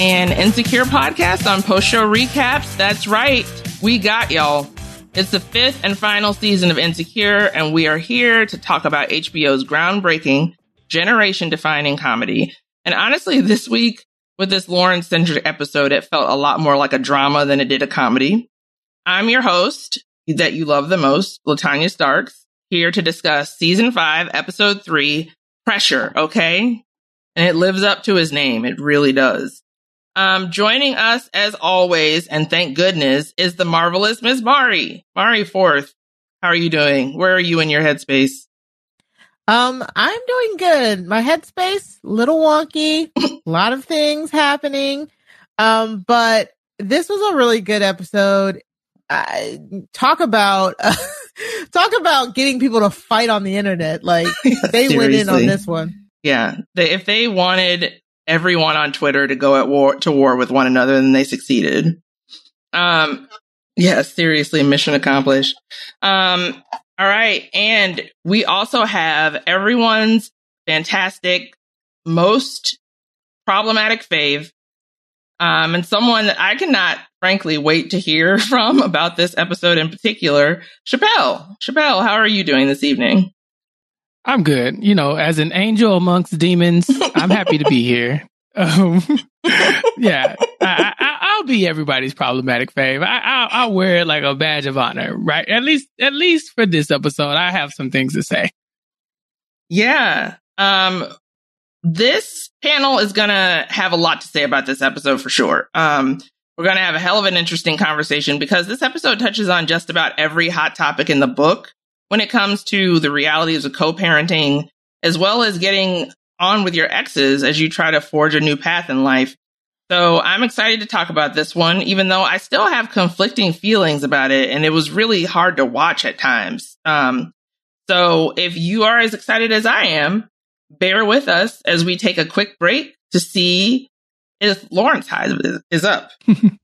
And Insecure podcast on post show recaps. That's right. We got y'all. It's the fifth and final season of Insecure, and we are here to talk about HBO's groundbreaking, generation defining comedy. And honestly, this week with this Lauren centric episode, it felt a lot more like a drama than it did a comedy. I'm your host that you love the most, Latanya Starks, here to discuss season five, episode three, Pressure, okay? And it lives up to his name. It really does. Um, joining us as always, and thank goodness, is the marvelous Miss Mari. Mari Forth, how are you doing? Where are you in your headspace? Um, I'm doing good. My headspace, little wonky, a lot of things happening. Um, but this was a really good episode. I talk about uh, talk about getting people to fight on the internet. Like they went in on this one. Yeah, they, if they wanted everyone on Twitter to go at war to war with one another, and they succeeded. Um, yeah, seriously, mission accomplished. Um, all right, and we also have everyone's fantastic, most problematic fave, um, and someone that I cannot, frankly, wait to hear from about this episode in particular. Chappelle, Chappelle, how are you doing this evening? I'm good. You know, as an angel amongst demons, I'm happy to be here. Um, yeah, I, will be everybody's problematic fave. I, will wear it like a badge of honor, right? At least, at least for this episode, I have some things to say. Yeah. Um, this panel is gonna have a lot to say about this episode for sure. Um, we're gonna have a hell of an interesting conversation because this episode touches on just about every hot topic in the book when it comes to the realities of co-parenting, as well as getting on with your exes as you try to forge a new path in life. So I'm excited to talk about this one, even though I still have conflicting feelings about it, and it was really hard to watch at times. Um, so if you are as excited as I am, bear with us as we take a quick break to see if Lawrence is up.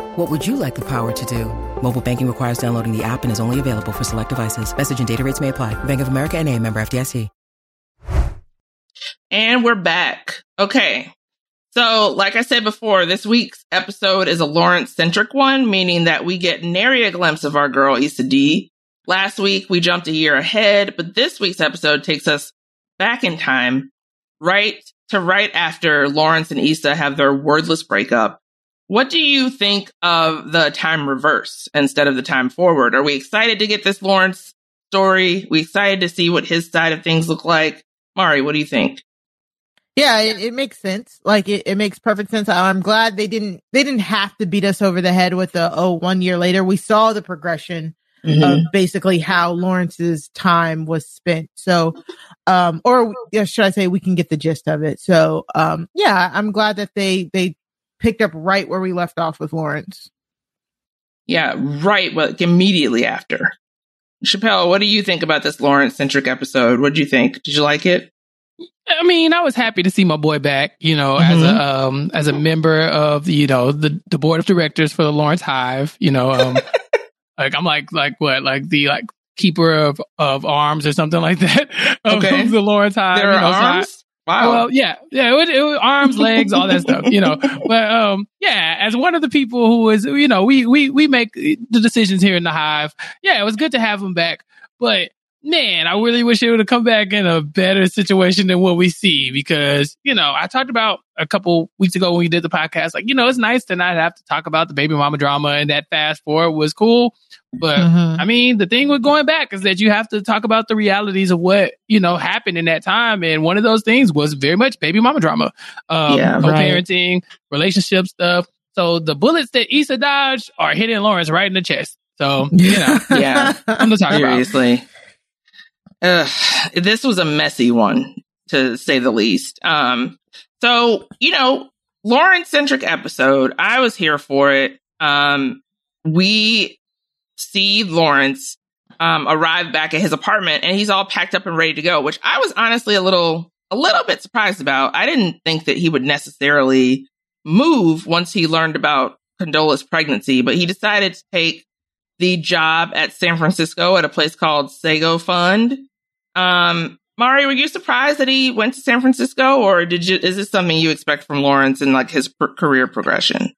What would you like the power to do? Mobile banking requires downloading the app and is only available for select devices. Message and data rates may apply. Bank of America and a member FDIC. And we're back. Okay. So, like I said before, this week's episode is a Lawrence centric one, meaning that we get nary a glimpse of our girl Issa Dee Last week we jumped a year ahead, but this week's episode takes us back in time, right to right after Lawrence and Issa have their wordless breakup. What do you think of the time reverse instead of the time forward? Are we excited to get this Lawrence story. Are We excited to see what his side of things look like. Mari, what do you think? Yeah, it, it makes sense. Like it, it makes perfect sense. I'm glad they didn't they didn't have to beat us over the head with the oh one year later. We saw the progression Mm-hmm. of basically how Lawrence's time was spent. So um or should I say we can get the gist of it. So um yeah, I'm glad that they they picked up right where we left off with Lawrence. Yeah, right. Well, immediately after. Chappelle, what do you think about this Lawrence centric episode? What did you think? Did you like it? I mean, I was happy to see my boy back, you know, as a um as a member of you know the the board of directors for the Lawrence Hive, you know, um like I'm like like what like the like keeper of of arms or something like that of, Okay. of the Lawrence Hive. there you are know, so I- arms? Wow. Well, yeah, yeah, it was, it was arms, legs, all that stuff, you know. But um, yeah, as one of the people who is, you know, we we we make the decisions here in the hive. Yeah, it was good to have him back, but man, I really wish it would have come back in a better situation than what we see because you know I talked about a couple weeks ago when we did the podcast, like you know, it's nice to not have to talk about the baby mama drama and that fast forward was cool, but. I mean, the thing with going back is that you have to talk about the realities of what, you know, happened in that time. And one of those things was very much baby mama drama, um, Yeah, right. co-parenting, relationship stuff. So the bullets that Issa dodged are hitting Lawrence right in the chest. So, you know, Yeah. I'm to talk about. Seriously. Ugh, this was a messy one, to say the least. Um, so, you know, Lawrence centric episode. I was here for it. Um, we see Lawrence um, arrive back at his apartment and he's all packed up and ready to go, which I was honestly a little, a little bit surprised about. I didn't think that he would necessarily move once he learned about Condola's pregnancy, but he decided to take the job at San Francisco at a place called Sago Fund. Um, Mari, were you surprised that he went to San Francisco, or did you? Is this something you expect from Lawrence and like his pr- career progression?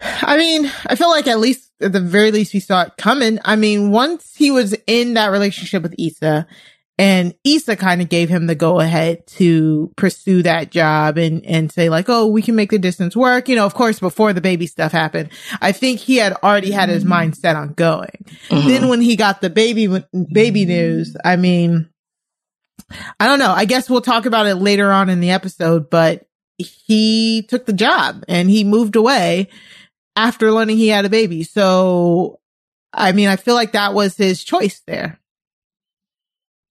I mean, I feel like at least at the very least we saw it coming. I mean, once he was in that relationship with Issa and Issa kind of gave him the go ahead to pursue that job and, and say like, Oh, we can make the distance work. You know, of course, before the baby stuff happened, I think he had already had his mind set on going. Mhm. Then when he got the baby, baby news, I mean, I don't know. I guess we'll talk about it later on in the episode, but he took the job and he moved away after learning he had a baby. So, I mean, I feel like that was his choice there.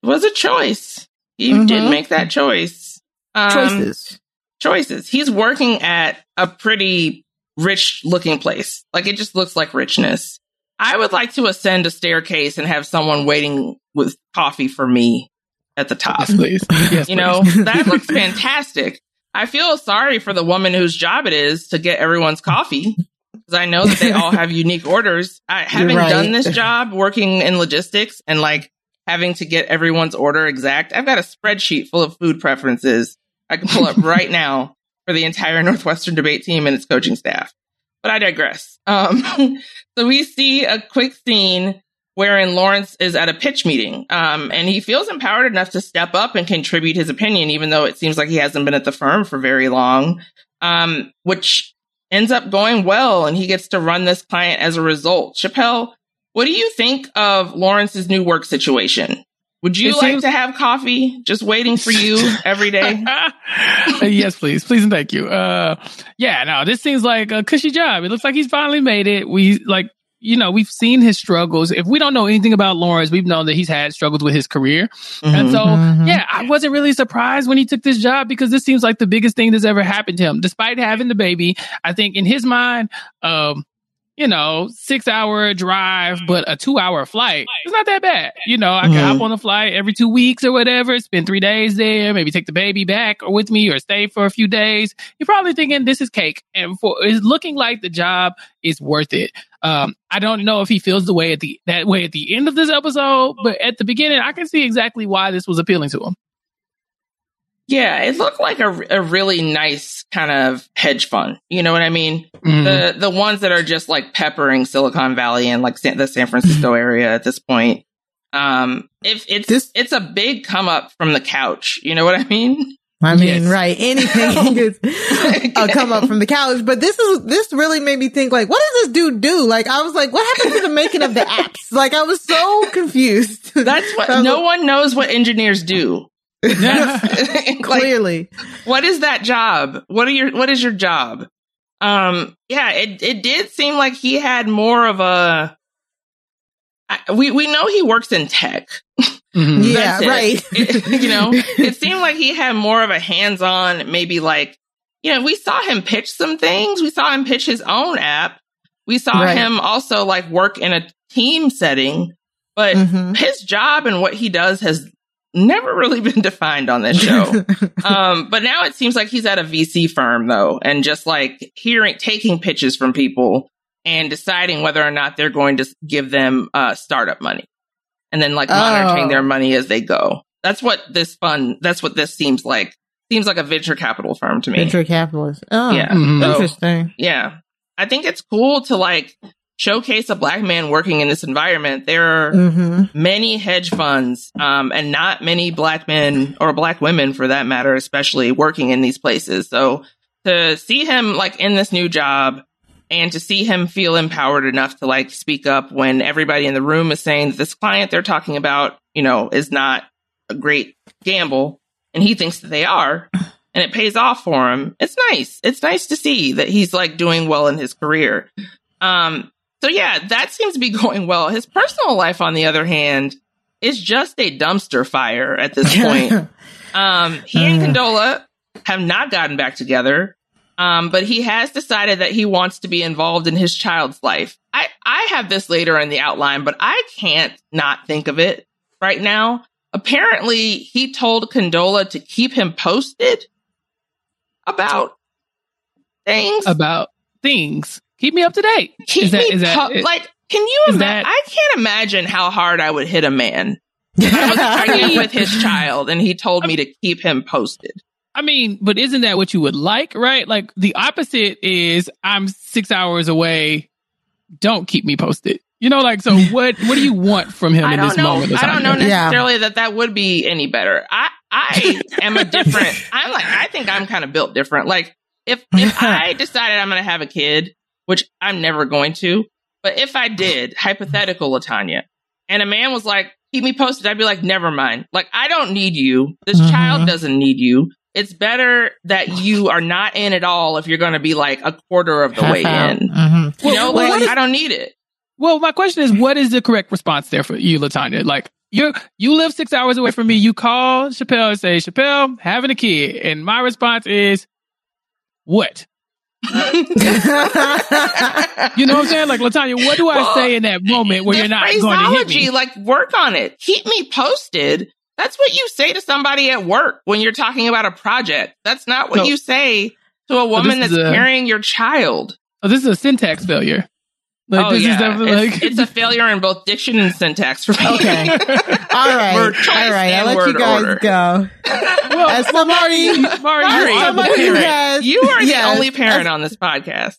It was a choice. He Mhm. did make that choice. Um, Choices. choices. He's working at a pretty rich looking place. Like it just looks like richness. I would like to ascend a staircase and have someone waiting with coffee for me at the top. Yes, please. Yes, You know, that looks fantastic. I feel sorry for the woman whose job it is to get everyone's coffee because I know that they all have unique orders. I having right. done this job working in logistics and like having to get everyone's order exact. I've got a spreadsheet full of food preferences I can pull up right now for the entire Northwestern debate team and its coaching staff. But I digress. Um, so we see a quick scene wherein Lawrence is at a pitch meeting, um, and he feels empowered enough to step up and contribute his opinion, even though it seems like he hasn't been at the firm for very long, um, which ends up going well, and he gets to run this client as a result. Chappelle, what do you think of Lawrence's new work situation? Would you It like seems- to have coffee just waiting for you every day? Yes, please, please and thank you. Uh, yeah, no, this seems like a cushy job. It looks like he's finally made it. We like, you know, we've seen his struggles. If we don't know anything about Lawrence, we've known that he's had struggles with his career. And so, Mhm. yeah, I wasn't really surprised when he took this job because this seems like the biggest thing that's ever happened to him. Despite having the baby, I think in his mind, um, you know, six hour drive, but a two hour flight. It's not that bad. You know, I can Mhm. hop on a flight every two weeks or whatever, spend three days there, maybe take the baby back or with me or stay for a few days. You're probably thinking this is cake. And for it's looking like the job is worth it. Um, I don't know if he feels the way at the that way at the end of this episode, but at the beginning, I can see exactly why this was appealing to him. Yeah, it looked like a, a really nice kind of hedge fund. You know what I mean? Mhm. The the ones that are just like peppering Silicon Valley and like San, the San Francisco area at this point. Um, if it's This- it's a big come up from the couch. You know what I mean? I mean, Yes. right. Anything could uh, come up from the couch. But this is, this really made me think like, what does this dude do? Like, I was like, what happened to the making of the apps? Like, I was so confused. That's what no like, one knows what engineers do. like, Clearly. what is that job? What are your what is your job? Um, yeah, it it did seem like he had more of a. I- We we know he works in tech. Mhm. Yeah, it. right. It- you know, it seemed like he had more of a hands-on, maybe like, you know, we saw him pitch some things. We saw him pitch his own app. We saw Right. him also like work in a team setting, but Mhm. his job and what he does has never really been defined on this show. um, but now it seems like he's at a VC firm though, and just like hearing, taking pitches from people and deciding whether or not they're going to give them uh, startup money, and then like monitoring Oh. their money as they go. That's what this fund. That's what this seems like. Seems like a venture capital firm to me. Venture capitalist. Oh, Yeah. Mhm. So, interesting. yeah, I think it's cool to like showcase a black man working in this environment. There are hmm many hedge funds, um, and not many black men or black women for that matter, especially working in these places. So to see him like in this new job and to see him feel empowered enough to like speak up when everybody in the room is saying that this client they're talking about, you know, is not a great gamble and he thinks that they are and it pays off for him. It's nice. It's nice to see that he's like doing well in his career. Um, so yeah, that seems to be going well. His personal life, on the other hand, is just a dumpster fire at this point. um, he and Mm. Condola have not gotten back together. Um, but he has decided that he wants to be involved in his child's life. I, I have this later in the outline, but I can't not think of it right now. Apparently, he told Condola to keep him posted about things. About things. Keep me up to date. Keep Is that- me is that- po- like. Can you is imagine? that- I can't imagine how hard I would hit a man. I was pregnant with his child, and he told me to keep him posted. I mean, but isn't that what you would like, right? Like the opposite is I'm six hours away. Don't keep me posted. You know, like so. What What do you want from him I in this know. moment? I don't know Lasagna? Yeah. necessarily that that would be any better. I I am a different. I'm like I think I'm kind of built different. Like if if I decided I'm going to have a kid, which I'm never going to, but if I did, hypothetical, Latanya, and a man was like, "Keep me posted," I'd be like, "Never mind. Like I don't need you. This Mhm. child doesn't need you." It's better that you are not in at all if you're going to be like a quarter of the way in. Mhm. You know, Well, like what is- I don't need it. Well, my question is, what is the correct response there for you, Latanya? Like you you live six hours away from me. You call Chappelle and say, Chappelle having a kid, and my response is, what? You know what I'm saying? Like Latanya, what do I Well, say in that moment where you're not going to hit me? like work on it. Keep me posted. That's what you say to somebody at work when you're talking about a project. That's not what No. you say to a woman this that's a- carrying your child. Oh, this is a syntax failure. Like oh this yeah, is definitely it's, like it's a failure in both diction and syntax for me. Okay. All right. All right. I'll let you guys order. go. well, As somebody, Mari, as Mari, somebody the who has, you are yes, the only parent as- on this podcast.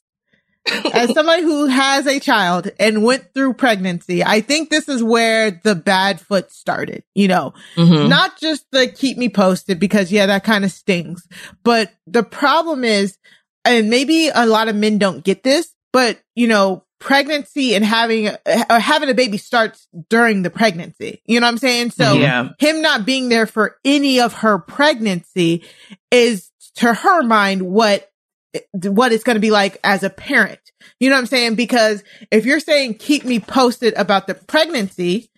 as somebody who has a child and went through pregnancy, I think this is where the bad foot started. You know, Mhm. not just the keep me posted because yeah, that kind of stings. But the problem is, and maybe a lot of men don't get this, but you know, pregnancy and having or having a baby starts during the pregnancy. You know what I'm saying? So Yeah. him not being there for any of her pregnancy is to her mind what what it's going to be like as a parent. You know what I'm saying? Because if you're saying keep me posted about the pregnancy,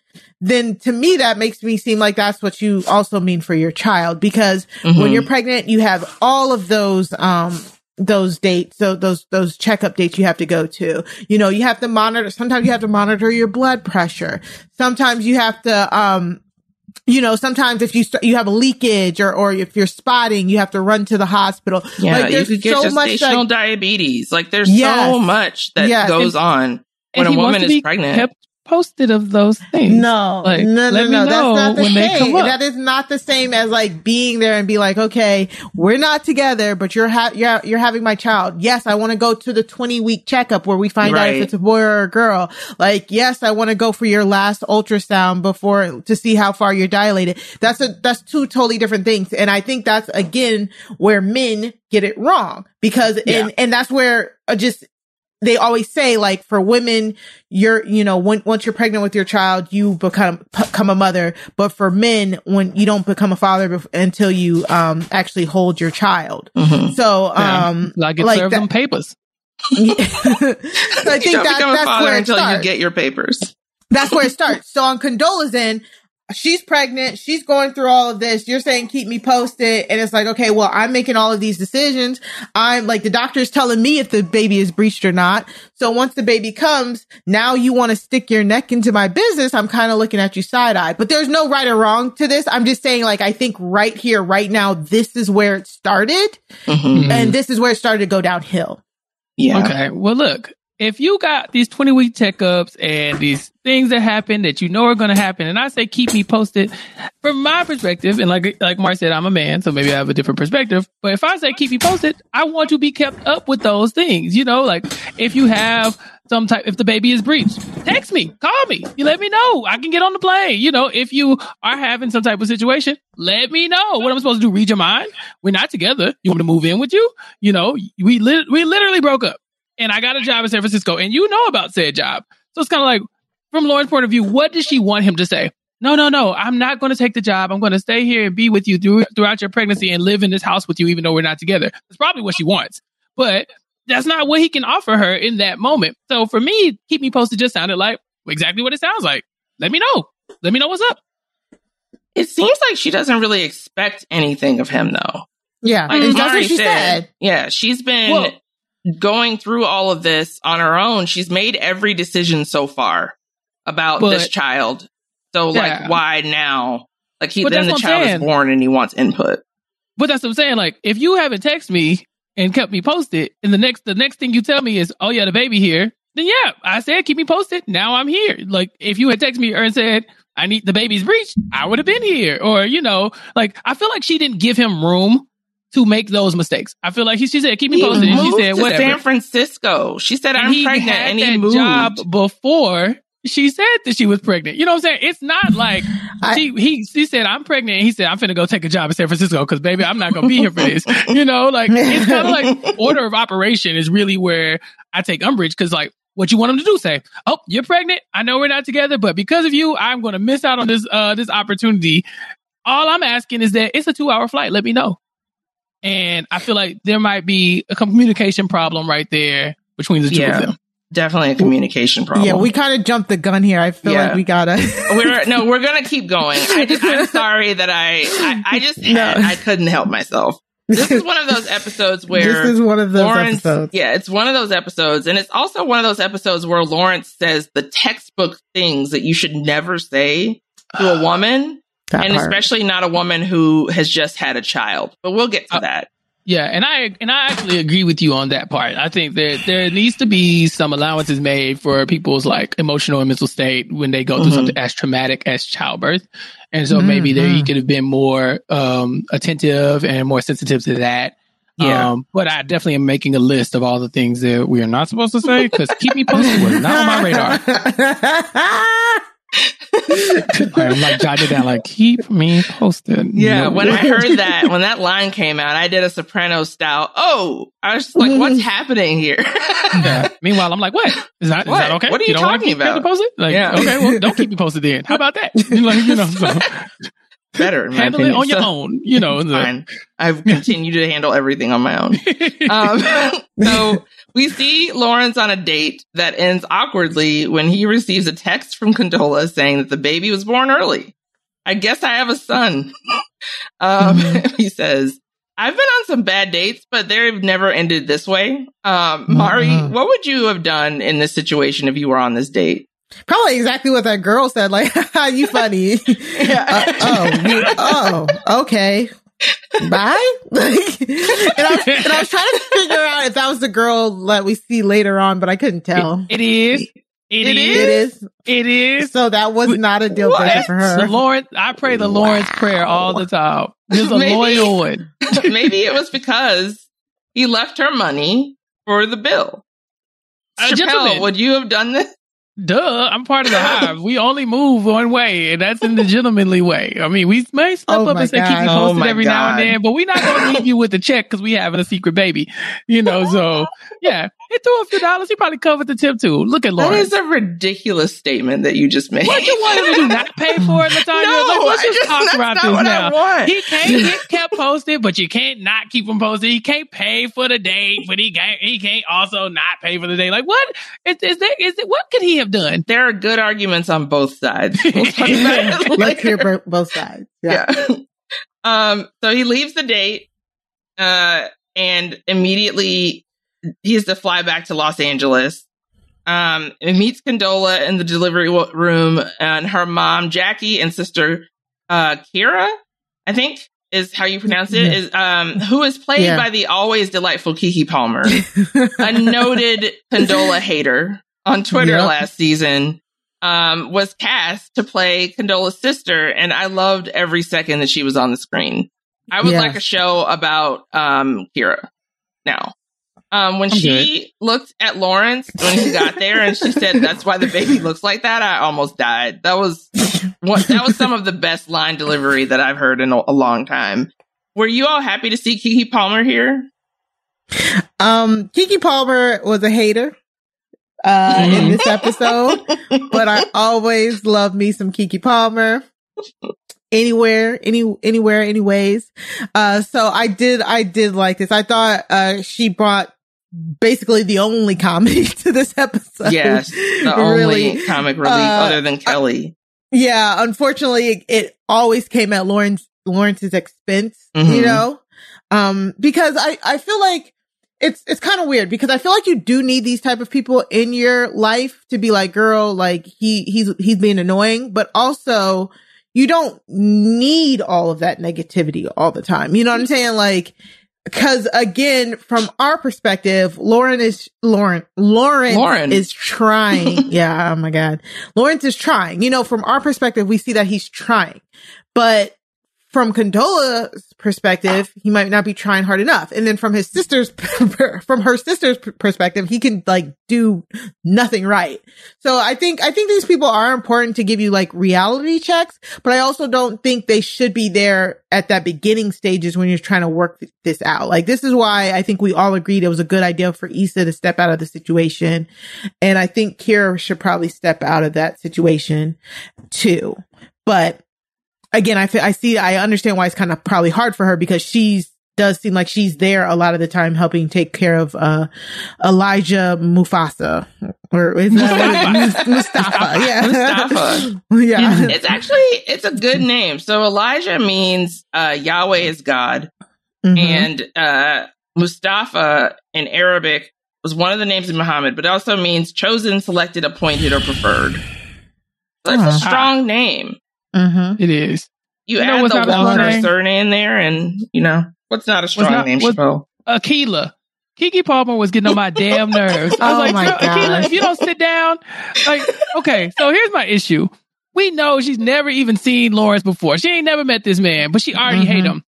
then to me that makes me seem like that's what you also mean for your child because when Mhm. you're pregnant you have all of those um those dates so those those checkup dates you have to go to you know you have to monitor sometimes you have to monitor your blood pressure sometimes you have to um you know, sometimes if you st- you have a leakage or or if you're spotting, you have to run to the hospital. Yeah, like you there's could get so much gestational like, diabetes. Like there's Yes. so much that Yes. goes on when a woman is pregnant. kept posted of those things. No, Like, no, no, no. That's not the same. That is not the same as like being there and be like, okay, we're not together, but you're ha- you're you're having my child. Yes, I want to go to the 20 week checkup where we find out if it's a boy or a girl. Like, yes, I want to go for your last ultrasound before to see how far you're dilated. That's a that's two totally different things, and I think that's again where men get it wrong because Yeah. and and that's where uh, just they always say like for women you're you know when once you're pregnant with your child you become become a mother but for men when you don't become a father bef- until you um actually hold your child Mhm. so Yeah. um Like it like served that- them papers. so i think that, that's father where it until starts you get your papers. that's where it starts. So on Condola's end, she's pregnant. She's going through all of this. You're saying keep me posted. And it's like, okay, well, I'm making all of these decisions. I'm like, the doctor's telling me if the baby is breached or not. So once the baby comes, now you want to stick your neck into my business. I'm kind of looking at you side eye, but there's no right or wrong to this. I'm just saying like, I think right here, right now, this is where it started Mhm. and this is where it started to go downhill. Yeah. Okay. Well, look, if you got these 20 week checkups and these things that happen that you know are going to happen, and I say keep me posted from my perspective, and like, like Mark said, I'm a man, so maybe I have a different perspective. But if I say keep me posted, I want to be kept up with those things. You know, like if you have some type, if the baby is breached, text me, call me, you let me know. I can get on the plane. You know, if you are having some type of situation, let me know what I'm supposed to do. Read your mind. We're not together. You want me to move in with you? You know, we lit- we literally broke up and I got a job in San Francisco, and you know about said job. So it's kind of like, from Lauren's point of view, what does she want him to say? No, no, no, I'm not going to take the job. I'm going to stay here and be with you through, throughout your pregnancy and live in this house with you, even though we're not together. That's probably what she wants. But that's not what he can offer her in that moment. So for me, keep me posted just sounded like exactly what it sounds like. Let me know. Let me know what's up. It seems like she doesn't really expect anything of him, though. Yeah. Like mm-hmm. that's what she said. Yeah, she's been Well- going through all of this on her own. She's made every decision so far about But- this child. So, Yeah. like, why now? Like, he But then the child saying. is born and he wants input. But that's what I'm saying. Like, if you haven't texted me and kept me posted, and the next the next thing you tell me is, "Oh yeah, the baby here," then yeah, I said keep me posted. Now I'm here. Like, if you had texted me and said I need the baby's breached, I would have been here. Or you know, like I feel like she didn't give him room to make those mistakes. I feel like he, she said keep me posted, and she said whatever. San Francisco. She said, "I'm pregnant," and he moved. job before she said that she was pregnant. You know what I'm saying? It's not like I- she he she said I'm pregnant. And he said I'm finna go take a job in San Francisco because baby I'm not gonna be here for this. You know, like it's kind of like order of operation is really where I take umbrage because like what you want him to do say oh you're pregnant I know we're not together but because of you I'm gonna miss out on this uh this opportunity. All I'm asking is that it's a two hour flight. Let me know. And I feel like there might be a communication problem right there between the two Yeah. of them. Definitely a communication problem. Yeah, we kind of jumped the gun here. I feel Yeah. like we gotta. we're no, we're gonna keep going. I just, I'm sorry that I, I, I just, had, I couldn't help myself. This is one of those episodes where this is one of those Lawrence, episodes. yeah, it's one of those episodes, and it's also one of those episodes where Lawrence says the textbook things that you should never say to a woman, That and part. especially not a woman who has just had a child. But we'll get to Uh, that. Yeah, and I and I actually agree with you on that part. I think that there needs to be some allowances made for people's like emotional and mental state when they go through Mhm. something as traumatic as childbirth. And so maybe there he Mhm. could have been more um attentive and more sensitive to that. Yeah. Um, but I definitely am making a list of all the things that we are not supposed to say because keep me posted was not on my radar. I'm like it down, like keep me posted. Yeah, No. when I heard that, when that line came out, I did a soprano style. Oh, I was like, what's happening here? Yeah. Meanwhile, I'm like, what? Is that, is What? that okay? What are you don't wanna talking keep me about? Posted? Like, Yeah. okay, well, don't keep me posted then. How about that? like, you know, so Better, handle it opinion. on your own. You know, the- Fine. I've continued to handle everything on my own. Um, so we see Lawrence on a date that ends awkwardly when he receives a text from Condola saying that the baby was born early. I guess I have a son. um, he says, I've been on some bad dates, but they've never ended this way. Um, Mari, Mhm. what would you have done in this situation if you were on this date? Probably exactly what that girl said. Like, how you funny. Uh, oh, you, oh, okay. Bye. Like, and, I was, and I was trying to figure out if that was the girl that we see later on, but I couldn't tell. it is. It, It is. It is. It is. So that was not a deal breaker for her. The Lawrence, I pray the Lawrence prayer all the time. He's a Maybe. loyal one. Maybe it was because he left her money for the bill. A Chappelle, would you have done this? Duh, I'm part of the hive. We only move one way, and that's in the gentlemanly way. I mean, we may step Oh up and say keep me God. Oh posted my every now and then, but we're not going to leave you with a check because we having a secret baby. You know, so yeah, he threw a few dollars. He probably covered the tip too. Look at That Lauren. is a ridiculous statement that you just made. What you want him to do? Not pay for it, Latanya? No, like, let's I just, just- talk that's about not this what I now. want. He can't get kept posted, but you can't not keep him posted. He can't pay for the date, but he can't. He can't also not pay for the date. Like what is, is there? Is it? What could he have done? There are good arguments on both sides. We'll talk about it Let's hear both sides. Yeah. Yeah. um, so he leaves the date, uh, and immediately he has to fly back to Los Angeles. Um, and meets Condola in the delivery room and her mom, Jackie, and sister, uh, Kira, I think is how you pronounce it, Yeah. is, um, who is played Yeah. by the always delightful Keke Palmer, a noted Condola hater on Twitter Yep. last season, um, was cast to play Condola's sister, and I loved every second that she was on the screen. I would Yeah. like a show about um, Kira now. Um, when I'm she looked at Lawrence when he got there, and she said, "That's why the baby looks like that," I almost died. That was what that was some of the best line delivery that I've heard in a, a long time. Were you all happy to see Keke Palmer here? Um, Keke Palmer was a hater uh, in this episode, but I always love me some Keke Palmer. Anywhere, any, anywhere, anyways. Uh, so I did, I did like this. I thought, uh, she brought basically the only comedy to this episode. yes, the only comic relief uh, other than Kelly. Yeah, unfortunately, it, it always came at Lawrence Lawrence's expense, Mhm. you know, um, because I I feel like it's it's kind of weird because I feel like you do need these type of people in your life to be like, girl, like he he's he's being annoying, but also you don't need all of that negativity all the time. You know what I'm saying? Like. Cause again, from our perspective, Lauren is Lauren, Lauren, Lauren. is trying. yeah. Oh my God. Lawrence is trying. You know, from our perspective, we see that he's trying, but from Condola's perspective, he might not be trying hard enough. And then from his sister's, from her sister's perspective, he can like do nothing right. So I think, I think these people are important to give you like reality checks, but I also don't think they should be there at that beginning stages when you're trying to work this out. Like this is why I think we all agreed it was a good idea for Issa to step out of the situation. And I think Kira should probably step out of that situation too. But again, I I see, I understand why it's kind of probably hard for her because she's does seem like she's there a lot of the time helping take care of uh Elijah Mufasa or is it- Mustafa. Yeah. Mustafa. yeah. It's actually it's a good name. So Elijah means uh, Yahweh is God, Mhm. and uh, Mustafa in Arabic was one of the names of Muhammad, but it also means chosen, selected, appointed, or preferred. So That's Oh. a strong name. Mhm. It is. You, You know add what's the not a strong Walker surname there, and you know what's not a strong not- name, what's- Chappelle. Akeelah. Keke Palmer was getting on my damn nerves. I was Oh like, my "Girl, Akeelah, if you don't sit down, like, okay, so here's my issue. We know she's never even seen Lawrence before. She ain't never met this man, but she already hate Mhm. him.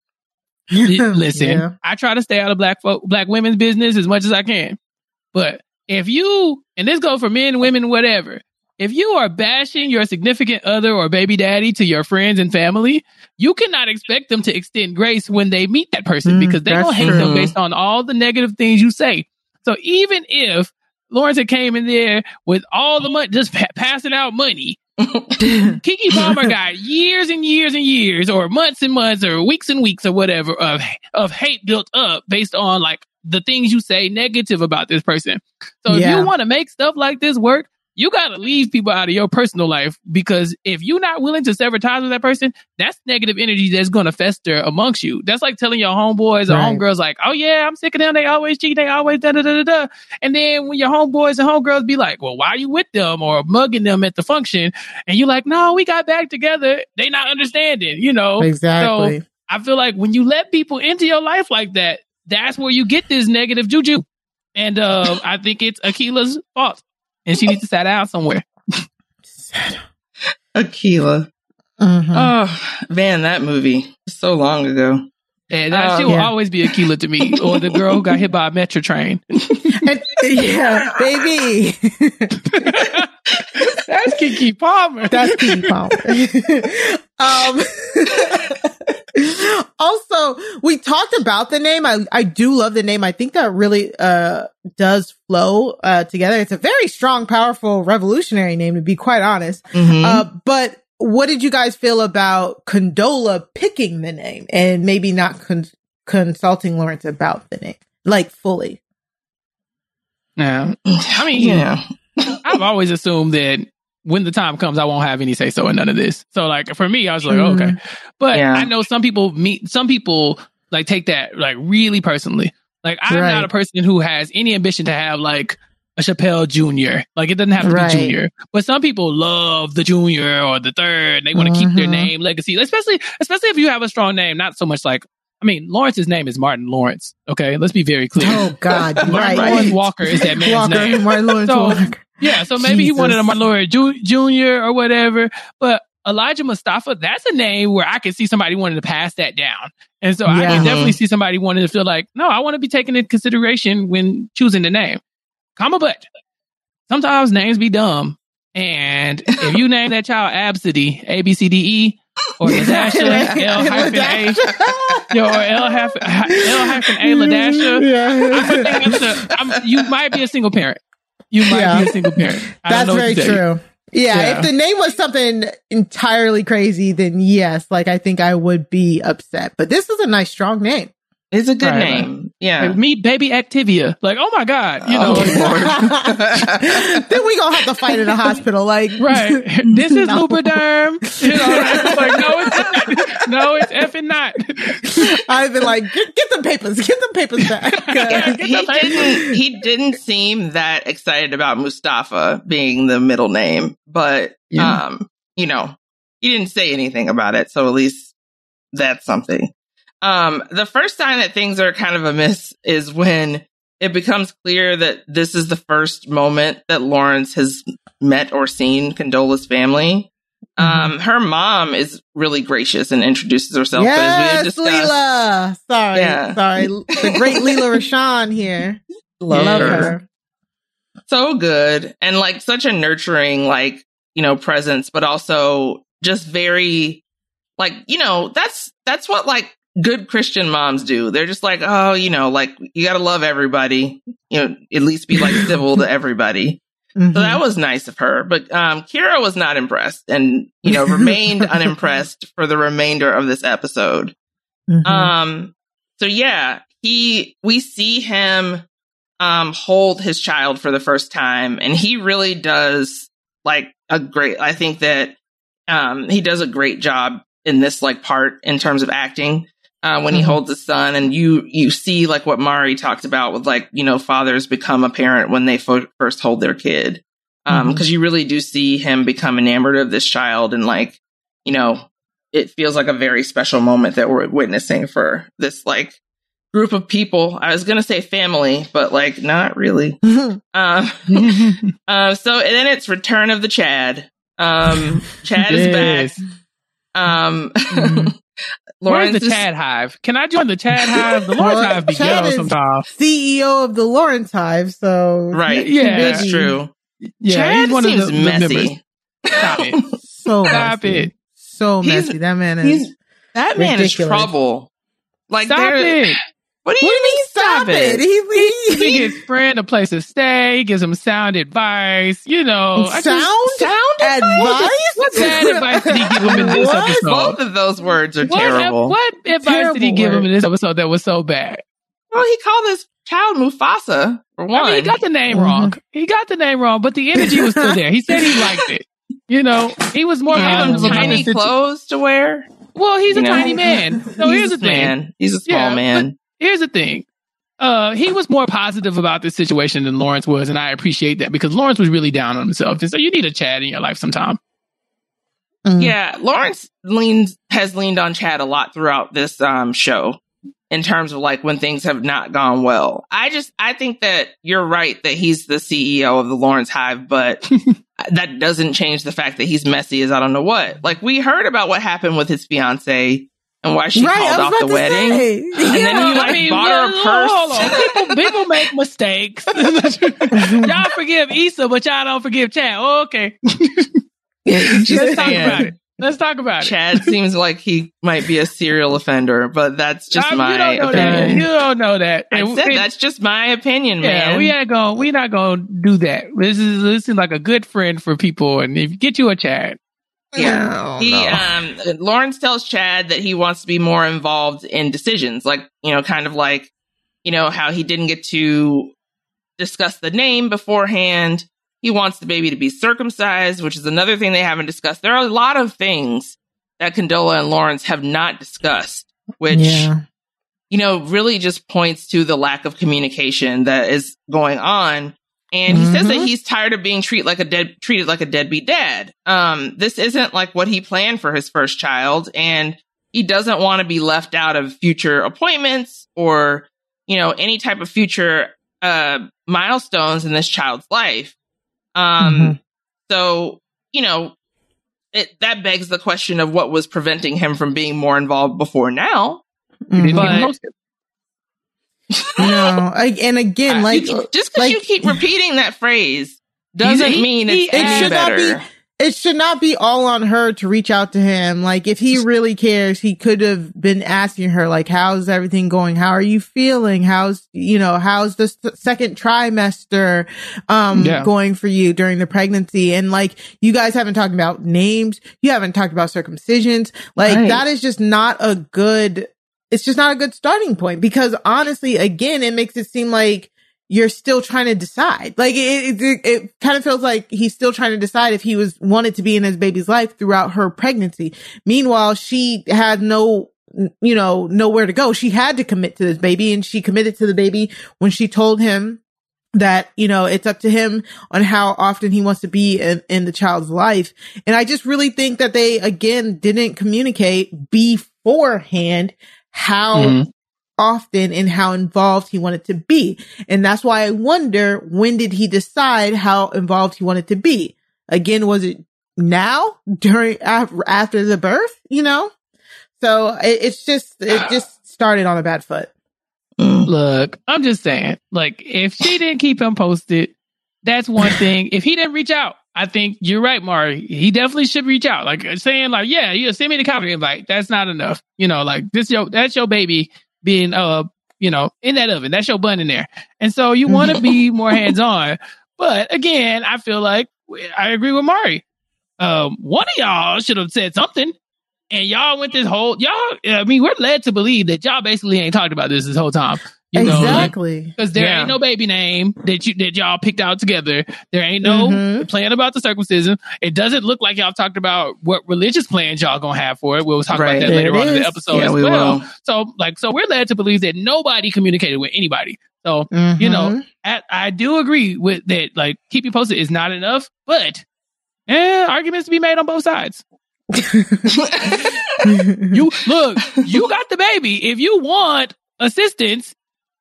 Listen, Yeah. I try to stay out of black folk, black women's business as much as I can. But if you, and this goes for men, women, whatever, if you are bashing your significant other or baby daddy to your friends and family, you cannot expect them to extend grace when they meet that person Mm, because they're going to hate true. them based on all the negative things you say. So even if Lawrence had came in there with all the money, just pa- passing out money, Keke Palmer got years and years and years, or months and months, or weeks and weeks, or whatever of of hate built up based on like the things you say negative about this person. So if you want to make stuff like this work, you got to leave people out of your personal life because if you're not willing to sever ties with that person, that's negative energy that's going to fester amongst you. That's like telling your homeboys or Right. homegirls, like, oh yeah, I'm sick of them. They always cheat. They always da da da da da. And then when your homeboys and homegirls be like, well, why are you with them or mugging them at the function? And you're like, no, we got back together. They not understanding, you know? Exactly. So I feel like when you let people into your life like that, that's where you get this negative juju. And uh, I think it's Akeelah's fault. And she needs to sit down somewhere. Akeelah. Mhm. Oh man, that movie so long ago. And that Oh, she will yeah. always be Akeelah to me, or the girl who got hit by a metro train. Yeah, baby. That's Keke Palmer. That's Keke Palmer. um, also, we talked about the name. I, I do love the name. I think that really uh, does flow uh, together. It's a very strong, powerful, revolutionary name, to be quite honest. Mhm. Uh, but what did you guys feel about Condola picking the name and maybe not con- consulting Lawrence about the name, like fully? Yeah. I mean, yeah. I've always assumed that when the time comes, I won't have any say so in none of this. So, like for me, I was like, Mhm. okay. But Yeah. I know some people meet some people like take that like really personally. Like I'm Right. not a person who has any ambition to have like a Chappelle Jr. Like it doesn't have to Right. be Junior, but some people love the Junior or the third. And they want to keep their Mhm. name legacy, especially especially if you have a strong name. Not so much like I mean, Lawrence's name is Martin Lawrence. Okay, let's be very clear. Oh God, Martin right. Lawrence Walker is that man's Walker, name. Martin Lawrence So- Walker. Yeah, so maybe he wanted a Jesus. Martin Lawrence Ju- Jr. or whatever, but Elijah Mustafa, that's a name where I could see somebody wanting to pass that down. And so I can definitely see somebody wanting to feel like, no, I want to be taken into consideration when choosing the name. Comma, but sometimes names be dumb. And if you name that child Absidy, A B C D E, or Ladasha, L hyphen A, yo, or L hyphen L hyphen A mm, Ladasha, I think Yeah. that's a, I'm, you might be a single parent. You might Yeah. be a single parent. I That's very to tell you. true. Yeah, Yeah. if the name was something entirely crazy, then yes, like I think I would be upset. But this is a nice, strong name. It's a good Right, name. Yeah. Like, meet baby Activia. Like, oh my God. You know, Oh, then we gonna have to fight in the hospital. Like, right. This is No. Lubriderm. You know, like, no, it's not. No, it's effing not. I've been like, get, get the papers, get the papers back. Yeah, Get he papers. didn't. He didn't seem that excited about Mustafa being the middle name, but Yeah. um, you know, he didn't say anything about it. So at least that's something. Um, the first sign that things are kind of amiss is when it becomes clear that this is the first moment that Lawrence has met or seen Condola's family. Um, her mom is really gracious and introduces herself. as yes, discussed, Leela. Sorry, Yeah. sorry. The great Lela Rochon here. love Love her. her. so good and like such a nurturing like you know presence but also just very like you know that's that's what like good christian moms do they're just like oh you know like you got to love everybody you know at least be like civil to everybody Mhm. so that was nice of her but um kira was not impressed and you know remained unimpressed for the remainder of this episode Mhm. um, so yeah, he, we see him, um, hold his child for the first time and he really does like a great, I think that, um, he does a great job in this like part in terms of acting. Uh, when he Mhm. holds his son and you, you see like what Mari talked about with like, you know, fathers become a parent when they fo- first hold their kid. Um, Mhm. cause you really do see him become enamored of this child and like, you know, it feels like a very special moment that we're witnessing for this like group of people. I was gonna say family, but like not really. Mhm. Um, uh, so and then it's Return of the Chad. Um, Chad is back. Um, Mhm. Lawrence Where's the is- Chad Hive? Can I join the Chad Hive? The Lawrence Hive be Chad ghetto is- sometimes. CEO of the Lawrence Hive, so right? Yeah. that's true. Yeah, Chad he's one seems of the, the messy. members. Stop it. So Stop messy. it. So He's- messy. That man is. He's that man is trouble. Like Stop there- it. What do you do you mean? Stop it. He, He he, gives friend a place to stay. He gives him sound advice. You know, I just- sound sound advice. What bad advice did he give him in this What? episode? Both of those words are What, terrible. what advice did he Terrible give him in this episode that was so bad? Well, he called his child Mufasa for one. I mean, he got the name Mhm. wrong. He got the name wrong, but the energy was still there. He said he liked it. You know, he was more Gave him tiny the situ- clothes to wear. Well, he's a know? tiny man. So He's here's a the thing. man. He's a small Yeah, man. Here's the thing. Uh, he was more positive about this situation than Lawrence was, and I appreciate that because Lawrence was really down on himself. And so you need a Chad in your life sometime. Mm. Yeah, Lawrence leans has leaned on Chad a lot throughout this um show, in terms of like when things have not gone well. I just, I think that you're right that he's the CEO of the Lawrence Hive, but that doesn't change the fact that he's messy as I don't know what. Like we heard about what happened with his fiance and why she Right, called off the wedding. say. And then he like bought her a purse. Hold on. People, people make mistakes. y'all forgive Issa, but y'all don't forgive Chad. Oh, okay. Just Let's talk about it. Let's talk about it. Chad seems like he might be a serial offender, but that's just Um, my you don't know that. opinion. You don't know that. I And- said and- that's just my opinion, Yeah, man. we ain't going. We not going to do that. This is this is like a good friend for people, and if you get you a Chad, Yeah. He no. um Lawrence tells Chad that he wants to be more involved in decisions, like you know, kind of like you know how he didn't get to discuss the name beforehand. He wants the baby to be circumcised, which is another thing they haven't discussed. There are a lot of things that Condola and Lawrence have not discussed, which yeah. you know, really just points to the lack of communication that is going on. And he says that Mhm. he's tired of being treated like a dead, treated like a deadbeat dad. Um, this isn't like what he planned for his first child. And he doesn't want to be left out of future appointments or, you know, any type of future, uh, milestones in this child's life. Um, Mhm. so, you know, it, that begs the question of what was preventing him from being more involved before now. you didn't But- even post it. No, I, and again, Uh, like you- just because like- you keep repeating that phrase doesn't He- mean he- it's it any should not be- it should not be all on her to reach out to him. Like if he really cares, he could have been asking her, like, how's everything going? How are you feeling? How's, you know, how's the second trimester, um, Yeah. going for you during the pregnancy? And like, you guys haven't talked about names. You haven't talked about circumcisions. Like Right. that is just not a good, it's just not a good starting point because honestly, again, it makes it seem like you're still trying to decide. Like it, it, it, kind of feels like he's still trying to decide if he was wanted to be in his baby's life throughout her pregnancy. Meanwhile, she had no, you know, nowhere to go. She had to commit to this baby and she committed to the baby when she told him that, you know, it's up to him on how often he wants to be in, in the child's life. And I just really think that they, again, didn't communicate beforehand how Mhm. often and how involved he wanted to be. And that's why I wonder when did he decide how involved he wanted to be? Again, was it now during after, after the birth, you know? So it, it's just it just started on a bad foot. Mm. Look, I'm just saying, like, if she didn't keep him posted, that's one thing. If he didn't reach out, I think you're right, Mari. He definitely should reach out. Like saying, like, yeah, yeah, send me the calendar invite. That's not enough. You know, like this your that's your baby being uh, you know, in that oven. That's your bun in there. And so you want to be more hands on. But again, I feel like I agree with Mari. Um, one of y'all should have said something. And y'all went this whole y'all. I mean, we're led to believe that y'all basically ain't talked about this this whole time. You exactly. because there Yeah. ain't no baby name that you that y'all picked out together. There ain't no Mhm. plan about the circumcision. It doesn't look like y'all talked about what religious plans y'all gonna have for it. We'll talk Right. about that There later it on in the episode Yeah, as we well. will. So like so we're led to believe that nobody communicated with anybody. So you Mhm. know, I, I do agree with that. Like keep you posted is not enough, but eh, arguments to be made on both sides. You look, you got the baby. If you want assistance,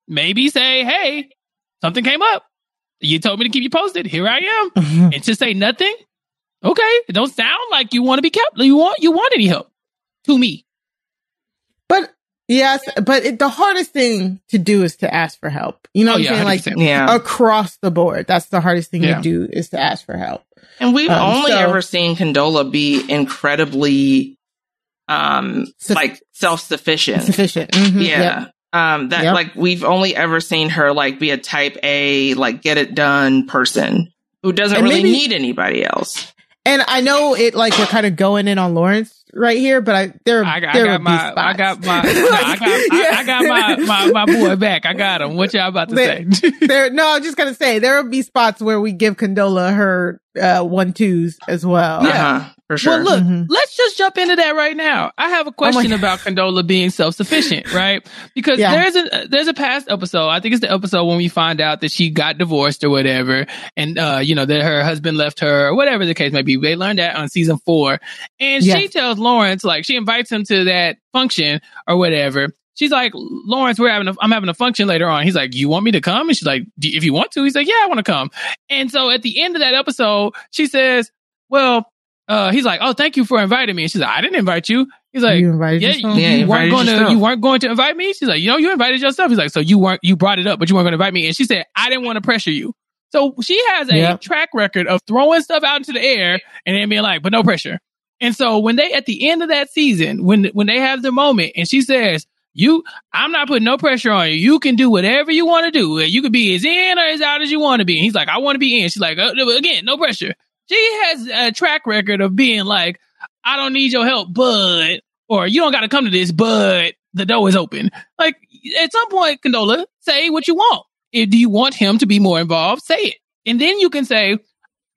maybe say, "Hey, something came up. You told me to keep you posted. Here I am." And to say nothing, okay, it don't sound like you want to be kept. You want you want any help to me. But yes, but it, the hardest thing to do is to ask for help. You know Oh, what yeah, I'm saying? Like 100%. yeah. across the board. That's the hardest thing Yeah. to do is to ask for help. And we've Um, only so- ever seen Condola be incredibly, um, Suff- like self sufficient. Sufficient. Mhm. Yeah. Yep. Um, that Yep. like we've only ever seen her like be a type A, like get it done person who doesn't And really maybe- need anybody else. And I know it like we're kind of going in on Lawrence right here, but I there I, got- there I got would be my, I got my, no, I got, I, I got my, my, my boy back. I got him. What y'all about to There- say? there no, I'm just gonna say there will be spots where we give Condola her uh one twos as well. Yeah. Uh-huh, for sure. Well, look, Mhm. let's just jump into that right now. I have a question God. about Condola being self-sufficient, right? Because Yeah. there's a there's a past episode. I think it's the episode when we find out that she got divorced or whatever, and uh, you know that her husband left her, or whatever the case may be. They learned that on season four, and she tells Lawrence like she invites him to that function or whatever, she's like, Lawrence, we're having a, I'm having a function later on. He's like, you want me to come? And she's like, if you want to, he's like, yeah, I want to come. And so at the end of that episode, she says, well, uh, he's like, oh, thank you for inviting me. And she's like, I didn't invite you. He's like, You invited yeah, yourself? you, Yeah, you you weren't invited going to, you weren't going to invite me. She's like, you know, you invited yourself. He's like, so you weren't, you brought it up, but you weren't going to invite me. And she said, I didn't want to pressure you. So she has a Yep. track record of throwing stuff out into the air and then being like, but no pressure. And so when they at the end of that season, when when they have the moment, and she says, "You, I'm not putting no pressure on you. You can do whatever you want to do. You could be as in or as out as you want to be." And he's like, "I want to be in." She's like, uh, "Again, no pressure." She has a track record of being like, "I don't need your help, but," or "You don't got to come to this, but the door is open." Like at some point, Condola, say what you want. If do you want him to be more involved, say it, and then you can say,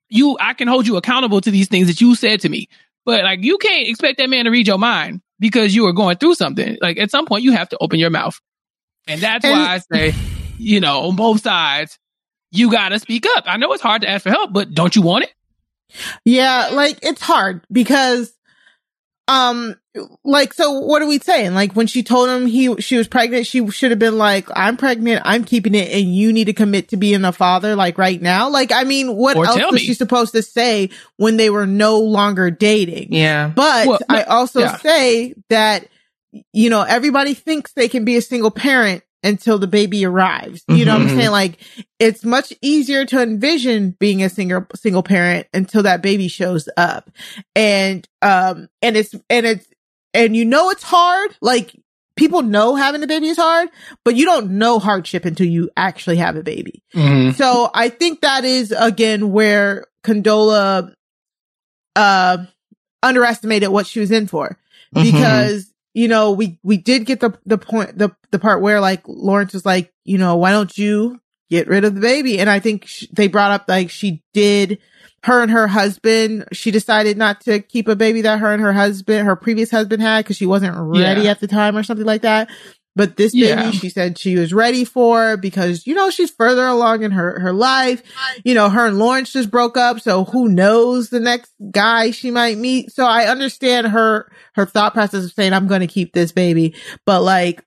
"You, I can hold you accountable to these things that you said to me." But like you can't expect that man to read your mind because you are going through something. Like at some point you have to open your mouth. And that's And- why I say, you know, on both sides, you gotta speak up. I know it's hard to ask for help, but don't you want it? Yeah, like it's hard because um like so what are we saying? Like when she told him he she was pregnant, she should have been like, I'm pregnant, I'm keeping it, and you need to commit to being a father like right now. Like I mean, what Or else was me. she supposed to say when they were no longer dating? Yeah. But Well, I also yeah. say that, you know, everybody thinks they can be a single parent until the baby arrives. You know what I'm Mhm. saying? Like it's much easier to envision being a single, single parent until that baby shows up. And, um, and it's, and it's, and you know, it's hard. Like people know having a baby is hard, but you don't know hardship until you actually have a baby. So I think that is again where Condola uh underestimated what she was in for Mhm. because you know we we did get the the point the the part where like Lawrence was like you know why don't you get rid of the baby and I think sh- they brought up like she did her and her husband she decided not to keep a baby that her and her husband her previous husband had because she wasn't ready Yeah. at the time or something like that but this Yeah. baby she said she was ready for because you know she's further along in her her life you know her and Lawrence just broke up so who knows the next guy she might meet so I understand her her thought process of saying I'm going to keep this baby but like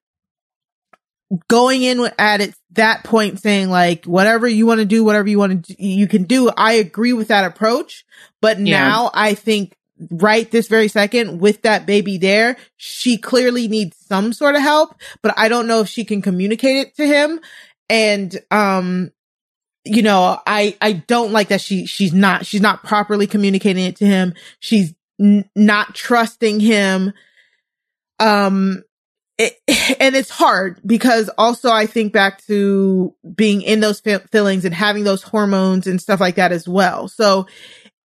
going in at it that point saying like whatever you want to do whatever you want to you can do i agree with that approach but Yeah. now i think right this very second with that baby there she clearly needs some sort of help but i don't know if she can communicate it to him. And um you know i i don't like that she she's not she's not properly communicating it to him. She's n- not trusting him. Um it, and it's hard because also I think back to being in those fe- feelings and having those hormones and stuff like that as well. So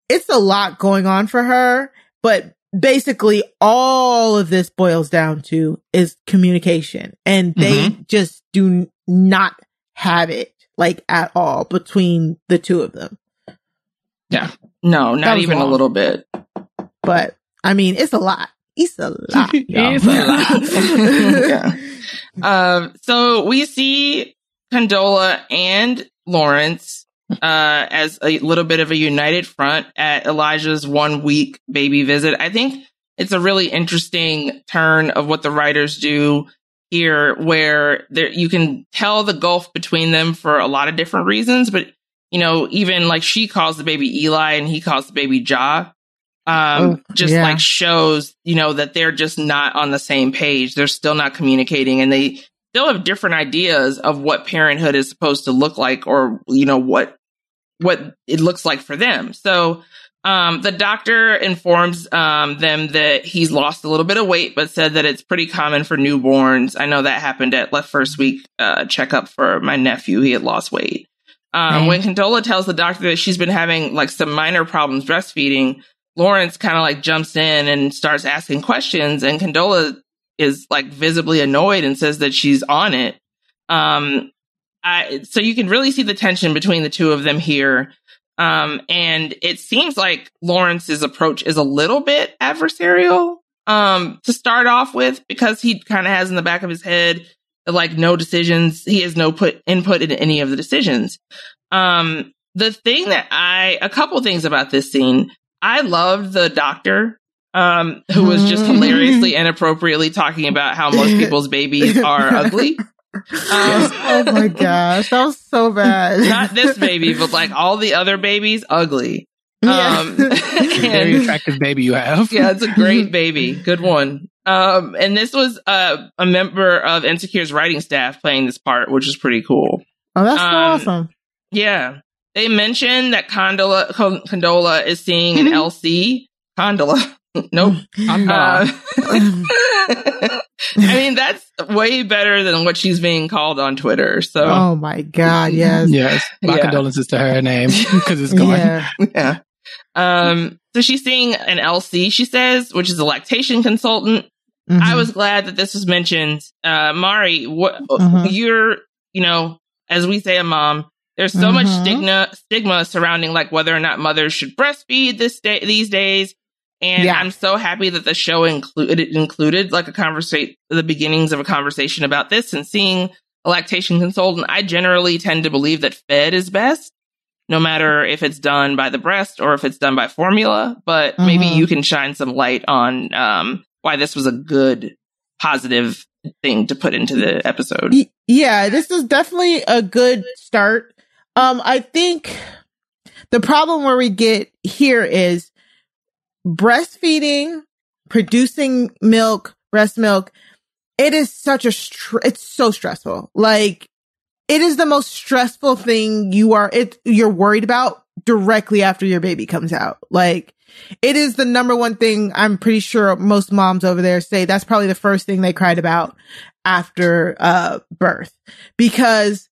it's a lot going on for her, but basically all of this boils down to is communication and they just do not have it like at all between the two of them. Yeah. No, not even a little bit. But I mean, it's a lot. It's a lot. It's a lot. Yeah. Um, so we see Condola and Lawrence uh, as a little bit of a united front at Elijah's one week baby visit. I think it's a really interesting turn of what the writers do here, where there you can tell the gulf between them for a lot of different reasons, but you know, even like she calls the baby Eli and he calls the baby Ja. Um, Oh, just yeah. like shows, you know, that they're just not on the same page. They're still not communicating and they still have different ideas of what parenthood is supposed to look like or, you know, what, what it looks like for them. So, um, the doctor informs um, them that he's lost a little bit of weight, but said that it's pretty common for newborns. I know that happened at left first week uh, checkup for my nephew. He had lost weight. Um. When Condola tells the doctor that she's been having like some minor problems breastfeeding, Lawrence kind of like jumps in and starts asking questions, and Condola is like visibly annoyed and says that she's on it. Um, I, so you can really see the tension between the two of them here. Um, and it seems like Lawrence's approach is a little bit adversarial, um, to start off with, because he kind of has in the back of his head, like no decisions, he has no put input in any of the decisions. Um, the thing that I, a couple things about this scene, I loved the doctor. Um, who was just hilariously inappropriately talking about how most people's babies are ugly. Um, oh my gosh, that was so bad. not this baby, but like all the other babies, ugly. Yeah. Um, Very attractive baby you have. yeah, it's a great baby. Good one. Um, and this was uh, a member of Insecure's writing staff playing this part, which is pretty cool. Oh, that's so Um, awesome. Yeah. They mentioned that Condola, Condola is seeing an LC. Condola. Nope. I'm Uh, not. I mean, that's way better than what she's being called on Twitter. So, Oh my god, yes. yes. My Yeah. condolences to her name because it's gone. Yeah. yeah. Um, so she's seeing an LC, she says, which is a lactation consultant. I Mhm. was glad that this was mentioned. Uh, Mari, what Mhm. you're, you know, as we say, a mom. There's so much Mhm. stigma stigma surrounding like whether or not mothers should breastfeed this day these days. And Yeah. I'm so happy that the show included included like a conversation, the beginnings of a conversation about this, and seeing a lactation consultant. I generally tend to believe that fed is best, no matter if it's done by the breast or if it's done by formula. But maybe Mhm. you can shine some light on um, why this was a good, positive thing to put into the episode. Yeah, this is definitely a good start. Um, I think the problem where we get here is breastfeeding, producing milk, breast milk. It is such a, str- it's so stressful. Like it is the most stressful thing you are, it, you're worried about directly after your baby comes out. Like it is the number one thing I'm pretty sure most moms over there say that's probably the first thing they cried about after uh birth because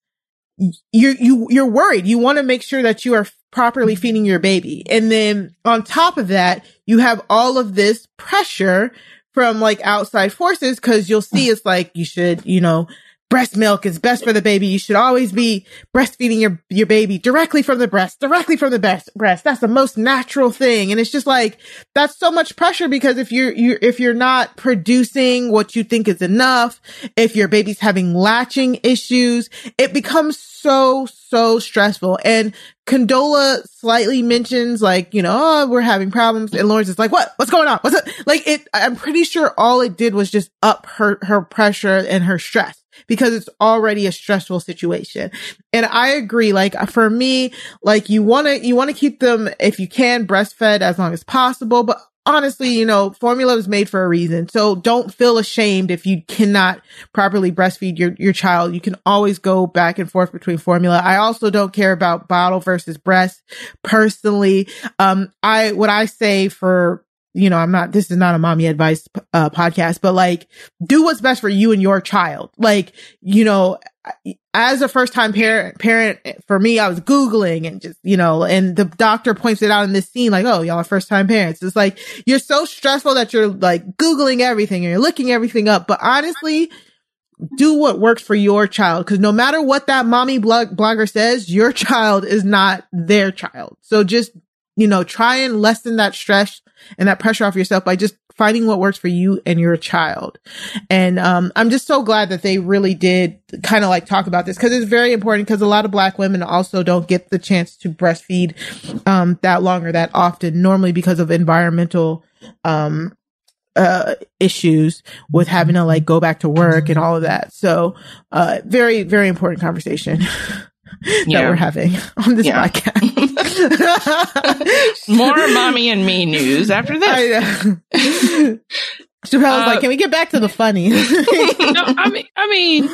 you're you you're worried you want to make sure that you are properly feeding your baby and then on top of that you have all of this pressure from like outside forces because you'll see it's like you should you know breast milk is best for the baby. You should always be breastfeeding your your baby directly from the breast directly from the breast breast. That's the most natural thing. And it's just like that's so much pressure because if you're you if you're not producing what you think is enough if your baby's having latching issues it becomes so so stressful. And condola slightly mentions like you know oh we're having problems. And lawrence is like what? What's going on? What's it like it i'm pretty sure all it did was just up her her pressure and her stress because it's already a stressful situation. And i agree like for me like you want to you want to keep them if you can breastfed as long as possible but honestly you know formula is made for a reason. So don't feel ashamed if you cannot properly breastfeed your your child. You can always go back and forth between formula. I also don't care about bottle versus breast. Personally um i what i say for you know i'm not this is not a mommy advice uh podcast but like do what's best for you and your child like you know as a first time parent, parent for me, I was Googling and just, you know, and the doctor points it out in this scene, like, oh, y'all are first time parents. It's like, you're so stressful that you're like Googling everything and you're looking everything up. But honestly, do what works for your child. Cause no matter what that mommy blog- blogger says, your child is not their child. So just, you know, try and lessen that stress and that pressure off yourself by just finding what works for you and your child. And um, I'm just so glad that they really did kind of like talk about this because it's very important because a lot of black women also don't get the chance to breastfeed um, that long or that often, normally because of environmental um, uh, issues with having to like go back to work and all of that. So, uh, very, very important conversation. that Yeah. we're having on this Yeah. podcast. More mommy and me news after this. I know. Chappelle was Uh, like, "Can we get back to the funny?" no, I mean, I mean,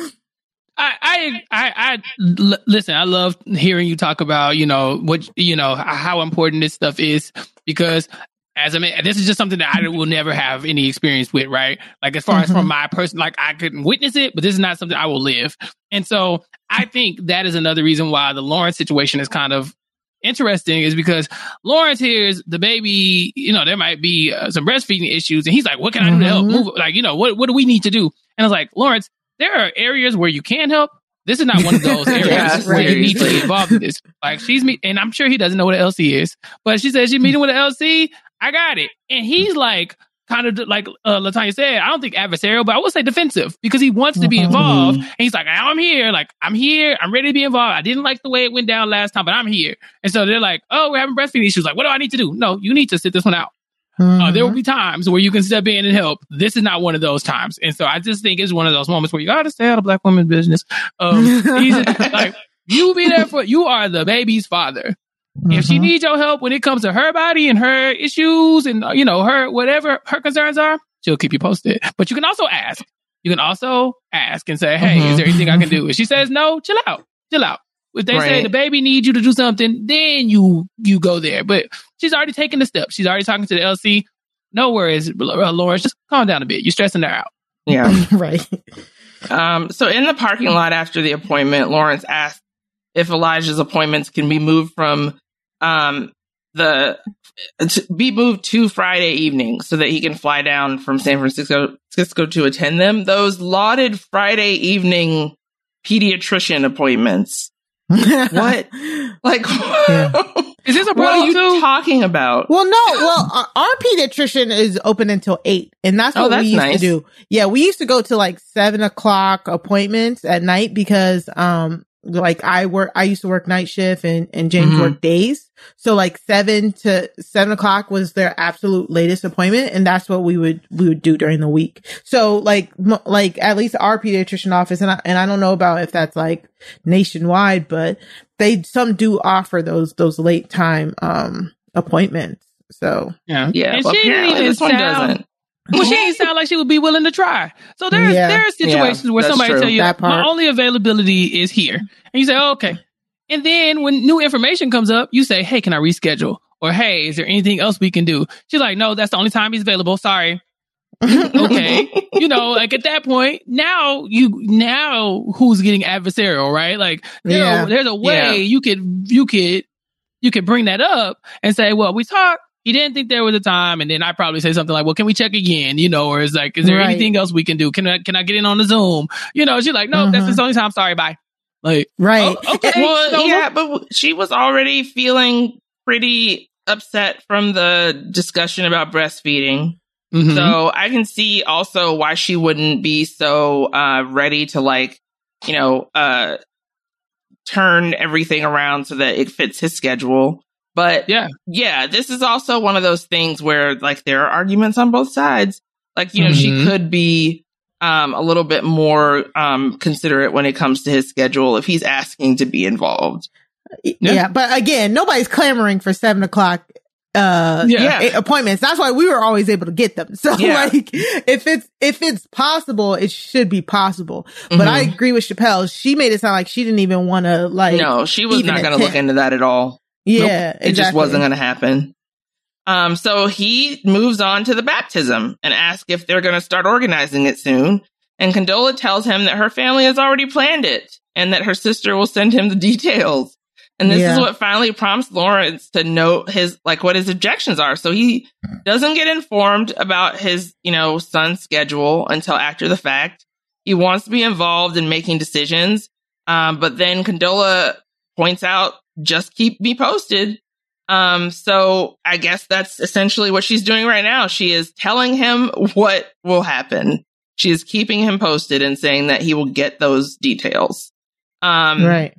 I, I, I, I, l- listen. I love hearing you talk about, you know, what, you know, how important this stuff is because as this is just something that I will never have any experience with, right? Like as far as from my person, like I couldn't witness it, but this is not something I will live. And so I think that is another reason why the Lawrence situation is kind of interesting is because Lawrence hears the baby, you know, there might be uh, some breastfeeding issues, and he's like, "What can I do to help Mhm. move? Like, you know, what what do we need to do?" And I was like, "Lawrence, there are areas where you can help. This is not one of those areas Yeah, where you need to get involved in this. Like, she's me, and I'm sure he doesn't know what an LC is, but she says she's meeting with an LC. I got it, and he's like." Kind of like uh, Latanya said, I don't think adversarial, but I would say defensive because he wants to be Mhm. involved. And he's like, I'm here, like I'm here, I'm ready to be involved. I didn't like the way it went down last time, but I'm here. And so they're like, oh, we're having breastfeeding issues. Like, what do I need to do? No, you need to sit this one out. Uh, there will be times where you can step in and help. This is not one of those times. And so I just think it's one of those moments where you got to stay out of black women's business. Um, like, you be there for, you are the baby's father. If she Mhm. needs your help when it comes to her body and her issues and, uh, you know, her, whatever her concerns are, she'll keep you posted. But you can also ask. You can also ask and say, Hey, Mhm. is there anything I can do? If she says no, chill out, chill out. If they say the baby needs you to do something, then you, you go there. But she's already taken the step. She's already talking to the LC. No worries, uh, Lawrence. Just calm down a bit. You're stressing her out. Yeah. right. Um, so in the parking lot after the appointment, Lawrence asked if Elijah's appointments can be moved from um, the to be moved to Friday evening so that he can fly down from San Francisco Francisco to attend them. Those lauded Friday evening pediatrician appointments. What? Like, Is this a what problem are you too? talking about? Well, no. Well, our, our pediatrician is open until eight, and that's Oh, what that's we used nice. to do. Yeah, we used to go to like seven o'clock appointments at night because, um, like I work, I used to work night shift, and and James Mhm. worked days. So like seven to seven o'clock was their absolute latest appointment, and that's what we would we would do during the week. So like m- like at least our pediatrician office, and I and I don't know about if that's like nationwide, but they some do offer those those late time um appointments. So Yeah. yeah, And but she didn't even this one doesn't. Well, she ain't sound like she would be willing to try. So there's Yeah. there are situations Yeah, where somebody true. tell you That my only availability is here, and you say oh, okay, and then when new information comes up, you say hey, can I reschedule? Or hey, is there anything else we can do? She's like, no, that's the only time he's available. Sorry. okay, you know, like at that point, now you now who's getting adversarial, right? Like, you Yeah. know, there's a way Yeah. you could you could you could bring that up and say, well, we talked. He didn't think there was a time, and then I probably say something like, "Well, can we check again?" You know, or is like, "Is there Right. anything else we can do? Can I can I get in on the Zoom?" You know, she's like, "No, that's Mhm. the only time. Sorry, bye." Like, right. Oh, okay. Well, so- yeah, but she was already feeling pretty upset from the discussion about breastfeeding. mhm. So I can see also why she wouldn't be so uh, ready to like, you know, uh, turn everything around so that it fits his schedule. But yeah, yeah, this is also one of those things where like there are arguments on both sides. Like, you know, she Mhm. could be um, a little bit more um, considerate when it comes to his schedule if he's asking to be involved. Yeah. Yeah. but again, nobody's clamoring for seven o'clock uh Yeah. a- appointments. That's why we were always able to get them. So Yeah. like if it's if it's possible, it should be possible. But Mhm. I agree with Chappelle. She made it sound like she didn't even want to like no, she was not going to look into that at all. Yeah, It just wasn't going to happen. Um, so he moves on to the baptism and asks if they're going to start organizing it soon. And Condola tells him that her family has already planned it and that her sister will send him the details. And this Yeah. is what finally prompts Lawrence to note his, like, what his objections are. So he doesn't get informed about his, you know, son's schedule until after the fact. He wants to be involved in making decisions. Um, but then Condola points out, just keep me posted. Um, so I guess that's essentially what she's doing right now. She is telling him what will happen. She is keeping him posted and saying that he will get those details. Um, right.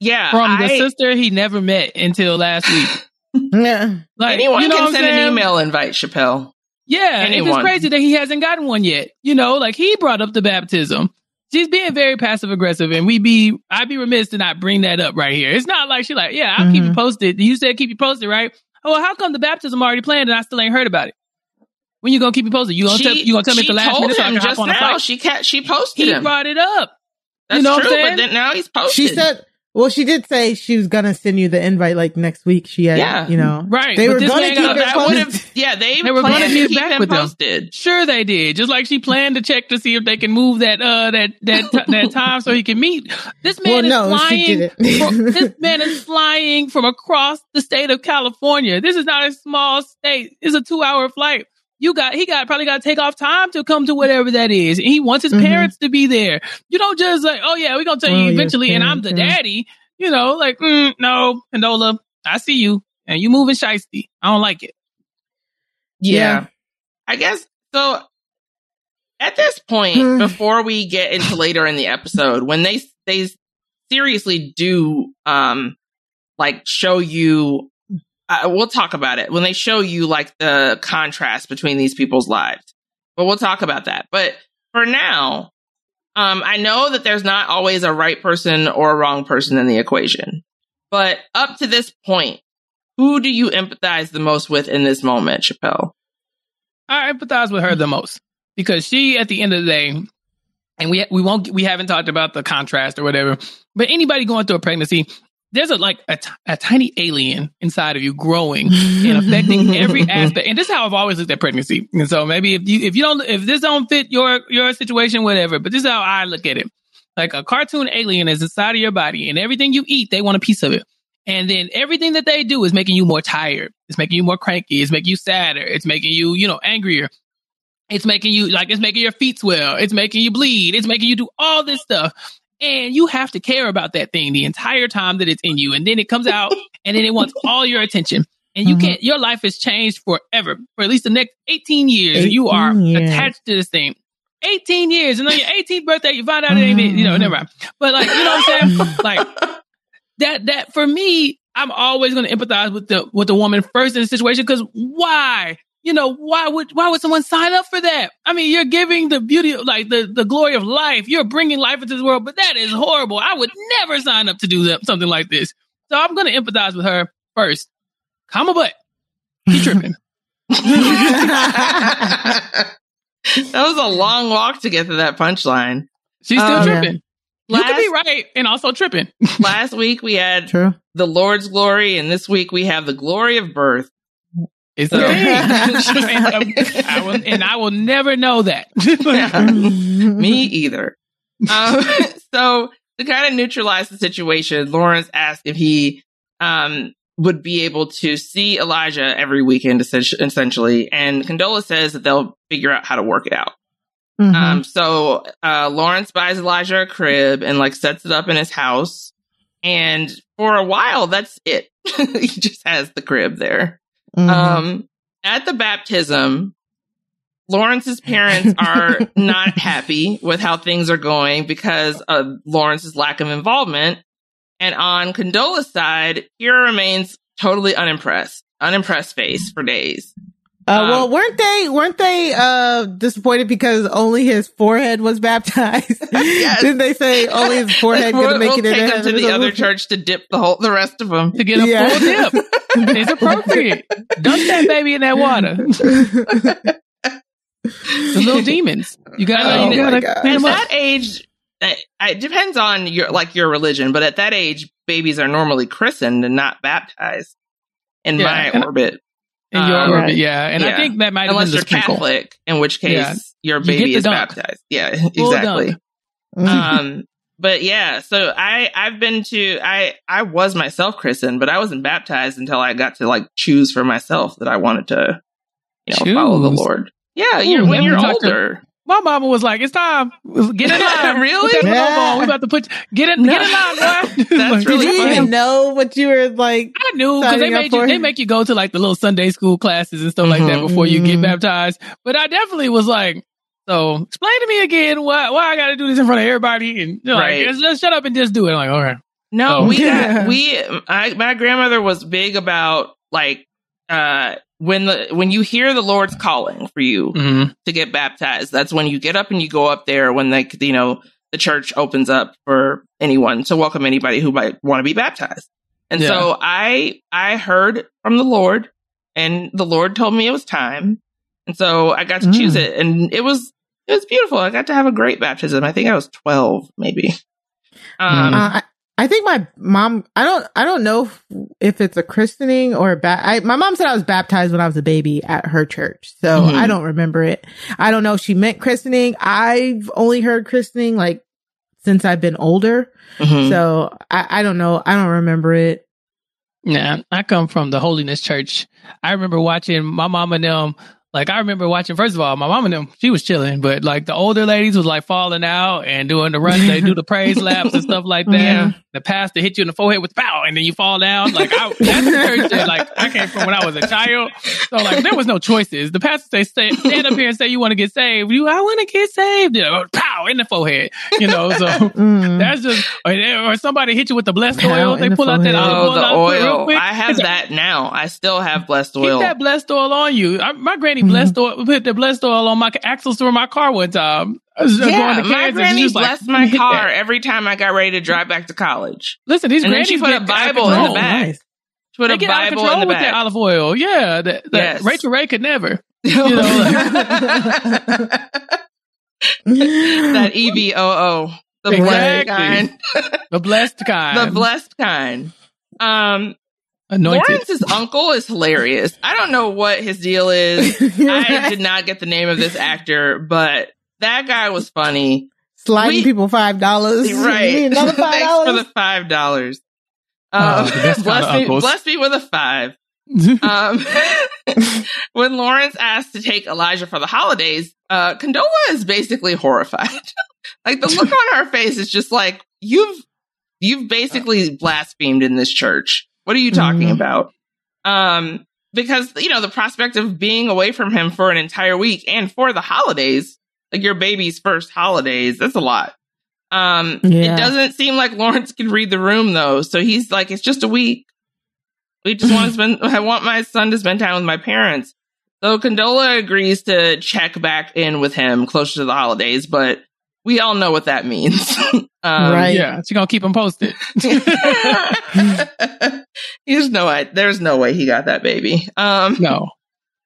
Yeah. from the sister he never met until last week. Yeah. Like, anyone you know can what I'm send an email invite, Chappelle. Yeah, it's Anyone. just crazy that he hasn't gotten one yet. You know, like he brought up the baptism. She's being very passive aggressive, and we be I'd be remiss to not bring that up right here. It's not like she like, yeah, I'll keep you Mhm. posted. You said keep you posted, right? Oh, well, how come the baptism already planned and I still ain't heard about it? When you gonna keep you posted? You gonna tell you gonna tell me at she the last told minute so I him can hop just on now. flight? She ca- she posted He him. brought it up. That's you know what true, I'm saying? but then now he's posted. She said well, she did say she was gonna send you the invite like next week. She had Yeah. you know Right, They but were this gonna man keep got it that posted. would have, yeah, they, They were gonna to keep back him with them. posted. Sure, they did. Just like she planned to check to see if they can move that uh that that t- that time so he can meet. This man Well, is no, she flying. didn't. from- this man is flying from across the state of California. This is not a small state. It's a two hour flight. You got he got probably got to take off time to come to whatever that is. And he wants his Mhm. parents to be there. You don't just like, oh yeah, we're gonna tell Oh, you eventually, and I'm the parents, daddy. You know, like mm, no, Condola, I see you, and you moving shisty. I don't like it. Yeah. Yeah. I guess so. At this point, Hmm. before we get into later in the episode, when they they seriously do um like show you uh, we'll talk about it when they show you like the contrast between these people's lives. But we'll talk about that. But for now, um, I know that there's not always a right person or a wrong person in the equation. But up to this point, who do you empathize the most with in this moment, Chappelle? I empathize with her the most because she, at the end of the day, and we we won't we haven't talked about the contrast or whatever, but anybody going through a pregnancy, there's a like a, t- a tiny alien inside of you growing and affecting every aspect. And this is how I've always looked at pregnancy. And so maybe if you if you don't if this don't fit your your situation, whatever. But this is how I look at it. Like a cartoon alien is inside of your body, and everything you eat, they want a piece of it. And then everything that they do is making you more tired. It's making you more cranky. It's making you sadder. It's making you, you know, angrier. It's making you like it's making your feet swell. It's making you bleed. It's making you do all this stuff. And you have to care about that thing the entire time that it's in you. And then it comes out and then it wants all your attention. And you Mhm. can't, your life has changed forever for at least the next 18 years. you are years. attached to this thing. 18 years. And on your 18th birthday, you find out it ain't, it, you know, never mind. But like, you know what I'm saying? Like, that that for me, I'm always going to empathize with the with the woman first in the situation because why? You know, why would why would someone sign up for that? I mean, you're giving the beauty, of, like the the glory of life. You're bringing life into the world, but that is horrible. I would never sign up to do that, something like this. So I'm going to empathize with her first. Comma, but he tripping. that was a long walk to get to that punchline. She's still Um, tripping. You could be right and also tripping. last week we had True. the Lord's glory, and this week we have the glory of birth. It's So- okay. and, I will, and I will never know that. Me either. Um, so to kind of neutralize the situation, Lawrence asked if he um, would be able to see Elijah every weekend, essentially. And Condola says that they'll figure out how to work it out. Mhm. Um, so uh, Lawrence buys Elijah a crib and like sets it up in his house. And for a while, that's it. he just has the crib there. Mhm. Um, at the baptism, Lawrence's parents are not happy with how things are going because of Lawrence's lack of involvement. And on Condola's side, Kira remains totally unimpressed, unimpressed face for days. Uh, Um, well, weren't they weren't they uh disappointed because only his forehead was baptized? Yes. Didn't they say only his forehead we'll, could make we'll it in take him heaven to the other church to dip the whole, the rest of them. to get a Yeah. full dip. It's appropriate. Dunk that baby in that water. The little demons. You gotta, Oh you gotta. At that age, uh, it depends on your like your religion, but at that age, babies are normally christened and not baptized. In Yeah, my orbit, In your Um, orbit, Right. yeah. And I think that might have unless been you're sprinkle. Catholic, in which case Yeah. your baby the is dunk. baptized. Yeah, exactly. Mm-hmm. um, but yeah, so I I've been to I I was myself christened, but I wasn't baptized until I got to like choose for myself that I wanted to, you know, follow the Lord. Yeah, Ooh, you're when you're me talk to- older. My mama was like, "It's time. Get in line. Really? Put Yeah. on. We about to put get in. No. Get in line, boy." That's Like, really Did you even know what you were like? I knew because they made you for they make you go to like the little Sunday school classes and stuff like that Mhm. before you get Mhm. baptized. But I definitely was like, so explain to me again why why I got to do this in front of everybody and you know, Right. like, just, just shut up and just do it. I'm like, okay, No, Oh. we Yeah. got we. I, my grandmother was big about like uh when the when you hear the Lord's calling for you mm-hmm. to get baptized. That's when you get up and you go up there when like you know the church opens up for anyone to welcome anybody who might want to be baptized. And Yeah. so I I heard from the Lord, and the Lord told me it was time, and so I got to Mm. choose it, and it was it was beautiful. I got to have a great baptism. I think I was twelve, maybe. Um, Uh, I, I think my mom. I don't. I don't know if, if it's a christening or a ba- I, My mom said I was baptized when I was a baby at her church, so Mhm. I don't remember it. I don't know if she meant christening. I've only heard christening like since I've been older, mhm. so I, I don't know. I don't remember it. Yeah, I come from the Holiness Church. I remember watching my mom and them. Like I remember watching. First of all, my mom and them, she was chilling, but like the older ladies was like falling out and doing the run. They do the praise laps and stuff like that. Yeah. The pastor hit you in the forehead with pow, and then you fall down. Like I, that's the church that like I came from when I was a child. So like there was no choices. The pastor say, stay, stand up here and say you want to get saved. You, I want to get saved. You know, pow in the forehead. You know, so Mm. that's just or, or somebody hit you with the blessed Pow oil. They the pull out that forehead. olive Oh, oil the out quick- real oil. I have It's a- that now. I still have blessed Keep oil. that blessed oil on you. I, my granny Mm-hmm. blessed oil, put the blessed oil on my axles for my car one time. I was just yeah, going to my Kansas, granny she was like, blessed my car every time I got ready to drive back to college. Listen, these And grannies she put a get out Bible in the back. nice. She put They a get out of Bible control in the with that back. olive oil. Yeah, that, that Yes. Rachael Ray could never. You know, that E V O O, the blessed kind, the blessed kind, the blessed kind. Um, anointed. Lawrence's uncle is hilarious. I don't know what his deal is. I did not get the name of this actor, but that guy was funny. Sliding We- people five dollars. Right. Another five Thanks for the five dollars. Oh, Um, the best kind bless me, bless me with a five. Um, when Lawrence asked to take Elijah for the holidays, uh, Condola is basically horrified. like the look on her face is just like you've you've basically blasphemed in this church. What are you talking Mhm. about? Um, because you know the prospect of being away from him for an entire week and for the holidays, like your baby's first holidays, that's a lot. Um, Yeah. it doesn't seem like Lawrence can read the room though, so he's like, it's just a week. We just want to spend. I want my son to spend time with my parents. So Condola agrees to check back in with him closer to the holidays, but we all know what that means. um, Right. yeah, she gonna keep him posted. There's no way. There's no way he got that baby. Um, No,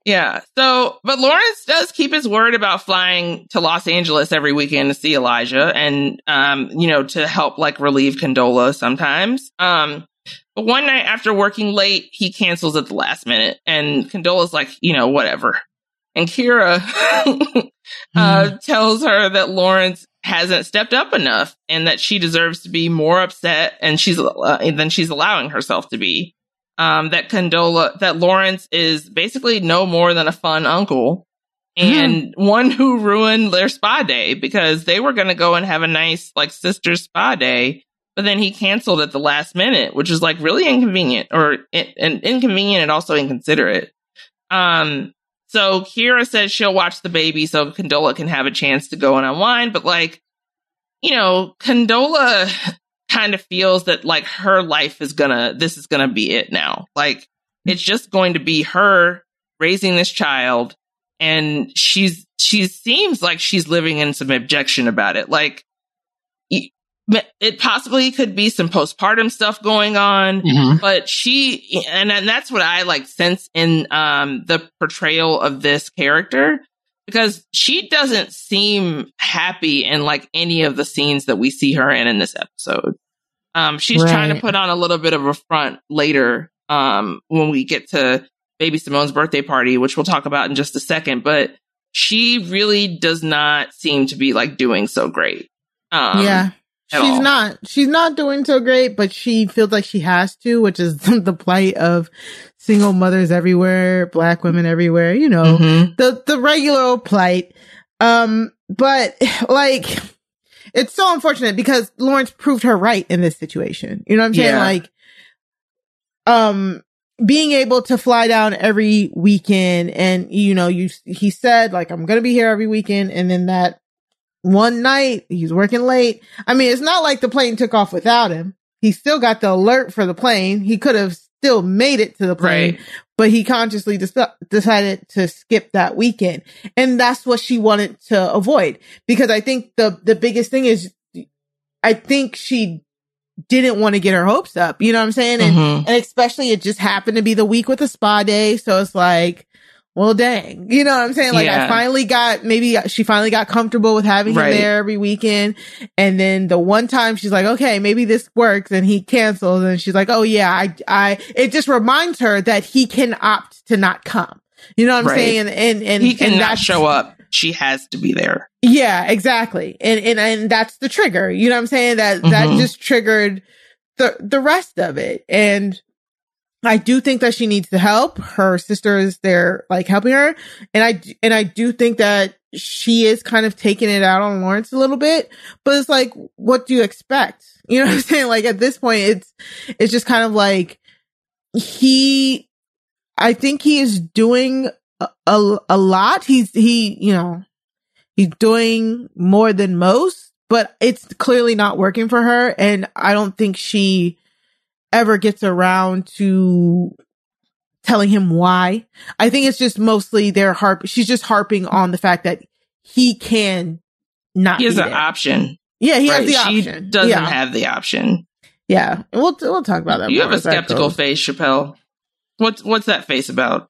yeah. So, but Lawrence does keep his word about flying to Los Angeles every weekend to see Elijah and, um, you know, to help like relieve Condola sometimes. Um, but one night after working late, he cancels at the last minute and Condola's like, you know, whatever. And Kira, uh, tells her that Lawrence hasn't stepped up enough and that she deserves to be more upset and she's, uh, than she's allowing herself to be um, that Condola, that Lawrence is basically no more than a fun uncle and one who ruined their spa day because they were going to go and have a nice like sister spa day, but then he canceled at the last minute, which is like really inconvenient or in- and inconvenient and also inconsiderate. Um, so Kira says she'll watch the baby so Condola can have a chance to go and unwind, but like, you know, Condola kind of feels that like her life is gonna this is gonna be it now. Like it's just going to be her raising this child and she's she seems like she's living in some objection about it. Like it possibly could be some postpartum stuff going on Mhm. but she and, and that's what i like sense in um the portrayal of this character because she doesn't seem happy in like any of the scenes that we see her in in this episode. Um she's trying to put on a little bit of a front later um when we get to baby simone's birthday party which we'll talk about in just a second but she really does not seem to be like doing so great. Um yeah. At She's all. not she's not doing so great, but she feels like she has to, which is the plight of single mothers everywhere, black women everywhere, you know. Mhm. The the regular old plight. Um, but like it's so unfortunate because Lawrence proved her right in this situation. You know what I'm saying? Yeah. Like um being able to fly down every weekend and you know you he said like I'm going to be here every weekend and then that one night he's working late. I mean, it's not like the plane took off without him. He still got the alert for the plane. He could have still made it to the plane, Right. but he consciously dec- decided to skip that weekend. And that's what she wanted to avoid because I think the, the biggest thing is I think she didn't want to get her hopes up. You know what I'm saying? And, Mhm. and especially it just happened to be the week with the spa day. So it's like, well, dang, you know what I'm saying? Like Yeah. I finally got, maybe she finally got comfortable with having Right. him there every weekend. And then the one time she's like, okay, maybe this works. And he cancels and she's like, oh yeah, I, I, it just reminds her that he can opt to not come. You know what I'm Right. saying? And, and, and he and cannot show up. She has to be there. yeah, exactly. And, and, and that's the trigger. You know what I'm saying? That, that Mhm. just triggered the, the rest of it. And I do think that she needs the help. Her sister is there, like helping her. And I, and I do think that she is kind of taking it out on Lawrence a little bit, but it's like, what do you expect? You know what I'm saying? Like at this point, it's, it's just kind of like he, I think he is doing a, a, a lot. He's, he, you know, he's doing more than most, but it's clearly not working for her. And I don't think she ever gets around to telling him why. I think it's just mostly they're harp. She's just harping on the fact that he can not. He has be an there. option. Yeah, he right? has the she option. doesn't yeah. have the option. Yeah, and we'll we'll talk about that. You have a skeptical face, Chappelle. What's what's that face about?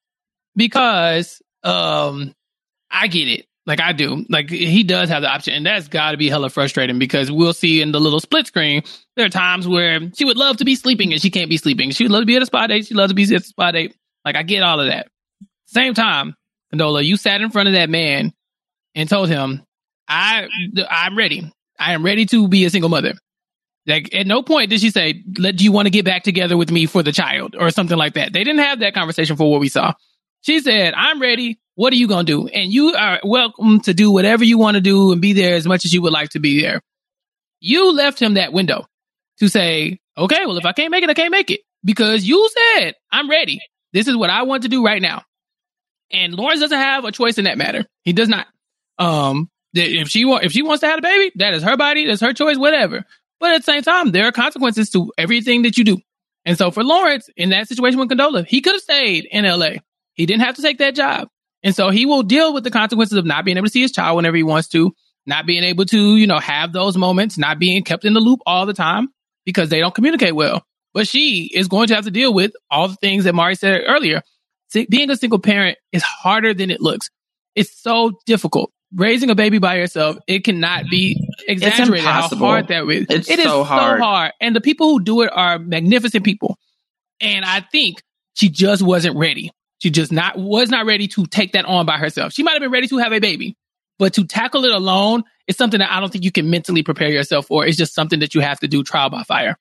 because um I get it. Like I do. Like he does have the option, and that's got to be hella frustrating because we'll see in the little split screen. There are times where she would love to be sleeping and she can't be sleeping. She would love to be at a spa date. She loves to be at a spa date. Like I get all of that. Same time, Condola, you sat in front of that man and told him, "I, I'm ready. I am ready to be a single mother." Like at no point did she say, "Let do you want to get back together with me for the child?" or something like that. They didn't have that conversation for what we saw. She said, I'm ready. What are you going to do? And you are welcome to do whatever you want to do and be there as much as you would like to be there. You left him that window to say, okay, well, if I can't make it, I can't make it because you said, I'm ready. This is what I want to do right now. And Lawrence doesn't have a choice in that matter. He does not. Um, if she want, if she wants to have a baby, that is her body, that's her choice, whatever. But at the same time, there are consequences to everything that you do. And so for Lawrence, in that situation with Condola, he could have stayed in LA. He didn't have to take that job. And so he will deal with the consequences of not being able to see his child whenever he wants to, not being able to, you know, have those moments, not being kept in the loop all the time because they don't communicate well. But she is going to have to deal with all the things that Mari said earlier. Being a single parent is harder than it looks. It's so difficult. Raising a baby by yourself, it cannot be exaggerated how hard that is. It's It is so hard. so hard. And the people who do it are magnificent people. And I think she just wasn't ready. She just not was not ready to take that on by herself. She might have been ready to have a baby, but to tackle it alone is something that I don't think you can mentally prepare yourself for. It's just something that you have to do trial by fire.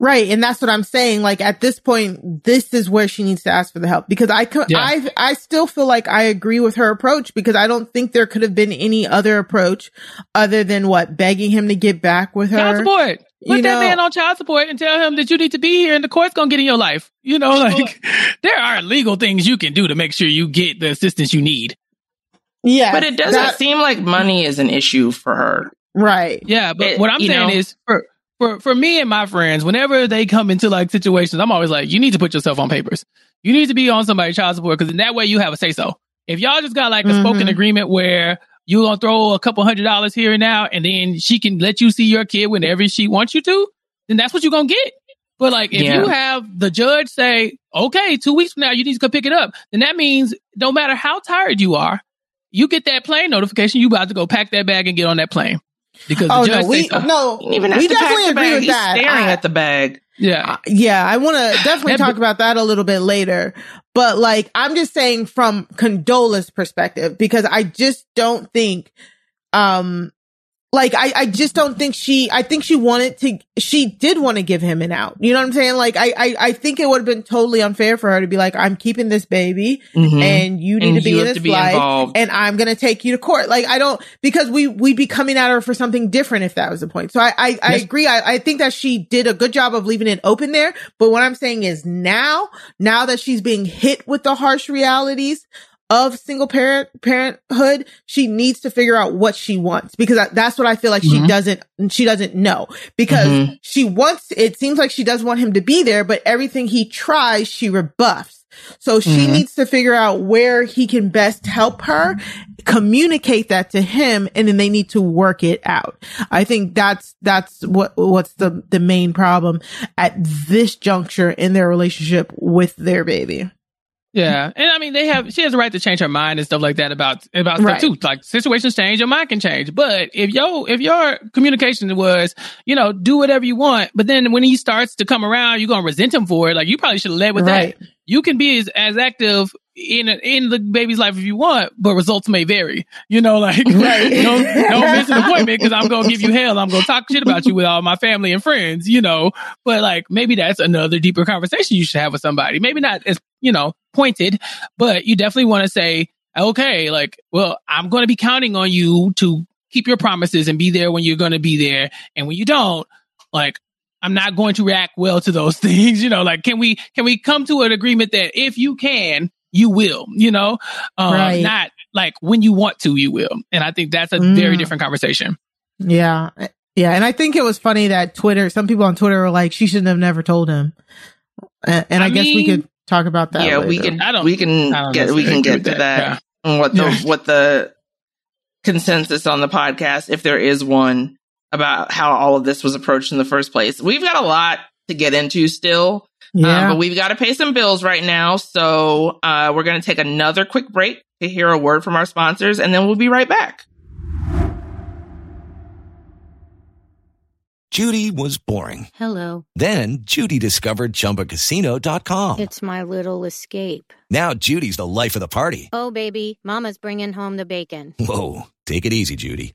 Right. And that's what I'm saying. Like at this point, this is where she needs to ask for the help because I could, Yeah. I, I still feel like I agree with her approach because I don't think there could have been any other approach other than what begging him to get back with her. Child support. Put You that know- man on child support and tell him that you need to be here and the court's gonna get in your life. You know, like there are legal things you can do to make sure you get the assistance you need. Yeah. But it doesn't that- seem like money is an issue for her. right. Yeah, but It- what I'm saying know- is for for for me and my friends, whenever they come into like situations, I'm always like, you need to put yourself on papers. You need to be on somebody's child support because in that way you have a say so. If y'all just got like a spoken Mhm. agreement where you gonna throw a couple hundred dollars here and now, and then she can let you see your kid whenever she wants you to, then that's what you're gonna get. But like if Yeah. you have the judge say, okay, two weeks from now you need to go pick it up, then that means no matter how tired you are, you get that plane notification, you about to go pack that bag and get on that plane. Because the Oh judge no, we say so. no, even we definitely the agree bag. with He's that. staring I- at the bag. Yeah. Uh, yeah, I want to definitely talk about that a little bit later. But like, I'm just saying from Condola's perspective, because I just don't think, um, like, I, I just don't think she, I think she wanted to, she did want to give him an out. You know what I'm saying? Like, I, I, I think it would have been totally unfair for her to be like, I'm keeping this baby Mhm. and you need And to be in this be life involved. and I'm going to take you to court. Like, I don't, because we, we'd be coming at her for something different if that was the point. So I, I, I agree. I, I think that she did a good job of leaving it open there. But what I'm saying is now, now that she's being hit with the harsh realities of single parent parenthood, she needs to figure out what she wants because that- that's what I feel like she Mhm. doesn't, she doesn't know because Mhm. she wants, it seems like she does want him to be there, but everything he tries, she rebuffs. So she Mhm. needs to figure out where he can best help her, communicate that to him, and then they need to work it out. I think that's, that's what, what's the, the main problem at this juncture in their relationship with their baby. Yeah, and I mean, they have. She has the right to change her mind and stuff like that about about Right. stuff too. Like situations change, your mind can change. But if yo, if your communication was, you know, do whatever you want, but then when he starts to come around, you're gonna resent him for it. Like you probably should have led with Right. that. You can be as, as active in in the baby's life if you want, but results may vary. You know, like Right. don't don't miss an appointment because I'm gonna give you hell. I'm gonna talk shit about you with all my family and friends. You know, but like maybe that's another deeper conversation you should have with somebody. Maybe not as you know pointed, but you definitely want to say, okay, like, well, I'm going to be counting on you to keep your promises and be there when you're going to be there. And when you don't, like, I'm not going to react well to those things. You know, like, can we, can we come to an agreement that if you can, you will, you know, um, right. not like when you want to, you will. And I think that's a mm. very different conversation. Yeah. Yeah. And I think it was funny that Twitter, some people on Twitter were like, she shouldn't have never told him. And, I, I guess mean, we could talk about that. Yeah, later. we can, I don't, we can get, we can get to that. that. Yeah. What the, yeah. what the consensus on the podcast, if there is one about how all of this was approached in the first place. We've got a lot to get into still. Um, yeah. Um, but we've got to pay some bills right now. So uh, we're going to take another quick break to hear a word from our sponsors, and then we'll be right back. Judy was boring. Hello. Then Judy discovered chumbacasino.com. It's my little escape. Now Judy's the life of the party. Oh, baby, Mama's bringing home the bacon. Whoa. Take it easy, Judy.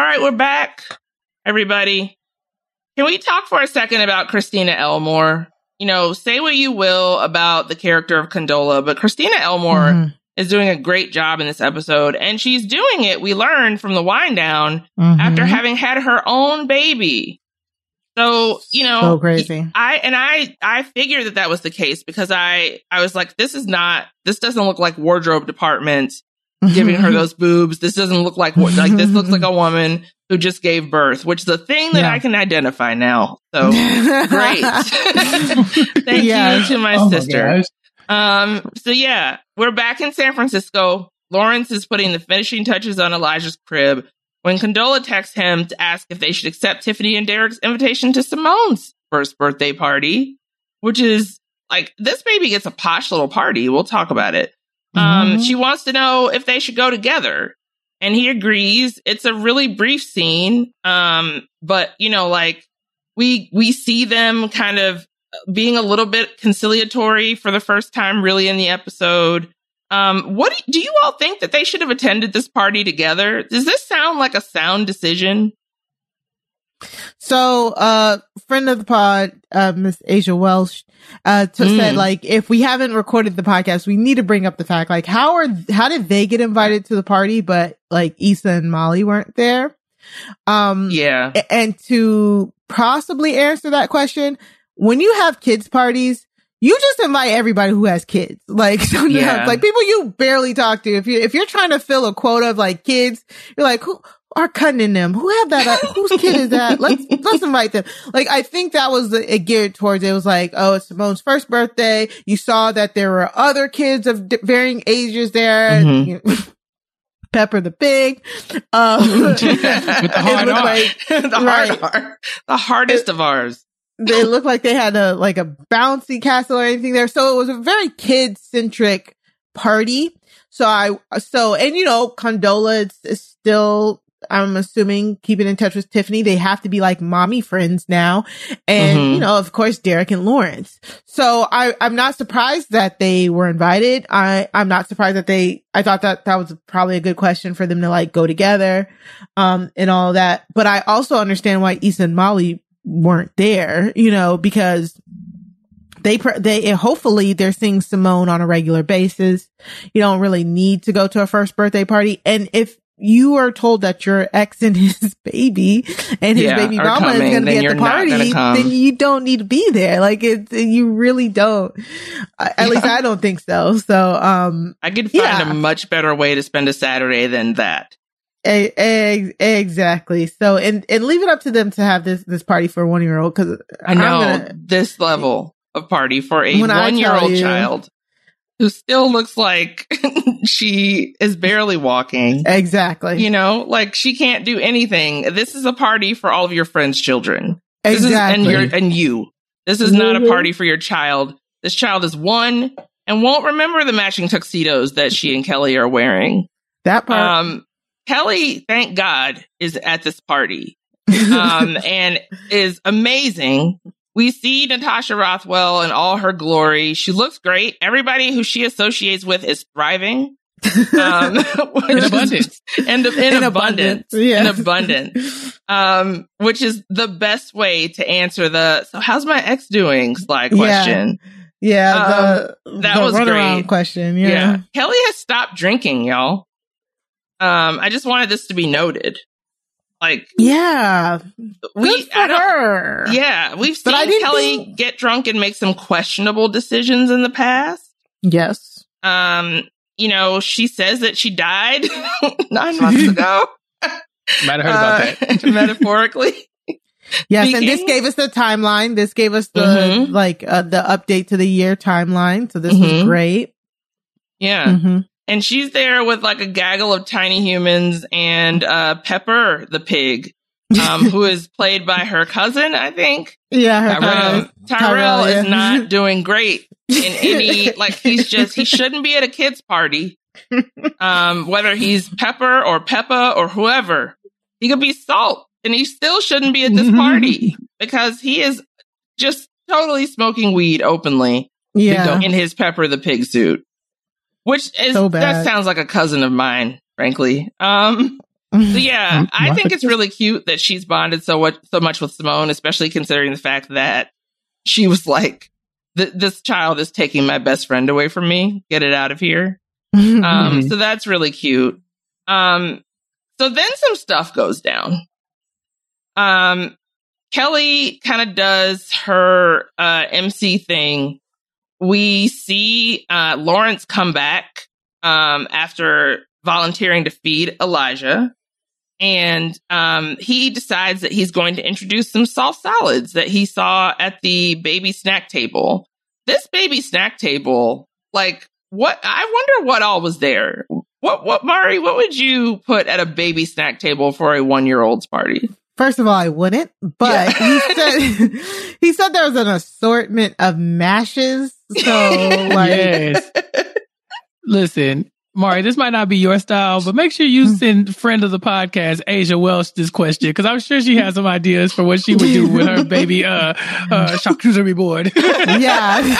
All right, we're back, everybody. Can we talk for a second about Christina Elmore? You know, say what you will about the character of Condola, but Christina Elmore mm-hmm. is doing a great job in this episode. And she's doing it, we learned from the wind down, mm-hmm. after having had her own baby. So, you know, so crazy. I, and I, I figured that that was the case because I, I was like, this is not, this doesn't look like wardrobe department giving her those boobs. This doesn't look like, what, like, this looks like a woman who just gave birth, which is a thing that yeah. I can identify now. So great. Thank you to my oh sister. My um, so yeah, we're back in San Francisco. Lawrence is putting the finishing touches on Elijah's crib when Condola texts him to ask if they should accept Tiffany and Derek's invitation to Simone's first birthday party, which is like this baby gets a posh little party. We'll talk about it. Um, mm-hmm. she wants to know if they should go together and he agrees. It's a really brief scene. Um, but you know, like we, we see them kind of being a little bit conciliatory for the first time really in the episode. Um, what do, do you all think that they should have attended this party together? Does this sound like a sound decision? So, uh, friend of the pod, uh, Miss Asia Welsh, uh, t- mm. said like, if we haven't recorded the podcast, we need to bring up the fact, like, how are, how did they get invited to the party, but like Issa and Molly weren't there? Um, yeah. And to possibly answer that question, when you have kids parties, you just invite everybody who has kids. Like sometimes, yeah. like people you barely talk to. If you if you're trying to fill a quota of like kids, you're like, who are cutting in them? Who have that? Uh, whose kid is that? Let's let's invite them. Like I think that was the, it geared towards. It was like, oh, it's Simone's first birthday. You saw that there were other kids of d- varying ages there. Mm-hmm. You know, Pepper the pig. Um, With the hard like, the right. hard, the hardest it, of ours they looked like they had a like a bouncy castle or anything there. So it was a very kid centric party. So I so and you know Condola is, is still I'm assuming keeping in touch with Tiffany. They have to be like mommy friends now. And, Mhm. you know, of course, Derek and Lawrence. So I, I'm not surprised that they were invited. I, I'm not surprised that they, I thought that that was probably a good question for them to like go together, um, and all that. But I also understand why Issa and Molly weren't there, you know, because they they and hopefully they're seeing Simone on a regular basis. You don't really need to go to a first birthday party, and if you are told that your ex and his baby and his Yeah, baby mama coming, is going to be at the party, then you don't need to be there. Like it, you really don't. At least I don't think so. So, um, I could find Yeah. a much better way to spend a Saturday than that. E- ex- exactly. So, and and leave it up to them to have this this party for a one year old because I know this level of party for a one year old child who still looks like she is barely walking. exactly. You know, like she can't do anything. This is a party for all of your friends' children. This Exactly. is, and your and you. This is not a Mhm. party for your child. This child is one and won't remember the matching tuxedos that she and Kelly are wearing. that part. Um, Kelly, thank God, is at this party um, and is amazing. We see Natasha Rothwell in all her glory. She looks great. Everybody who she associates with is thriving. Um, In abundance. and in, In abundance, abundance, yeah. in abundance, um, which is the best way to answer the "so how's my ex doing?" slide question. yeah, the um, that the was great. question. Yeah. Kelly has stopped drinking, y'all. Um, I just wanted this to be noted. Like Yeah. we, Good for I don't- her. yeah, we've But I seen didn't Kelly think- get drunk and make some questionable decisions in the past. Yes. Um, you know, she says that she died nine months ago. Might have heard about that. Uh, metaphorically. Yes, and this gave us the timeline. This gave us the Mhm. like uh, the update to the year timeline. So this was Mhm. great. Yeah. Mhm. And she's there with like a gaggle of tiny humans and uh Pepper the pig, um, who is played by her cousin, I think. Yeah, her Um. Tyrell Tyrell, is yeah. not doing great in any like he's just he shouldn't be at a kid's party. Um, whether he's Pepper or Peppa or whoever, he could be Salt, and he still shouldn't be at this party because he is just totally smoking weed openly Yeah. in his Pepper the pig suit, which is So that sounds like a cousin of mine, frankly. Um, so yeah, I think it's really cute that she's bonded so much so much with Simone, especially considering the fact that she was like, "This child is taking my best friend away from me. Get it out of here." Um, so that's really cute. Um, so then some stuff goes down. Um, Kelly kind of does her uh, MC thing. We see uh, Lawrence come back um, after volunteering to feed Elijah. And um, he decides that he's going to introduce some soft solids that he saw at the baby snack table. This baby snack table, like, what? I wonder what all was there. What, what, Mari, what would you put at a baby snack table for a one year old's party? First of all, I wouldn't, but he said he said there was an assortment of mashes. So like yes. Listen, Mari, this might not be your style, but make sure you send friend of the podcast, Asia Welsh, this question because I'm sure she has some ideas for what she would do with her baby uh, uh, charcuterie board. yeah.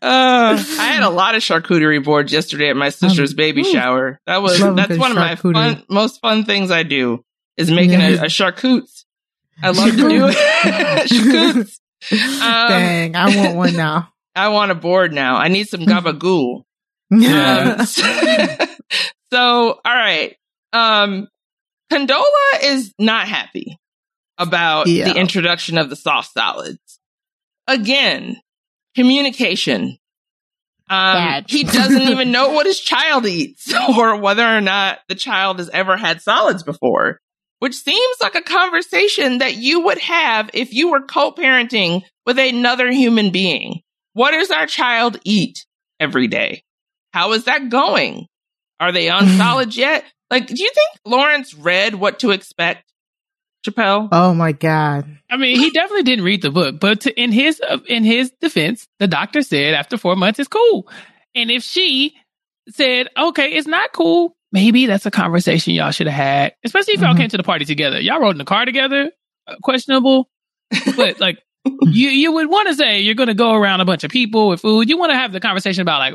Uh, I had a lot of charcuterie boards yesterday at my sister's baby shower. That was that's one of my fun, most fun things I do is making a, a. I love to do it. charcutes. Um, Dang, I want one now. I want a board now. I need some gabagool. Yeah. Um, so, all right. Um, Condola is not happy about Yeah. the introduction of the soft solids. Again, communication. Um, he doesn't even know what his child eats or whether or not the child has ever had solids before, which seems like a conversation that you would have if you were co-parenting with another human being. What does our child eat every day? How is that going? Are they on solid yet? Like, do you think Lawrence read what to expect? Chappelle? Oh my god. I mean, he definitely didn't read the book, but to, in his uh, in his defense, the doctor said after four months it's cool, and if she said okay, it's not cool, maybe that's a conversation y'all should have had, especially if y'all Mhm. came to the party together. Y'all rode in the car together, uh, questionable, but like you you would want to say you're going to go around a bunch of people with food. You want to have the conversation about like,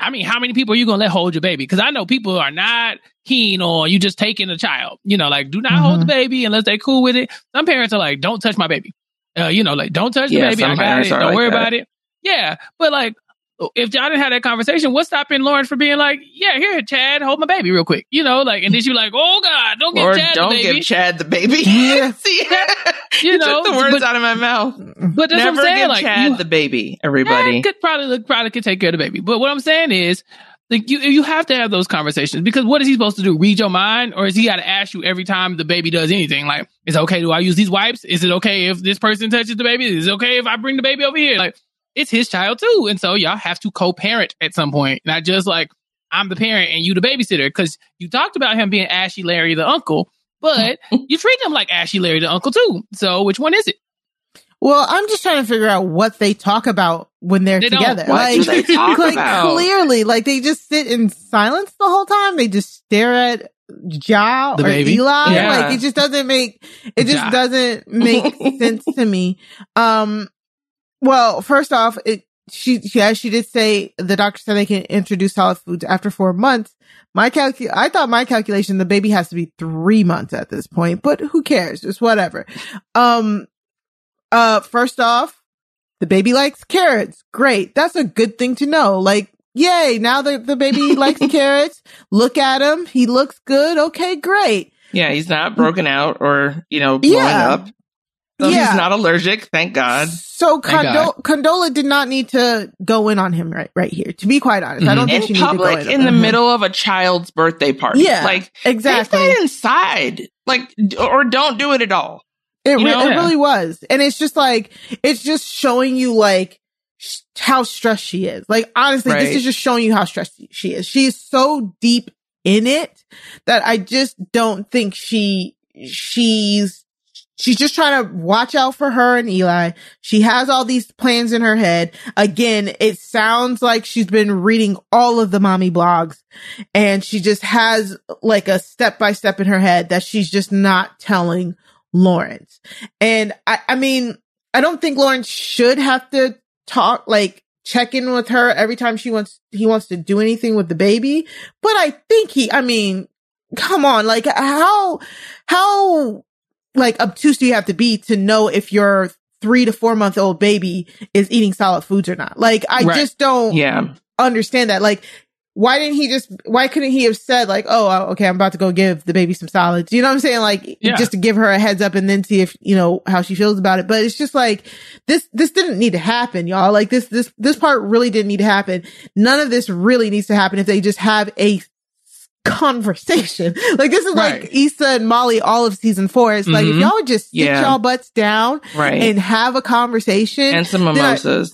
I mean, how many people are you going to let hold your baby? Because I know people are not keen on you just taking a child. You know, like do not hold the Mm-hmm. baby unless they cool with it. Some parents are like, don't touch my baby. Uh, you know, like don't touch the baby. I got it. Don't like worry that. about it. Yeah, but like. If y'all didn't have that conversation, what's stopping Lauren from being like, "Yeah, here, Chad, hold my baby real quick," you know, like, and then she like, "Oh God, don't give Chad don't the baby." give Chad the baby. Yeah. See, You you know, took the words but- out of my mouth. But that's Never what I'm saying. give Like, Chad you, the baby. Everybody. could probably look probably could take care of the baby. But what I'm saying is, like you you have to have those conversations because what is he supposed to do? Read your mind, or is he got to ask you every time the baby does anything? Like, is it okay? Do I use these wipes? Is it okay if this person touches the baby? Is it okay if I bring the baby over here? Like, it's his child too, and so y'all have to co-parent at some point, not just like I'm the parent and you the babysitter. Because you talked about him being Ashy Larry the uncle, but you treat him like Ashy Larry the uncle too. So which one is it? Well, I'm just trying to figure out what they talk about when they're They together. What like, do they talk like about? clearly, like they just sit in silence the whole time. They just stare at Ja The or baby. Eli. Yeah. Like it just doesn't make it just Ja. doesn't make sense to me. Um, well, first off, it she yeah she did say the doctor said they can introduce solid foods after four months. My calcu I thought my calculation the baby has to be three months at this point, but who cares? Just whatever. Um, uh, first off, the baby likes carrots. Great. That's a good thing to know. Like, yay. Now that the baby likes carrots, look at him. He looks good. Okay, great. yeah, he's not broken out or, you know, blowing Yeah. up. So Yeah. he's not allergic, thank God. So Thank Condo- Condola did not need to go in on him right, right here. To be quite honest, I don't mm-hmm. think In she needed to go public, in, in the him. middle of a child's birthday party. Yeah, Like, exactly. Take that inside. Like, or don't do it at all. It, You re- it really was. And it's just like, it's just showing you like sh- how stressed she is. Like, honestly, this is just showing you how stressed she is. She is so deep in it that I just don't think she, she's, she's just trying to watch out for her and Eli. She has all these plans in her head. Again, it sounds like she's been reading all of the mommy blogs and she just has like a step by step in her head that she's just not telling Lawrence. And I, I mean, I don't think Lawrence should have to talk, like check in with her every time she wants, he wants to do anything with the baby. But I think he, I mean, come on, like how, how like obtuse do you have to be to know if your three to four month old baby is eating solid foods or not? Like, I Right. just don't Yeah. understand that. Like, why didn't he just, why couldn't he have said like, oh, okay, I'm about to go give the baby some solids. You know what I'm saying? Like, Yeah. just to give her a heads up and then see if, you know, how she feels about it. But it's just like, this, this didn't need to happen, y'all. Like this, this, this part really didn't need to happen. None of this really needs to happen if they just have a conversation. Like this is Right. like Issa and Molly all of season four. It's like if Mhm. y'all would just sit Yeah. y'all butts down Right. and have a conversation and some then I-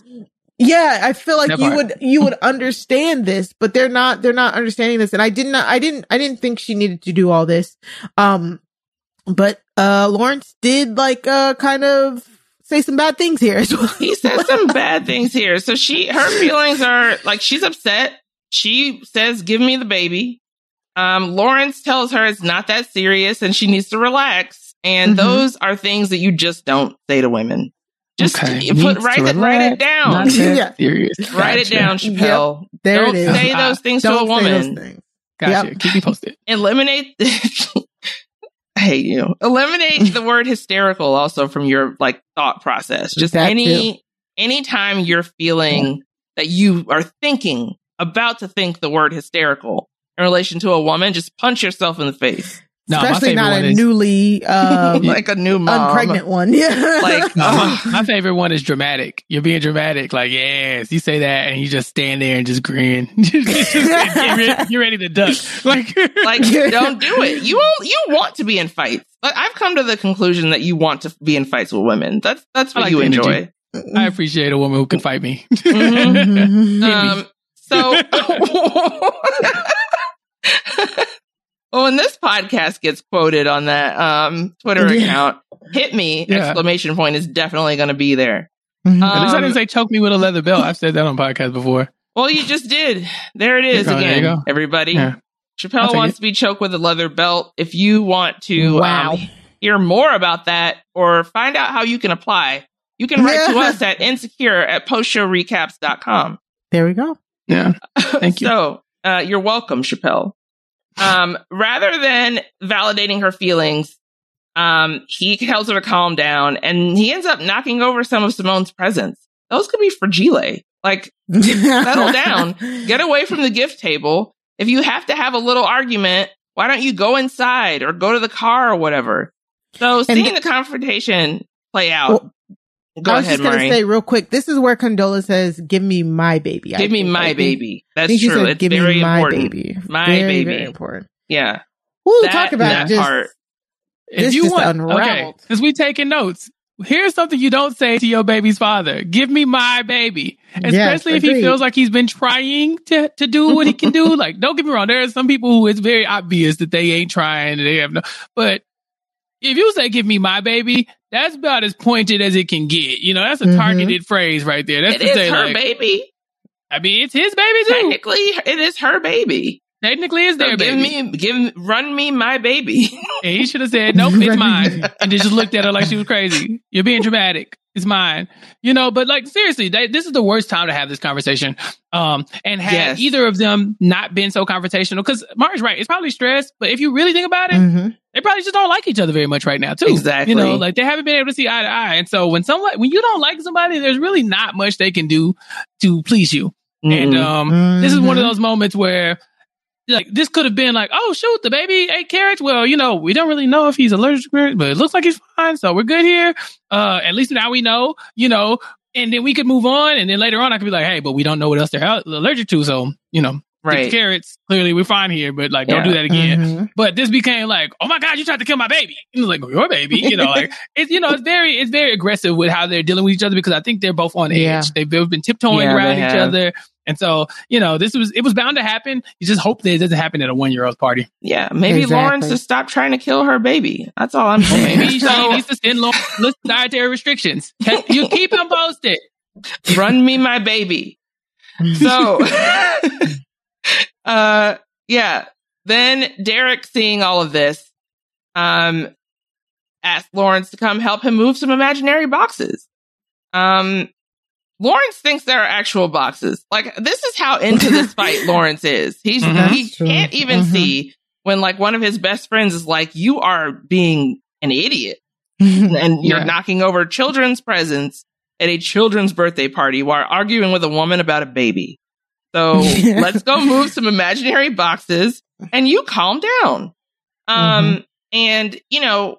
yeah, I feel like That you part. would you would understand this, but they're not they're not understanding this. And I did not I didn't I didn't think she needed to do all this. Um but uh Lawrence did like uh kind of say some bad things here as well. he says some bad things here. So she, her feelings are like she's upset. She says, "Give me the baby." Um, Lawrence tells her it's not that serious and she needs to relax. And Mhm. those are things that you just don't say to women. Just Okay. you put write to it write it down. Not that Yeah. serious. Write it down, Chappelle. There don't it is. say those things to a Don't say those woman. things. Gotcha. Yep. Keep me posted. Eliminate. I hate you. Eliminate the word hysterical also from your like thought process. Just That any anytime you're feeling that you are thinking about to think the word hysterical in relation to a woman, just punch yourself in the face No, my Especially favorite not one a is newly um like a new mom. unpregnant one. Yeah. Like No, my, my favorite one is dramatic. You're being dramatic, like yes. You say that, and you just stand there and just grin. Just- just- get you're ready to duck. Like, like don't do it. You will, you want to be in fights. Like I've come to the conclusion that you want to be in fights with women. That's that's what like you enjoy. energy. I appreciate a woman who can fight me. Mhm. Um, so well, when this podcast gets quoted on that um, Twitter Yeah. account, hit me Yeah. exclamation point is definitely going to be there. Mhm. At least I Um, didn't say choke me with a leather belt. I've said that on podcast before. Well, you just did. There it is There go, there you again, go. everybody. Yeah. Chappelle wants it. to be choked with a leather belt. If you want to Wow. um, hear more about that or find out how you can apply, you can write to us at insecure at postshowrecaps.com. There we go. Yeah. Thank you. So, uh, you're welcome, Chappelle. Um, rather than validating her feelings, um, he tells her to calm down and he ends up knocking over some of Simone's presents. Those could be for fragile. Like, settle down, get away from the gift table. If you have to have a little argument, why don't you go inside or go to the car or whatever? So seeing the confrontation play out. Go I was ahead, just gonna say real quick. This is where Condola says, "Give me my baby." I Give me think. My think- baby. I That's true. said, it's "Give me very my important. baby." My Very, baby. very important. Yeah. Ooh, That- talk about that just part. If you want, unraveled. okay, because we taking notes. Here's something you don't say to your baby's father. Give me my baby. Especially if he feels like he's been trying to, to do what he can do. Like, don't get me wrong. There are some people who it's very obvious that they ain't trying. They have no, but if you say, give me my baby, that's about as pointed as it can get. You know, that's a Mhm. targeted phrase right there. That's It to is say, her like, baby. I mean, it's his baby too. Technically, it is her baby. Technically, it's their give baby. me, give, run me my baby. And he should have said, nope, it's mine. And then just looked at her like she was crazy. You're being dramatic. It's mine. You know, but like seriously, they, this is the worst time to have this conversation. Um, and had Yes. either of them not been so confrontational, because Mari's right, it's probably stress, but if you really think about it, Mhm. They probably just don't like each other very much right now, too. Exactly. You know, like they haven't been able to see eye to eye. And so when someone, when you don't like somebody, there's really not much they can do to please you. And Mm-mm. um, this is one of Mhm. those moments where like this could have been like, oh shoot, the baby ate carrots. Well, you know, we don't really know if he's allergic to carrots, but it looks like he's fine, so we're good here. Uh, at least now we know, you know, and then we could move on. And then later on, I could be like, hey, but we don't know what else they're allergic to, so you know, take the Right. carrots. Clearly, we're fine here, but like, don't do that again. Mhm. But this became like, oh my god, you tried to kill my baby. And it was like your baby, you know, like it's you know, it's very it's very aggressive with how they're dealing with each other because I think they're both on edge. Yeah. They've both been tiptoeing Yeah, around each have. other. And so, you know, this was it was bound to happen. You just hope that it doesn't happen at a one year old party. Yeah, maybe Exactly. Lawrence to stop trying to kill her baby. That's all I'm saying. Maybe she needs to send long list dietary restrictions. You keep them posted. Run me my baby. So, uh, yeah. Then Derek, seeing all of this, um, asked Lawrence to come help him move some imaginary boxes. Um, Lawrence thinks there are actual boxes. Like this is how into this fight Lawrence is. He's Mhm. he can't even Mhm. see when like one of his best friends is like, "You are being an idiot." and you're Yeah. knocking over children's presents at a children's birthday party while arguing with a woman about a baby. So let's go move some imaginary boxes and you calm down. Um, and you know,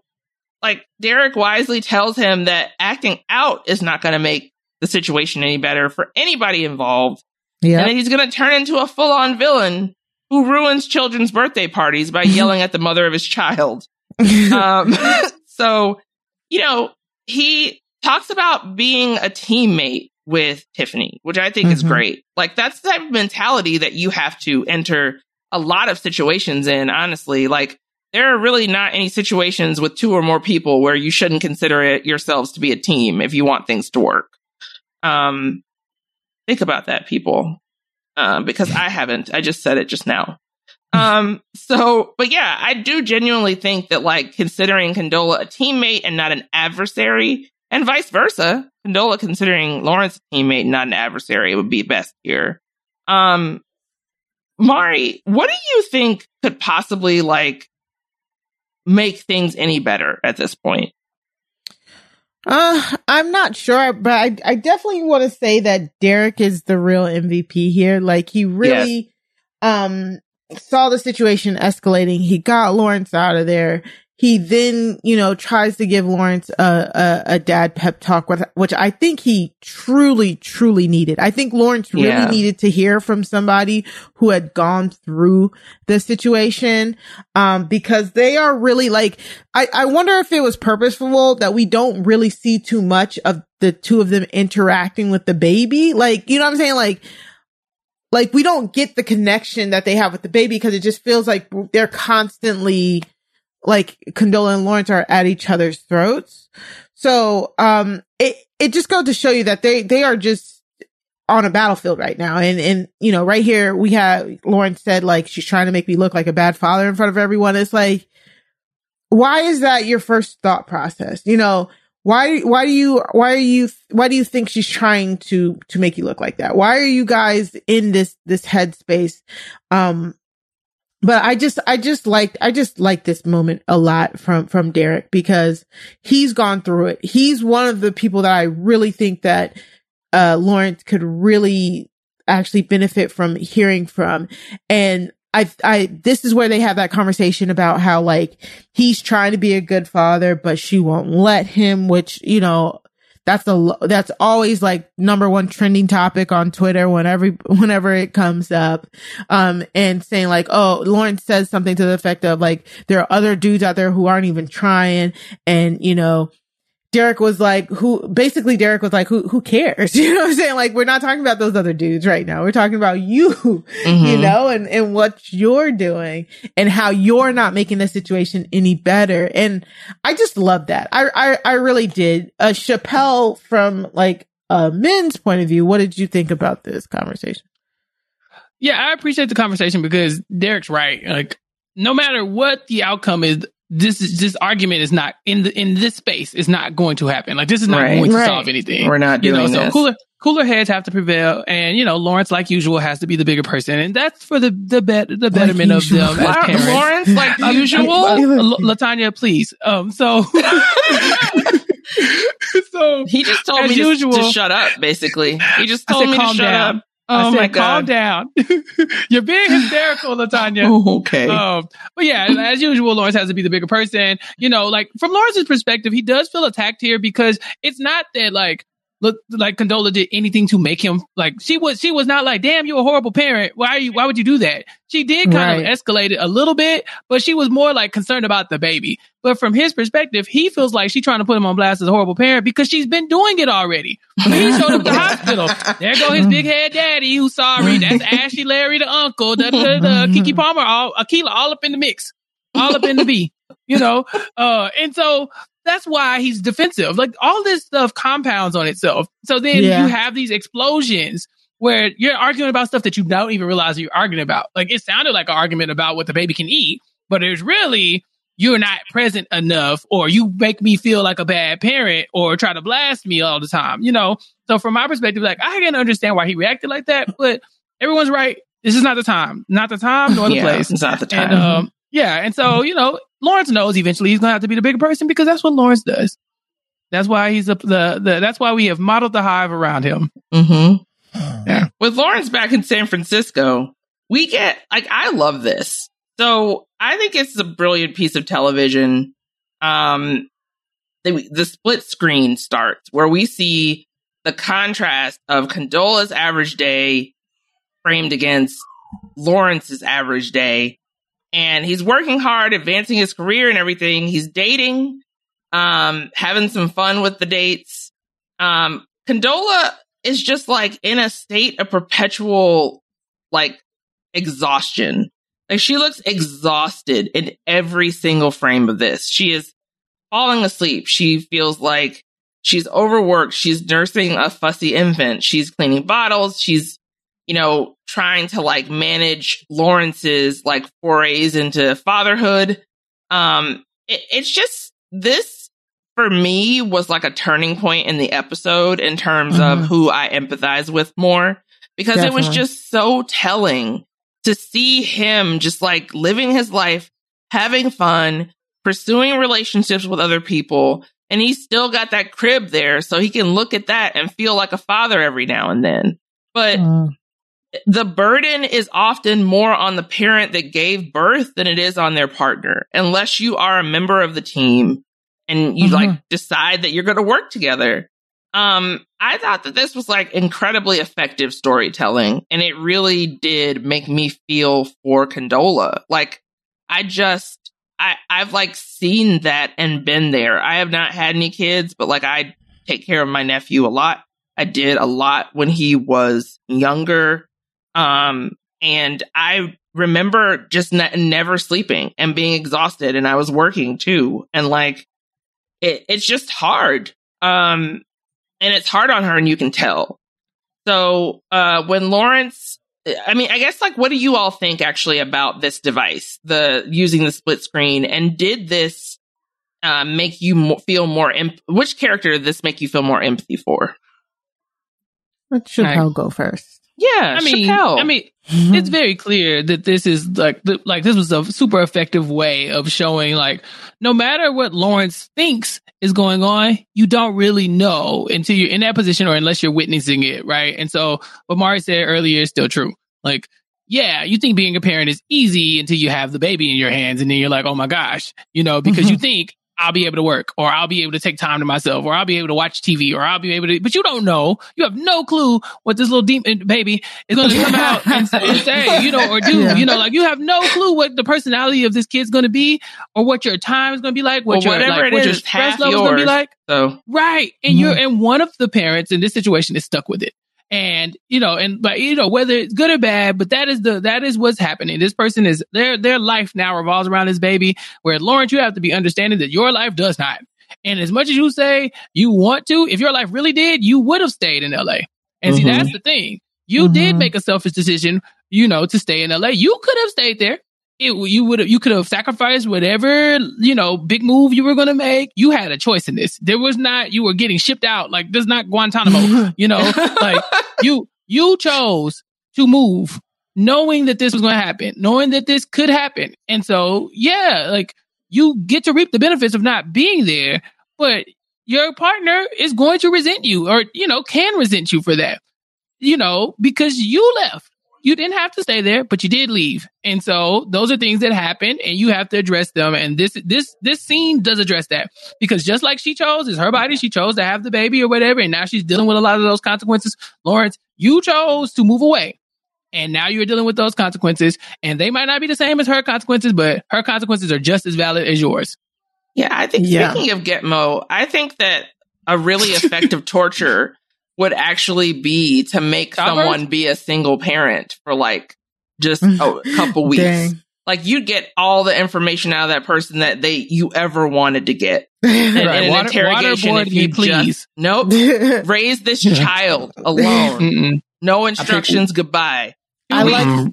like Derek wisely tells him that acting out is not going to make the situation any better for anybody involved. And Yeah. then he's going to turn into a full on villain who ruins children's birthday parties by yelling at the mother of his child. Um, so, you know, he talks about being a teammate with Tiffany, which I think is Mhm. great. Like that's the type of mentality that you have to enter a lot of situations in, honestly. Like there are really not any situations with two or more people where you shouldn't consider it yourselves to be a team if you want things to work. Um, think about that, people. Um, because I haven't. I just said it just now. Um, so, but yeah, I do genuinely think that like considering Condola a teammate and not an adversary, and vice versa, Condola considering Lawrence a teammate not an adversary would be best here. Um, Mari, what do you think could possibly like make things any better at this point? Uh, I'm not sure, but I, I definitely want to say that Derek is the real MVP here. Like he really, um, saw the situation escalating. He got Lawrence out of there. He then, you know, tries to give Lawrence a, a, a dad pep talk, with- which I think he truly, truly needed. I think Lawrence really Yeah. needed to hear from somebody who had gone through the situation. Um, because they are really like, I, I wonder if it was purposeful that we don't really see too much of the two of them interacting with the baby. Like, you know what I'm saying? Like, like we don't get the connection that they have with the baby because it just feels like they're constantly like Condola and Lawrence are at each other's throats. So, um, it, it just goes to show you that they, they are just, on a battlefield right now. And, and, you know, right here we have Lawrence said like she's trying to make me look like a bad father in front of everyone. It's like, why is that your first thought process? You know, why, why do you, why are you, why do you think she's trying to, to make you look like that? Why are you guys in this, this headspace? Um, but I just, I just like, I just like this moment a lot from, from Derek because he's gone through it. He's one of the people that I really think that, uh, Lawrence could really actually benefit from hearing from. And I, I, this is where they have that conversation about how like he's trying to be a good father, but she won't let him, which, you know, that's the, that's always like number one trending topic on Twitter whenever, whenever it comes up. Um, and saying like, oh, Lawrence says something to the effect of like, there are other dudes out there who aren't even trying. And, you know, Derek was like, who basically Derek was like, who, who cares? You know what I'm saying? Like, we're not talking about those other dudes right now. We're talking about you, mm-hmm. you know, and, and what you're doing and how you're not making the situation any better. And I just love that. I, I, I really did. Uh, Chappelle from like a men's point of view, what did you think about this conversation? Yeah, I appreciate the conversation because Derek's right. Like, no matter what the outcome is, this is this argument is not in the in this space is not going to happen. Like this is not right. going to right. solve anything. We're not doing you know, this. Cooler cooler heads have to prevail, and you know Lawrence, like usual, has to be the bigger person, and that's for the the bet the betterment like of them as parents. Lawrence, like usual, uh, Latanya, please. Um, so. so he just told me usual, to, to, shut up. Basically, he just told me to shut down. up. Oh said, my God. calm down. You're being hysterical, Latanya. Oh, okay. Um, but yeah, as usual, Lawrence has to be the bigger person. You know, like from Lawrence's perspective, he does feel attacked here because it's not that like look like Condola did anything to make him like she was she was not like damn you're a horrible parent. Why are you why would you do that? She did kind right. of escalate it a little bit but she was more like concerned about the baby. But from his perspective he feels like she's trying to put him on blast as a horrible parent because she's been doing it already. He showed up at the hospital there go his big head daddy who's sorry. That's Ashy Larry the uncle the, the, the Keke Palmer all Akeelah all up in the mix all up in the B you know? Uh and so that's why he's defensive. Like all this stuff compounds on itself. So then yeah. you have these explosions where you're arguing about stuff that you don't even realize you're arguing about. Like it sounded like an argument about what the baby can eat, but it's really you're not present enough or you make me feel like a bad parent or try to blast me all the time, you know? So from my perspective, like I can understand why he reacted like that, but everyone's right. This is not the time, not the time nor the yeah, place. It's not the time. And, um, yeah. And so, you know, Lawrence knows eventually he's going to have to be the bigger person because that's what Lawrence does. That's why he's a, the, the, that's why we have modeled the hive around him. Mm-hmm. Yeah. With Lawrence back in San Francisco, we get, like, I love this. So I think it's a brilliant piece of television. Um, the, the split screen starts where we see the contrast of Condola's average day framed against Lawrence's average day and he's working hard, advancing his career and everything. He's dating, um, having some fun with the dates. Um, Condola is just like in a state of perpetual, like, exhaustion. Like she looks exhausted in every single frame of this. She is falling asleep. She feels like she's overworked. She's nursing a fussy infant. She's cleaning bottles. She's you know, trying to like manage Lawrence's like forays into fatherhood. Um, it, it's just this for me was like a turning point in the episode in terms mm-hmm. of who I empathize with more because Definitely. it was just so telling to see him just like living his life, having fun, pursuing relationships with other people. And he's still got that crib there so he can look at that and feel like a father every now and then. But mm the burden is often more on the parent that gave birth than it is on their partner, unless you are a member of the team and you mm-hmm. like decide that you're going to work together. Um, I thought that this was like incredibly effective storytelling and it really did make me feel for Condola. Like I just, I, I've like seen that and been there. I have not had any kids, but like I take care of my nephew a lot. I did a lot when he was younger. Um, and I remember just ne- never sleeping and being exhausted and I was working too. And like, it, it's just hard. Um, and it's hard on her and you can tell. So uh, when Lawrence, I mean, I guess like, what do you all think actually about this device, the using the split screen, and did this uh, make you mo- feel more? Imp- which character did this make you feel more empathy for? Let Chappelle go first. Yeah, I mean, Chappelle. I mean, it's very clear that this is like, the, like this was a super effective way of showing, like, no matter what Lawrence thinks is going on, you don't really know until you're in that position or unless you're witnessing it, right? And so, what Mari said earlier is still true. Like, yeah, you think being a parent is easy until you have the baby in your hands, and then you're like, oh my gosh, you know, because you mm-hmm. think I'll be able to work, or I'll be able to take time to myself, or I'll be able to watch TV, or I'll be able to, but you don't know. You have no clue what this little demon baby is going to come out and, and say, you know, or do, Yeah. you know, like you have no clue what the personality of this kid's going to be, or what your time is going to be like, what Well, your, whatever like, it what your it's stress half level is going to be like. So Right. And you're, mm. and one of the parents in this situation is stuck with it. And, you know, and, but, you know, whether it's good or bad, but that is the, that is what's happening. This person is, their, their life now revolves around this baby, where Lawrence, you have to be understanding that your life does not. And as much as you say you want to, if your life really did, you would have stayed in LA. And see, Mhm. that's the thing. You did make a selfish decision, you know, to stay in LA. You could have stayed there. It, you would have, you could have sacrificed whatever, you know, big move you were going to make. You had a choice in this. There was not, you were getting shipped out. Like, there's not Guantanamo, you know, like you, you chose to move knowing that this was going to happen, knowing that this could happen. And so, yeah, like you get to reap the benefits of not being there, but your partner is going to resent you or, you know, can resent you for that, you know, because you left. You didn't have to stay there, but you did leave. And so those are things that happen and you have to address them. And this, this, this scene does address that because just like she chose, it's her body. She chose to have the baby or whatever. And now she's dealing with a lot of those consequences. Lawrence, you chose to move away. And now you're dealing with those consequences and they might not be the same as her consequences, but her consequences are just as valid as yours. Yeah, I think Yeah. speaking of Gitmo, I think that a really effective torture would actually be to make Childbirth? someone be a single parent for like just a couple weeks. Dang. Like you'd get all the information out of that person that they you ever wanted to get. And, Right. in an Water- interrogation, waterboard if you please. just nope, raise this child alone. Mm-mm. No instructions. Goodbye. I like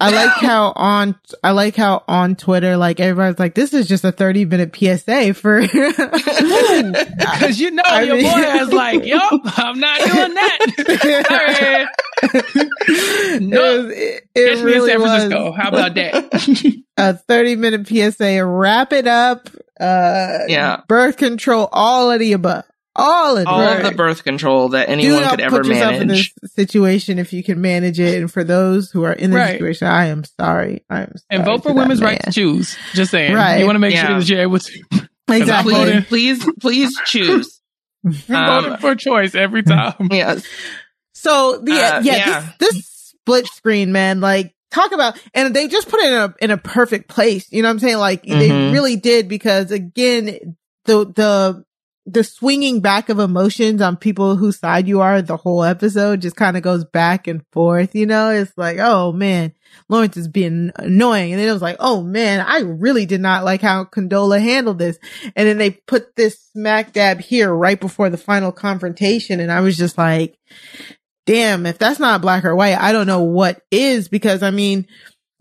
I like how on I like how on Twitter like everybody's like this is just a 30 minute PSA for Because you know I your mean- boy is like, yup, I'm not doing that. No. it, it Catch me in really San was Francisco. How about that? a 30 minute PSA wrap it up uh Yeah. birth control all of the above all of All the of the birth control that anyone not could ever put yourself in manage. this situation if you can manage it and for those who are in this Right. situation I am sorry I am sorry and vote for that women's right to choose. Just saying. Right. You want to make Yeah. sure that you're able to. exactly voted- Please, please choose. I'm Um, voting for choice every time. Yes. So the Uh, yeah, yeah. This, this split screen, man, like talk about, and they just put it in a in a perfect place. You know what I'm saying? Like they Mhm. really did because again, the the the swinging back of emotions on people whose side you are the whole episode just kind of goes back and forth. You know, it's like, oh man, Lawrence is being annoying, and then it was like, oh man, I really did not like how Condola handled this, and then they put this smack dab here right before the final confrontation, and I was just like damn, if that's not black or white, I don't know what is. Because I mean,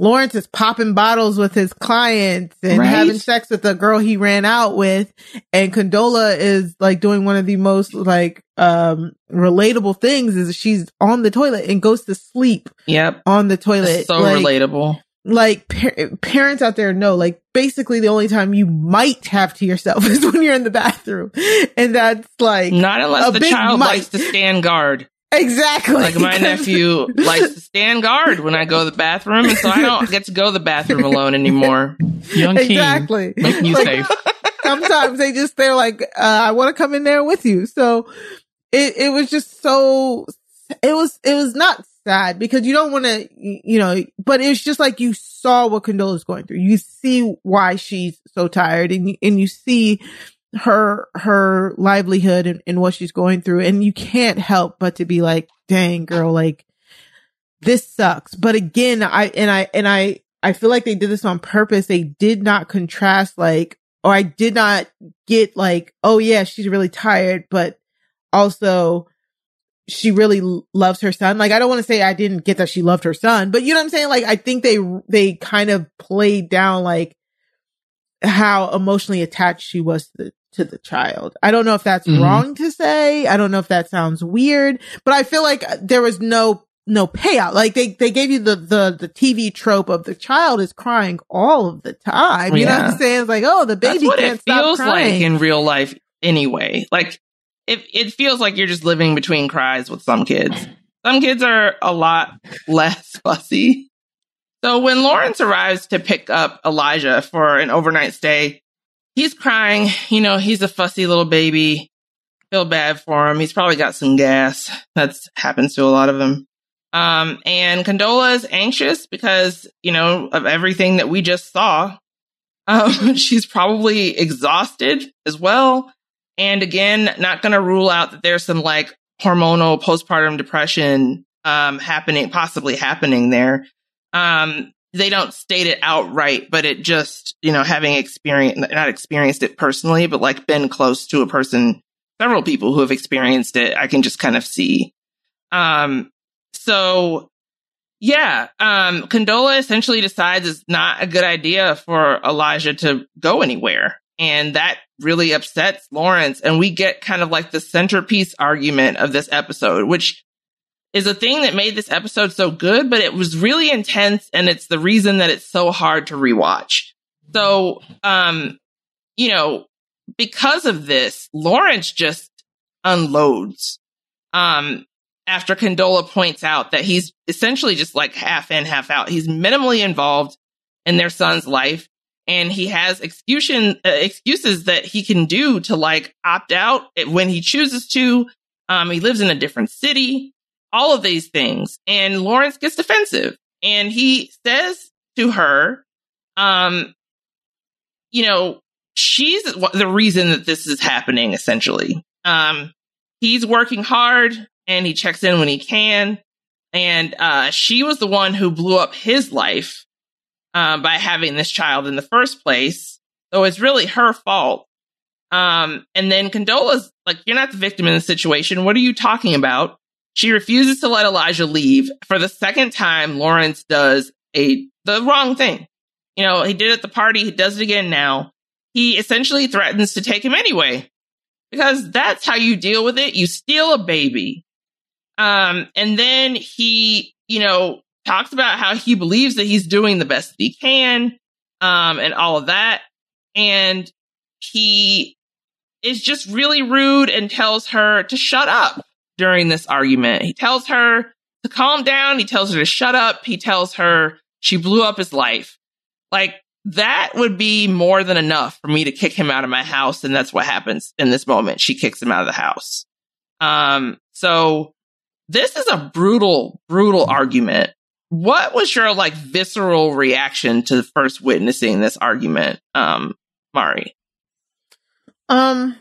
Lawrence is popping bottles with his clients and Right? having sex with the girl he ran out with. And Condola is like doing one of the most like, um, relatable things is she's on the toilet and goes to sleep Yep. on the toilet. It's so Like, relatable. like par- parents out there know like basically the only time you might have to yourself is when you're in the bathroom and that's like Not unless a the child might. likes to stand guard. Exactly Like my nephew likes to stand guard when I go to the bathroom, and so I don't get to go to the bathroom alone anymore. Young King. exactly Making you Like, safe. sometimes they just they're like uh, i want to come in there with you so it it was just so it was it was not sad because you don't want to you know but it's just like you saw what Condola's going through you see why she's so tired and and you see her her livelihood and, and what she's going through and you can't help but to be like dang girl like this sucks but again i and i and i i feel like they did this on purpose they did not contrast like or i did not get like oh yeah she's really tired but also she really loves her son. Like, I don't want to say I didn't get that she loved her son, but you know what I'm saying? Like, I think they, they kind of played down like how emotionally attached she was to to the child. I don't know if that's Mhm. wrong to say. I don't know if that sounds weird, but I feel like there was no, no payout. Like they, they gave you the, the, the TV trope of the child is crying all of the time. You know what I'm saying? It's like, oh, the baby what can't it stop feels crying. like in real life anyway. Like it, it feels like you're just living between cries with some kids. Some kids are a lot less fussy. So when Lawrence arrives to pick up Elijah for an overnight stay, he's crying. You know, he's a fussy little baby. Feel bad for him. He's probably got some gas. That's happens to a lot of them. Um, and Condola is anxious because, you know, of everything that we just saw. Um, she's probably exhausted as well. And again, not going to rule out that there's some like hormonal postpartum depression, um, happening, possibly happening there. Um, they don't state it outright, but it just, you know, having experienced, not experienced it personally, but like been close to a person, several people who have experienced it, I can just kind of see. Um, so yeah, um, Condola essentially decides it's not a good idea for Elijah to go anywhere. And that really upsets Lawrence. And we get kind of like the centerpiece argument of this episode, which is a thing that made this episode so good, but it was really intense. And it's the reason that it's so hard to rewatch. So, um, you know, because of this, Lawrence just unloads. Um, after Condola points out that he's essentially just like half in, half out. He's minimally involved in their son's life and he has excusion, uh, excuses that he can do to like opt out when he chooses to. Um, he lives in a different city, all of these things. And Lawrence gets defensive and he says to her, um, you know, she's the reason that this is happening essentially. Um, he's working hard and he checks in when he can. And uh, she was the one who blew up his life uh, by having this child in the first place. So it's really her fault. Um, and then Condola's like, You're not the victim in the situation. What are you talking about? She refuses to let Elijah leave. For the second time, Lawrence does a the wrong thing. You know, he did it at the party, he does it again now. He essentially threatens to take him anyway. Because that's how you deal with it. You steal a baby. Um, and then he, you know, talks about how he believes that he's doing the best that he can, um, and all of that. And he is just really rude and tells her to shut up during this argument. He tells her to calm down. He tells her to shut up. He tells her she blew up his life. Like that would be more than enough for me to kick him out of my house. And that's what happens in this moment. She kicks him out of the house. Um, so this is a brutal, brutal argument. What was your like visceral reaction to first witnessing this argument, um, Mari? Um,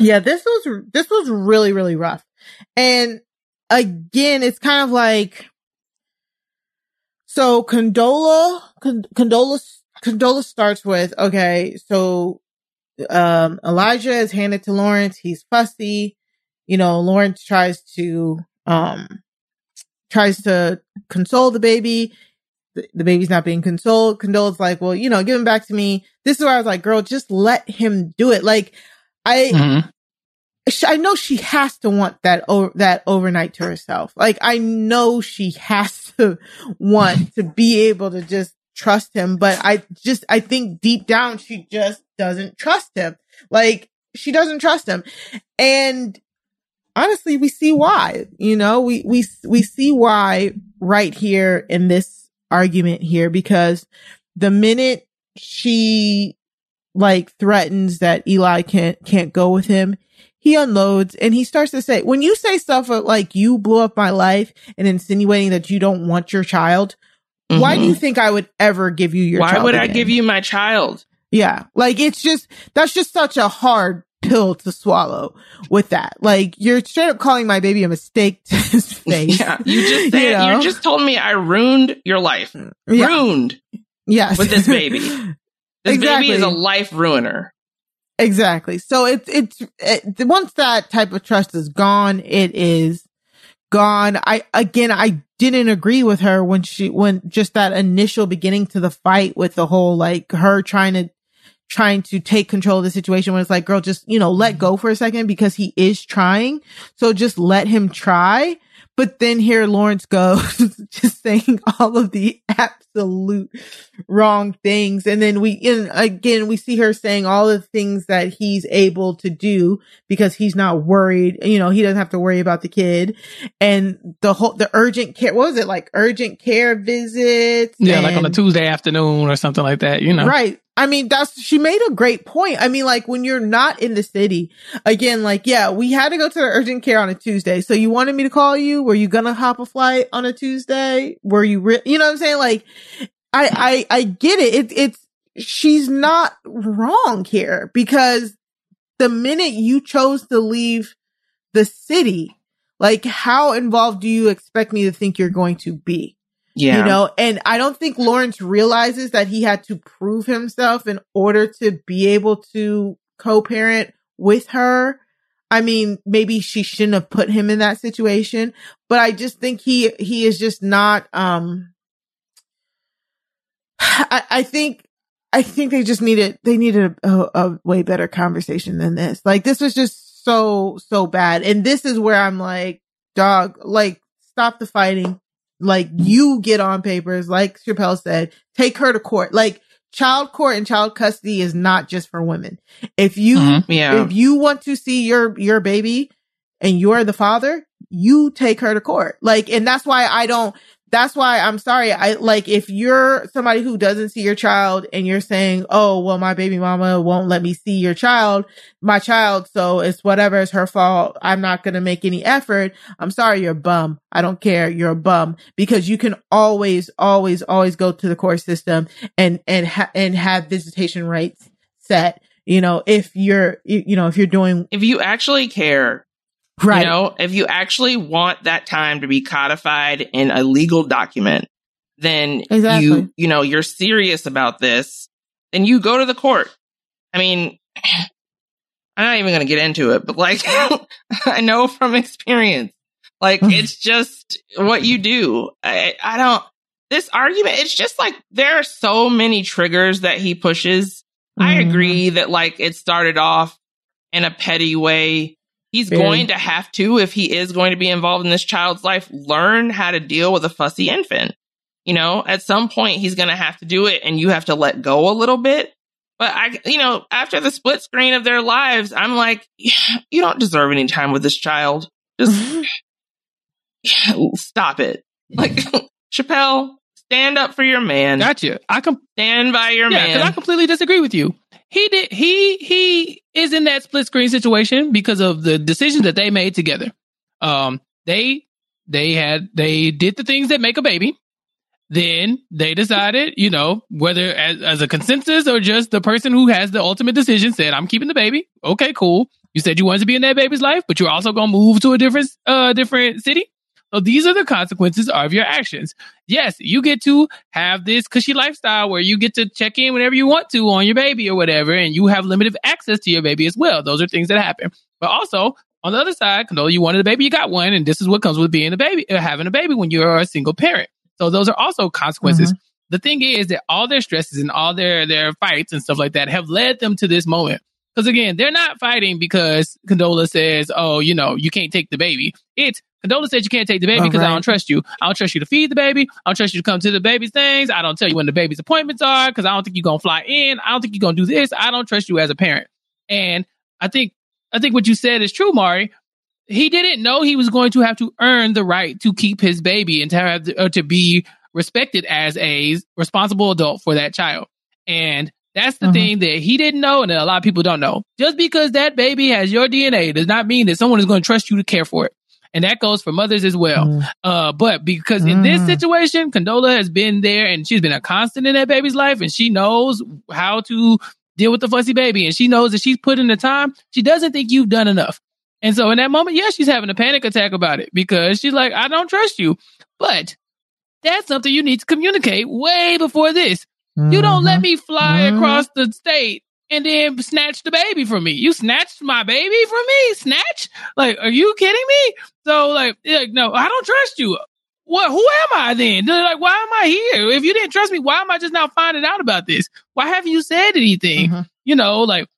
yeah, this was, this was really, really rough. And again, it's kind of like, so Condola, Con- Condola, Condola starts with, okay, so, um, Elijah is handed to Lawrence. He's fussy. You know, Lawrence tries to, um, tries to console the baby. The, the baby's not being consoled. Condola's like, well, you know, give him back to me. This is where I was like, girl, just let him do it. Like, I, Mhm. sh- I know she has to want that o- that overnight to herself. Like I know she has to want to be able to just trust him, but I just I think deep down she just doesn't trust him. Like she doesn't trust him. And honestly, we see why. You know, we we we see why right here in this argument here because the minute she like threatens that Eli can't can't go with him, he unloads and he starts to say, when you say stuff like you blew up my life and insinuating that you don't want your child, why do you mm-hmm. think I would ever give you your child Why would I give you my child? Yeah. Like it's just, that's just such a hard pill to swallow with that. Like you're straight up calling my baby a mistake to his face. Yeah, you just said, you, know? just told me I ruined your life. Yeah. Ruined yes. with this baby. This baby is a life ruiner. Exactly. So it's, it's, it, once that type of trust is gone, it is gone. I, again, I didn't agree with her when she, when just that initial beginning to the fight with the whole, like her trying to, trying to take control of the situation when it's like, girl, just, you know, let go for a second because he is trying. So just let him try. But then here Lawrence goes just saying all of the absolute wrong things. And then we, and again, we see her saying all the things that he's able to do because he's not worried. You know, he doesn't have to worry about the kid and the whole, the urgent care, what was it like urgent care visits? Yeah. and, like on a Tuesday afternoon or something like that, you know? Right. I mean, that's, she made a great point. I mean, like when you're not in the city, again, like, yeah, we had to go to the urgent care on a Tuesday. So you wanted me to call you? Were you going to hop a flight on a Tuesday? Were you, re- you know what I'm saying? Like, I, I, I get it. it. It's, she's not wrong here because the minute you chose to leave the city, like how involved do you expect me to think you're going to be? Yeah. You know, and I don't think Lawrence realizes that he had to prove himself in order to be able to co-parent with her. I mean, maybe she shouldn't have put him in that situation, but I just think he, he is just not, um, I, I think, I think they just needed, they needed a, a, a way better conversation than this. Like this was just so, so bad. And this is where I'm like, dog, like stop the fighting. Like you get on papers, like Chappelle said, take her to court. Like child court and child custody is not just for women. If you, Mhm. Yeah. if you want to see your, your baby and you're the father, you take her to court. Like, and that's why I don't, that's why I'm sorry. I like if you're somebody who doesn't see your child and you're saying, Oh, well, my baby mama won't let me see your child, my child. So it's whatever. It's her fault. I'm not going to make any effort. I'm sorry. You're a bum. I don't care. You're a bum because you can always, always, always go to the court system and, and, ha- and have visitation rights set. You know, if you're, you you know, if you're doing, if you actually care, Right. You know, if you actually want that time to be codified in a legal document, then Exactly. you, you know, you're serious about this, then you go to the court. I mean, I'm not even going to get into it, but like, I know from experience, like it's just what you do. I, I don't, this argument, it's just like there are so many triggers that he pushes. I Mhm. agree that like it started off in a petty way. He's Very. going to have to, if he is going to be involved in this child's life, learn how to deal with a fussy infant. You know, at some point he's going to have to do it and you have to let go a little bit. But I, you know, after the split screen of their lives, I'm like, you don't deserve any time with this child. Just stop it. Like, Chappelle, stand up for your man. Gotcha. I can stand by your yeah, man. I completely disagree with you. He did. He he is in that split screen situation because of the decisions that they made together. Um, they they had they did the things that make a baby. Then they decided, you know, whether as, as a consensus or just the person who has the ultimate decision said, "I'm keeping the baby." Okay, cool. You said you wanted to be in that baby's life, but you're also to move to a different uh different city. So these are the consequences of your actions. Yes, you get to have this cushy lifestyle where you get to check in whenever you want to on your baby or whatever, and you have limited access to your baby as well. Those are things that happen. But also, on the other side, Condola, you wanted a baby, you got one, and this is what comes with being a baby, uh, having a baby when you're a single parent. So those are also consequences. The thing is that all their stresses and all their their fights and stuff like that have led them to this moment. Because again, they're not fighting because Condola says, "Oh, you know, you can't take the baby." It's Condola says you can't take the baby because I don't trust you. I don't trust you to feed the baby. I don't trust you to come to the baby's things. I don't tell you when the baby's appointments are because I don't think you're gonna fly in. I don't think you're gonna do this. I don't trust you as a parent. And I think I think what you said is true, Mari. He didn't know he was going to have to earn the right to keep his baby and to have uh, to be respected as a responsible adult for that child. And that's the Mhm. thing that he didn't know and that a lot of people don't know. Just because that baby has your DNA does not mean that someone is going to trust you to care for it. And that goes for mothers as well. Uh, but because in this Mm. situation, Condola has been there and she's been a constant in that baby's life and she knows how to deal with the fussy baby and she knows that she's put in the time. She doesn't think you've done enough. And so in that moment, yeah, she's having a panic attack about it because she's like, I don't trust you. But that's something you need to communicate way before this. You don't let me fly Mhm. across the state and then snatch the baby from me. You snatched my baby from me? Snatch? Like, are you kidding me? So like, like no, I don't trust you. What? Who am I then? They're like, why am I here? If you didn't trust me, why am I just now finding out about this? Why haven't you said anything? Mm-hmm. You know, like,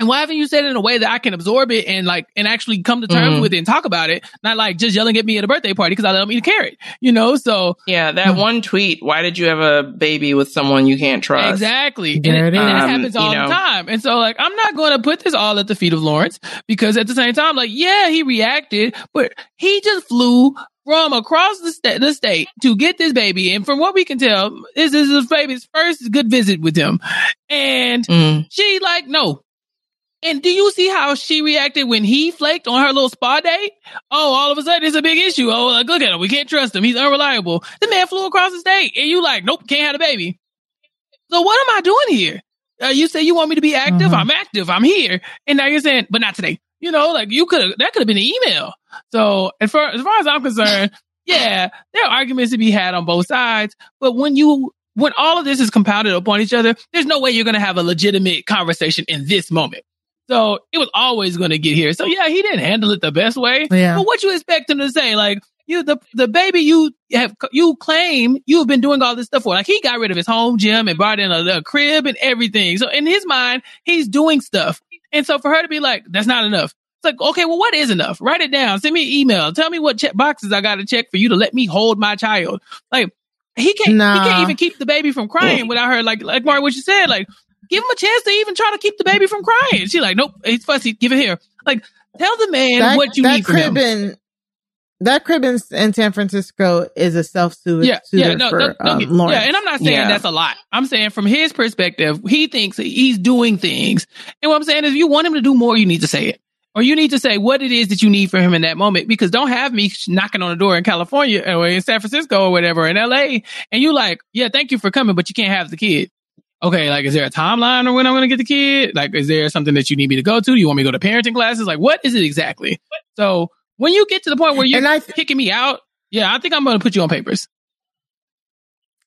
and why haven't you said it in a way that I can absorb it and like, and actually come to terms Mhm. with it and talk about it? Not like just yelling at me at a birthday party because I let them eat a carrot, you know? So Yeah, that one tweet. Why did you have a baby with someone you can't trust? Exactly. And, it, it and that is. happens Um, all you know. the time. And so like, I'm not going to put this all at the feet of Lawrence because at the same time, like, yeah, he reacted, but he just flew from across the, sta- the state to get this baby. And from what we can tell, this is his baby's first good visit with him. And Mm. she like, no. And do you see how she reacted when he flaked on her little spa date? Oh, all of a sudden it's a big issue. Oh, like, look at him. We can't trust him. He's unreliable. The man flew across the state and you like, nope, can't have a baby. So what am I doing here? Uh, you say you want me to be active. Mhm. I'm active. I'm here. And now you're saying, but not today. You know, like you could have, that could have been an email. So as far, as far as I'm concerned, yeah, there are arguments to be had on both sides. But when you, when all of this is compounded upon each other, there's no way you're going to have a legitimate conversation in this moment. So it was always going to get here. So yeah, he didn't handle it the best way. Yeah. But what you expect him to say? Like you, the the baby you have you claim you've been doing all this stuff for. Like he got rid of his home gym and brought in a, a crib and everything. So in his mind, he's doing stuff. And so for her to be like, that's not enough. It's like, okay, well, what is enough? Write it down. Send me an email. Tell me what check boxes I got to check for you to let me hold my child. Like he can't, he can't even keep the baby from crying without her. Like, like Mark, what you said, like give him a chance to even try to keep the baby from crying. She's like, nope, he's fussy. Give it here. Like tell the man that, what you that need from him. crib in that crib in, in San Francisco is a self suicide Yeah, yeah, no, for don't- don't um, get- Lawrence. yeah, and I'm not saying Yeah. that's a lot. I'm saying from his perspective, he thinks he's doing things, and what I'm saying is, if you want him to do more, you need to say it, or you need to say what it is that you need for him in that moment. Because don't have me knocking on the door in California or in San Francisco or whatever in LA, and you like, yeah, thank you for coming, but you can't have the kid. Okay, like, is there a timeline or when I'm going to get the kid? Like, is there something that you need me to go to? Do you want me to go to parenting classes? Like, what is it exactly? So when you get to the point where you're th- kicking me out, yeah, I think I'm going to put you on papers.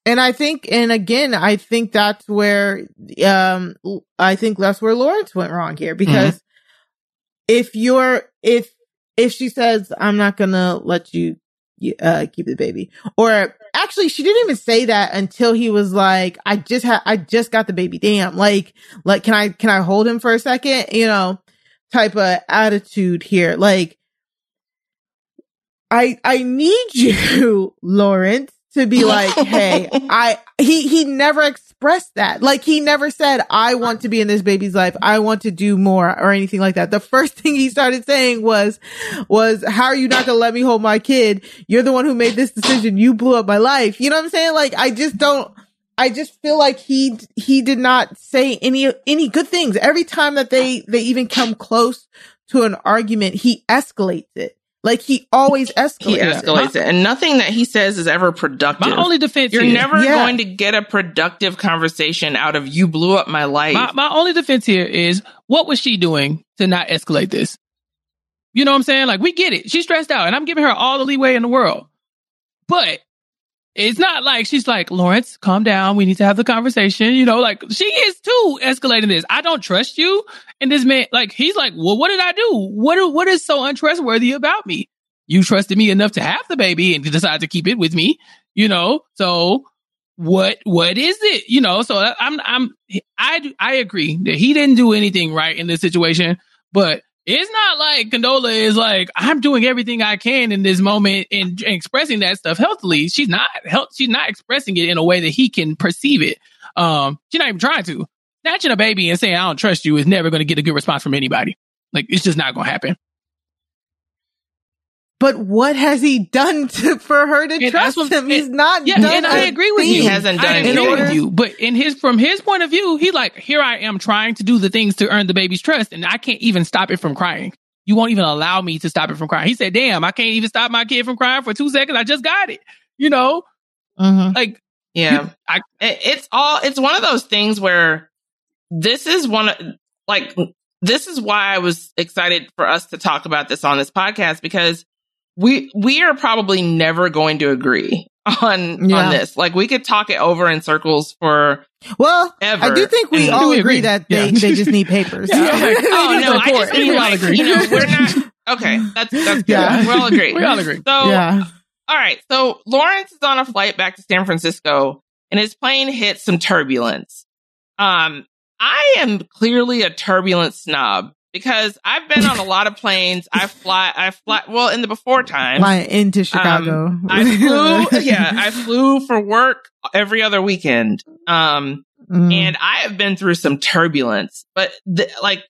And I think, and again, I think that's where, um, I think that's where Lawrence went wrong here because if you're, if, if she says, I'm not gonna let you, uh, keep the baby, or actually, she didn't even say that until he was like, I just had, I just got the baby. Damn. Like, like, can I, can I hold him for a second? You know, type of attitude here. Like, I I need you, Lawrence, to be like, hey, I he he never expressed that. Like he never said, I want to be in this baby's life. I want to do more or anything like that. The first thing he started saying was was how are you not gonna let me hold my kid? You're the one who made this decision. You blew up my life. You know what I'm saying? Like I just don't I just feel like he he did not say any any good things. Every time that they they even come close to an argument, he escalates it. Like he always escalates. He escalates it, and nothing that he says is ever productive. My only defense You're here- never Yeah. going to get a productive conversation out of you blew up my life. My, my only defense here is what was she doing to not escalate this? You know what I'm saying? Like, we get it. She's stressed out, and I'm giving her all the leeway in the world. But it's not like she's like, Lawrence, calm down. We need to have the conversation. You know, like she is too escalating this. I don't trust you. And this man, like, he's like, well, what did I do? What, what is so untrustworthy about me? You trusted me enough to have the baby and decide to keep it with me, you know? So what, what is it? You know, so I'm, I'm, I, I agree that he didn't do anything right in this situation, but it's not like Condola is like, I'm doing everything I can in this moment and, expressing that stuff healthily. She's not health. She's not expressing it in a way that he can perceive it. Um, she's not even trying to. Snatching a baby and saying, I don't trust you is never going to get a good response from anybody. Like, it's just not going to happen. But what has he done to, for her to And trust what- him? He's and- not Yeah, done and I a agree with thing. you. He hasn't done I agree anything. with you. But in his from his point of view, he like, here I am trying to do the things to earn the baby's trust, and I can't even stop it from crying. You won't even allow me to stop it from crying. He said, "Damn, I can't even stop my kid from crying for two seconds. I just got it." You know, Mhm. like Yeah. I, it's all it's one of those things where this is one of like this is why I was excited for us to talk about this on this podcast because we we are probably never going to agree on Yeah. on this. Like we could talk it over in circles for Well, ever. I do think we and- all we agree agree. that they, Yeah. they just need papers. Yeah, I'm Oh no, I just mean We all like agree. you know we're not okay. That's that's good. Yeah. We all agree. We all agree. So yeah. all right, so Lawrence is on a flight back to San Francisco, and his plane hits some turbulence. Um, I am clearly a turbulent snob because I've been on a lot of planes. I fly, I fly. Well, in the before times, Flying into Chicago. Um, I flew, yeah, I flew for work every other weekend. Um, Mm. and I have been through some turbulence, but like,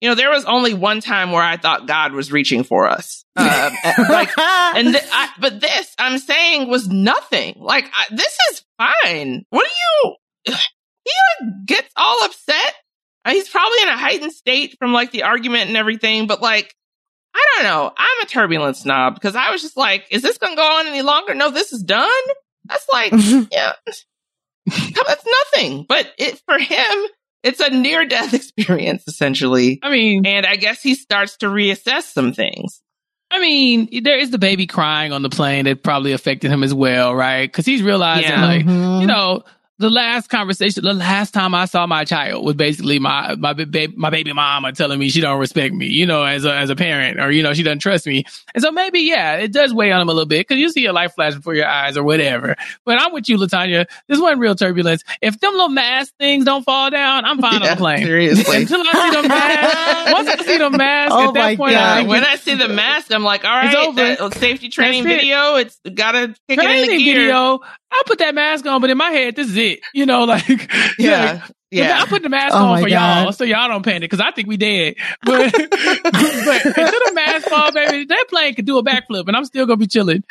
you know, there was only one time where I thought God was reaching for us. Uh, like, and th- I, but this I'm saying was nothing. Like, I, this is fine. What do you? He like, gets all upset. He's probably in a heightened state from like the argument and everything, but like, I don't know. I'm a turbulent snob because I was just like, is this going to go on any longer? No, this is done. That's like, yeah, that's nothing. But it for him, it's a near death experience essentially. I mean, And I guess he starts to reassess some things. I mean, there is the baby crying on the plane that probably affected him as well, right? Because he's realizing, Yeah. like, Mhm. you know, the last conversation, the last time I saw my child was basically my my baby my baby mama telling me she don't respect me, you know, as a as a parent, or you know, she doesn't trust me. And so maybe, yeah, it does weigh on him a little bit because you see a life flash before your eyes or whatever. But I'm with you, Latanya. This wasn't real turbulence. If them little mask things don't fall down, I'm fine on the plane. seriously. Until I see them masks, once I see them masks, Oh at that my point, God. I Yeah, think when I see the mask, I'm like, all right, It's over. that uh, safety training That's it. video, it's gotta kick it into training gear. video, I'll put that mask on, but in my head, this is it. You know, like, Yeah, like, yeah. I put the mask Oh on my for y'all, so y'all don't panic, because I think we dead. But, but until the mask fall, baby, that plane could do a backflip, and I'm still gonna be chilling.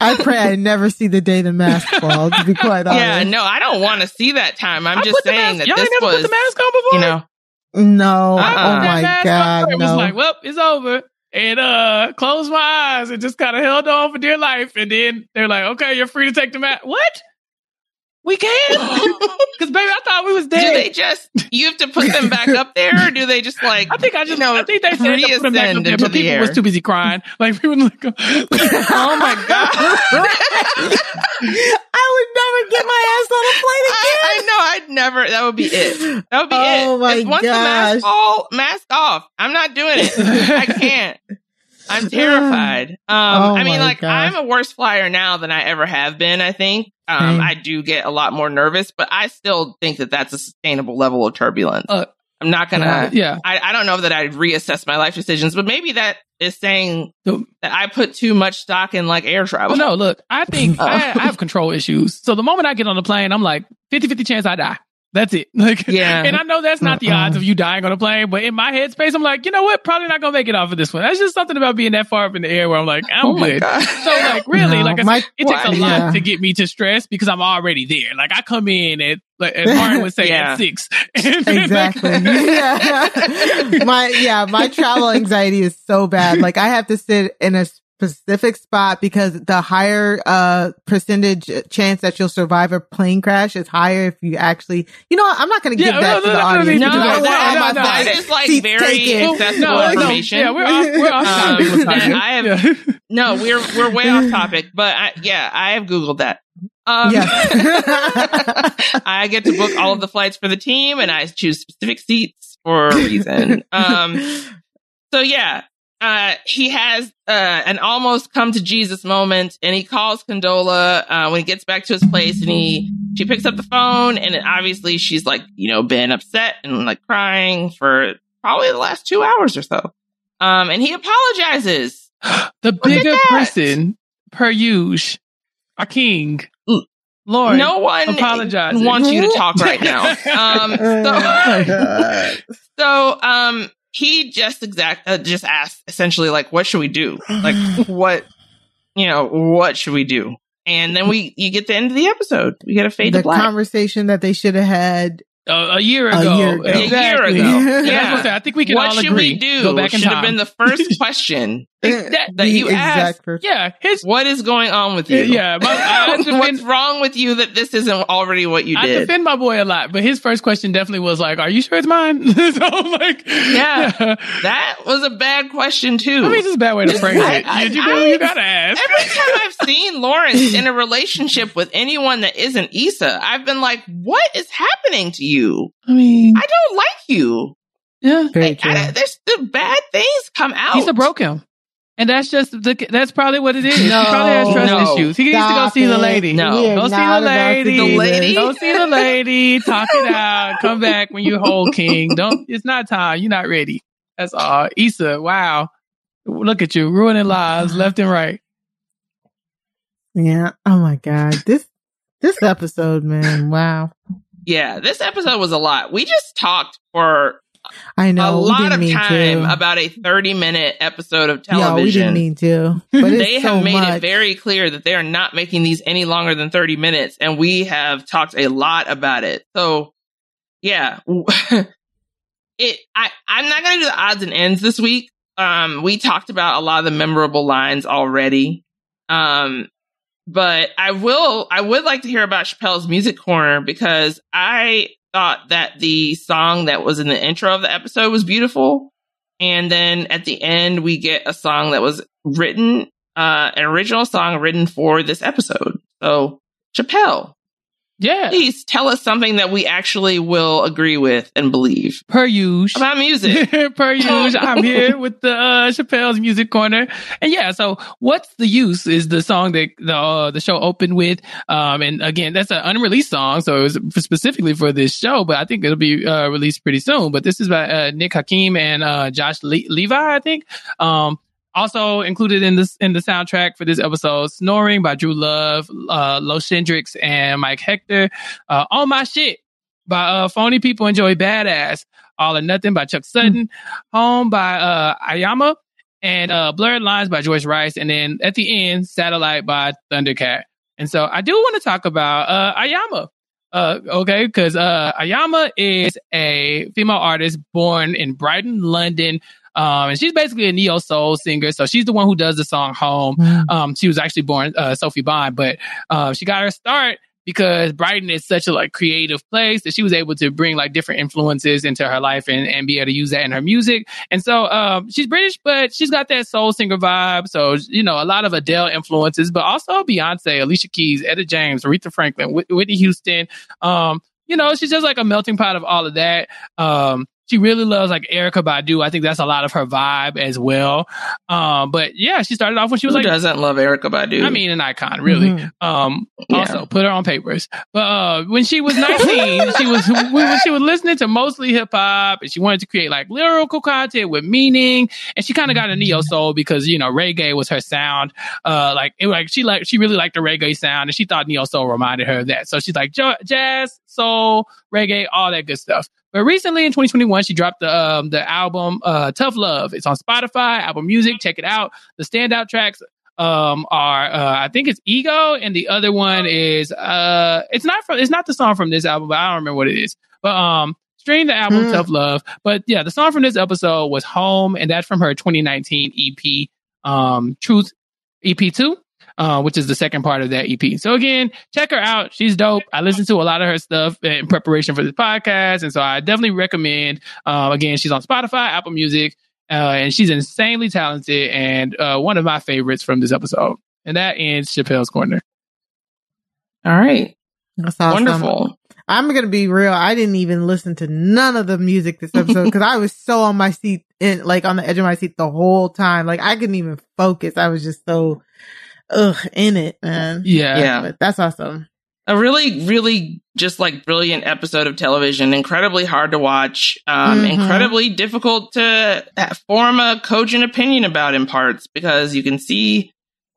I pray I never see the day the mask falls, to be quite honest. Yeah, no, I don't want to see that time. I'm I just saying mask- that y'all this ain't never was, put the mask on before. you know, No. Uh-uh. I put Oh that my mask God. on. It was No. like, well, it's over. And uh closed my eyes and just kind of held on for dear life. And then they're like, okay, you're free to take the mask. What? We can? Because baby, I thought we was dead. do they just you have to put them back up there, or do they just like I think I just, you know, I think they said to put them back reascend up there, but the people air? was too busy crying. Like people like, oh my god, I would never get my ass on a plane again. I, I know I'd never. That would be it. That would be it. Oh it. my If once the mask fall, mask off. I'm not doing it. I can't. I'm terrified. Um, Oh I mean, like gosh. I'm a worse flyer now than I ever have been. I think um. I do get a lot more nervous, but I still think that that's a sustainable level of turbulence. Uh, I'm not gonna. yeah. I, I don't know that I'd reassess my life decisions, but maybe that is saying that I put too much stock in like air travel. Well, no, look, I think Oh. I, I have control issues. So the moment I get on the plane, I'm like 50 50 chance I die. That's it. Like, Yeah. And I know that's not the odds of you dying on a plane, but in my headspace, I'm like, you know what? Probably not gonna make it off of this one. That's just something about being that far up in the air where I'm like, I'm Oh my good. God. So like, really, No, like I said, my- it takes a lot yeah. to get me to stress because I'm already there. Like I come in at, like as Martin would say, Yeah. at six. exactly. yeah. my yeah, my travel anxiety is so bad. Like I have to sit in a specific spot because the higher uh percentage chance that you'll survive a plane crash is higher if you actually you know I'm not gonna give Yeah, that no, to no, the no, audience. no, No, because I no, don't want that, all no, no, that is like seats very taken. accessible no, no, information. yeah, we're off, we're off Um, topic. with that I have- Yeah. No, we're we're way off topic, but I, yeah, I have googled that. Um, Yeah. I get to book all of the flights for the team, and I choose specific seats for a reason. um, so yeah, uh, he has uh, an almost come to Jesus moment, and he calls Condola uh, when he gets back to his place, and he she picks up the phone, and obviously she's like, you know, been upset and like crying for probably the last two hours or so. Um, and he apologizes. The at bigger person, per usual, a king. Lord, no one apologizing. wants you to talk right now. Um, Oh so, God. so, um, he just exact, uh, just asked essentially like, what should we do? Like, what, you know, what should we do? And then we, you get the end of the episode. We get a fade the to black. conversation that they should have had Uh, a year A ago. year ago. A year Exactly. ago. Yeah, that's Yeah. what I'm saying. I think we can what all should agree. we do? Go back should have been the first question that, that you asked. first- yeah, his What is going on with you? Yeah, my- I defend- What's wrong with you that this isn't already what you I did? I defend my boy a lot, but his first question definitely was like, "Are you sure it's mine?" so I'm like, Yeah. that was a bad question too. I mean, it's just a bad way to phrase it. I- you, you, I- you gotta ask. Every time I've seen Lawrence in a relationship with anyone that isn't Issa, I've been like, what is happening to you? I mean, I don't like you. yeah, Very true. I, there's the bad things come out. he's a broke him. And that's just the, that's probably what it is. he No. probably has trust No. issues. He needs to go Stop see the lady. No. We are Go see the not about to lady. The lady? Go see the lady. Talk it out. Come back when you're whole king. Don't. It's not time. You're not ready. That's all. Issa. Wow. Look at you ruining lives left and right. Yeah. Oh my god. This this episode, man. Wow. Yeah, this episode was a lot. We just talked for I know. a lot of time to. about a 30 minute episode of television. Yeah, we didn't mean to. But they have so made much. it very clear that they are not making these any longer than 30 minutes and we have talked a lot about it so yeah it i i'm not going to do the odds and ends this week um we talked about a lot of the memorable lines already um but i will i would like to hear about chappelle's music corner because i thought that the song that was in the intro of the episode was beautiful. And then at the end we get a song that was written uh an original song written for this episode. So chappelle Yeah. please tell us something that we actually will agree with and believe Per usual. about music per usual, I'm here with the uh, Chappelle's Music Corner, and yeah. So, what's the use? Is the song that the uh, the show opened with? Um, and again, that's an unreleased song, so it was specifically for this show, but I think it'll be uh, released pretty soon. But this is by uh, Nick Hakim and uh, Josh Le- Levi, I think. Um, also included in this in the soundtrack for this episode, "Snoring" by Drew Love, uh, Los Hendrix, and Mike Hector. Uh, "All My Shit" by uh, Phony People Enjoy Badass. All or Nothing by Chuck Sutton, Home by uh, Ayama, and uh, Blurred Lines by Joyce Wrice, and then at the end, Satellite by Thundercat. And so I do want to talk about uh, Ayama. Uh, okay, because uh, Ayama is a female artist born in Brighton, London. Um, and she's basically a neo soul singer. So she's the one who does the song Home. Mm. Um, she was actually born uh, Sophie Bond, but uh, she got her start because Brighton is such a like creative place that she was able to bring like different influences into her life and, and be able to use that in her music. And so um, she's British, but she's got that soul singer vibe. So you know, a lot of Adele influences, but also Beyonce, Alicia Keys, Etta James, Aretha Franklin, Whitney Houston. Um, you know, she's just like a melting pot of all of that. Um, she really loves like Erykah Badu. I think that's a lot of her vibe as well. Um, but yeah, she started off when she was who like doesn't love erykah badu I mean, an icon, really. Mhm. Um, Yeah. also put her on papers. But uh, when she was 19, she was when she was listening to mostly hip hop, and she wanted to create like lyrical content with meaning. And she kind of got a neo soul because you know reggae was her sound. Uh, like it, like she like she really liked the reggae sound, and she thought neo soul reminded her of that. So she's like jazz, soul, reggae, all that good stuff. But recently in 2021, she dropped the um, the album uh, Tough Love. It's on Spotify, Apple Music. Check it out. The standout tracks um are uh I think it's Ego and the other one is uh it's not from it's not the song from this album but I don't remember what it is. But um stream the album Hmm. Tough Love. But yeah, the song from this episode was Home and that's from her 2019 EP um Truth EP2 uh, which is the second part of that EP. So again, check her out. She's dope. I listened to a lot of her stuff in preparation for this podcast. And so I definitely recommend, uh, again, she's on Spotify, Apple Music, uh, and she's insanely talented and uh, one of my favorites from this episode. And that ends Chappelle's Corner. all right That's awesome. wonderful I'm gonna be real. I didn't even listen to none of the music this episode because I was so on my seat and like on the edge of my seat the whole time. Like I couldn't even focus. I was just so ugh in it, man. Yeah. Yeah. But that's awesome. a really really just like brilliant episode of television incredibly hard to watch um Mhm. incredibly difficult to uh, form a cogent opinion about in parts because you can see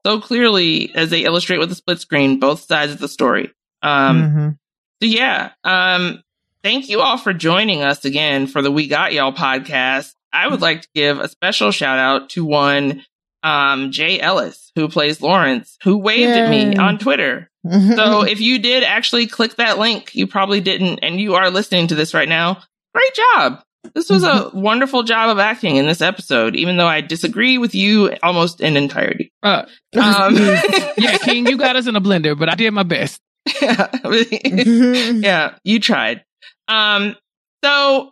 so clearly as they illustrate with the split screen both sides of the story um Mhm. so yeah um thank you all for joining us again for the we got y'all podcast i would like to give a special shout out to one um, Jay Ellis, who plays Lawrence, who waved Yay. at me on Twitter. so if you did actually click that link, you probably didn't, and you are listening to this right now. Great job. This was a mm-hmm. wonderful job of acting in this episode, even though I disagree with you almost in entirety. Uh, um, yeah, King, you got us in a blender, but I did my best. yeah, you tried. Um, so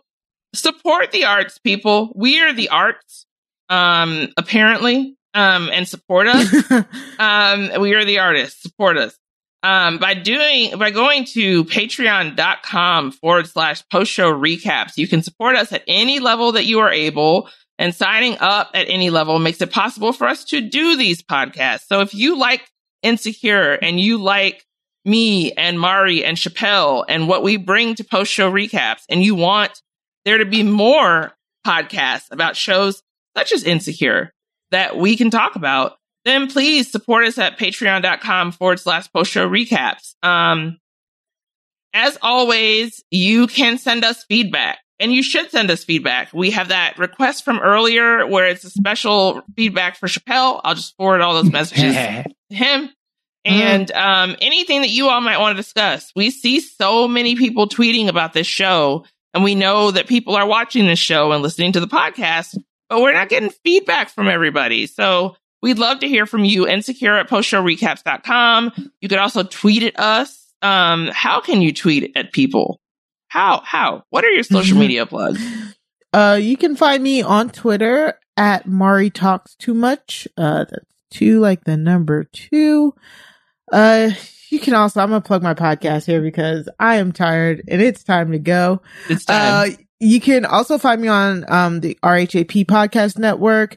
support the arts, people. We are the arts, um, apparently, um, and support us. um, we are the artists. Support us. Um, by doing, by going to patreon.com forward slash post show recaps, you can support us at any level that you are able and signing up at any level makes it possible for us to do these podcasts. So if you like Insecure and you like me and Mari and Chappelle and what we bring to post show recaps and you want there to be more podcasts about shows such as Insecure that we can talk about, then please support us at patreon.com forward slash post show recaps. Um, as always, you can send us feedback and you should send us feedback. We have that request from earlier where it's a special feedback for Chappelle. I'll just forward all those messages to him. And um, anything that you all might want to discuss. We see so many people tweeting about this show and we know that people are watching this show and listening to the podcast, but we're not getting feedback from everybody. So we'd love to hear from you. Insecure at postshowrecaps.com. You could also tweet at us. Um, how can you tweet at people? How? How? What are your social media plugs? Uh, you can find me on Twitter at Mari Talks Too Much. Uh, that's two like the number two. Uh, you can also, I'm going to plug my podcast here because I am tired and it's time to go. It's time. Uh, you can also find me on, um, the RHAP podcast network,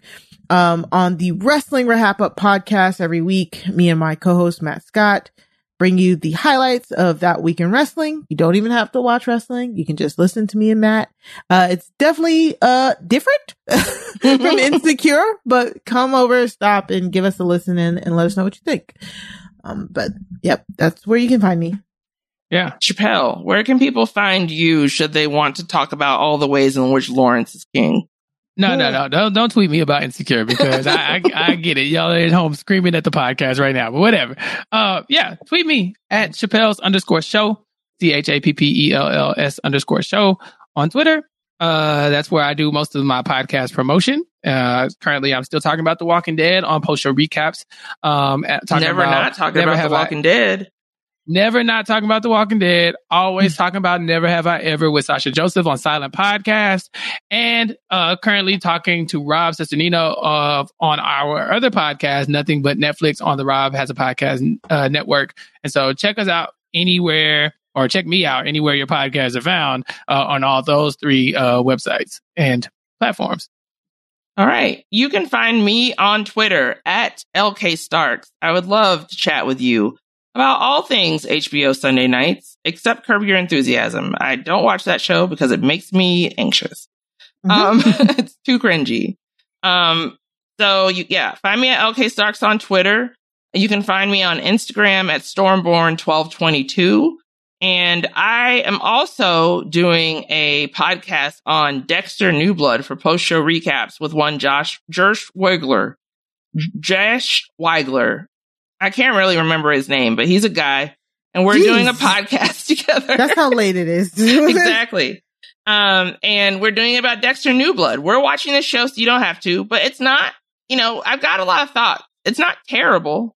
um, on the Wrestling RHAP Up podcast every week. Me and my co-host Matt Scott bring you the highlights of that week in wrestling. You don't even have to watch wrestling. You can just listen to me and Matt. Uh, it's definitely, uh, different from Insecure, but come over, stop and give us a listen and, and let us know what you think. Um, but yep, that's where you can find me. Yeah. Chappelle, where can people find you should they want to talk about all the ways in which Lawrence is king? No, no, no, don't don't tweet me about insecure because I, I, I get it. Y'all are at home screaming at the podcast right now, but whatever. Uh, yeah, tweet me at Chappelle's underscore show, C H A P P E L L S underscore show on Twitter. Uh, that's where I do most of my podcast promotion. Uh, currently, I'm still talking about The Walking Dead on post show recaps. Um, never about, not talking about The Walking I, Dead. Never not talking about The Walking Dead. Always talking about Never Have I Ever with Sasha Joseph on Silent Podcast. And uh, currently talking to Rob Cesternino of on our other podcast, Nothing But Netflix on the Rob Has a Podcast uh, network. And so check us out anywhere or check me out anywhere your podcasts are found uh, on all those three uh, websites and platforms. All right. You can find me on Twitter at LK Starks. I would love to chat with you about all things HBO Sunday nights, except Curb Your Enthusiasm. I don't watch that show because it makes me anxious. Mm-hmm. Um, it's too cringy. Um, so you, yeah, find me at LK Starks on Twitter. You can find me on Instagram at Stormborn1222. And I am also doing a podcast on Dexter New Blood for post show recaps with one Josh Josh Wigler. Josh Wigler. I can't really remember his name, but he's a guy. And we're Jeez. doing a podcast together. That's how late it is. exactly. Um, and we're doing it about Dexter New Blood. We're watching this show so you don't have to, but it's not, you know, I've got a lot of thoughts. It's not terrible.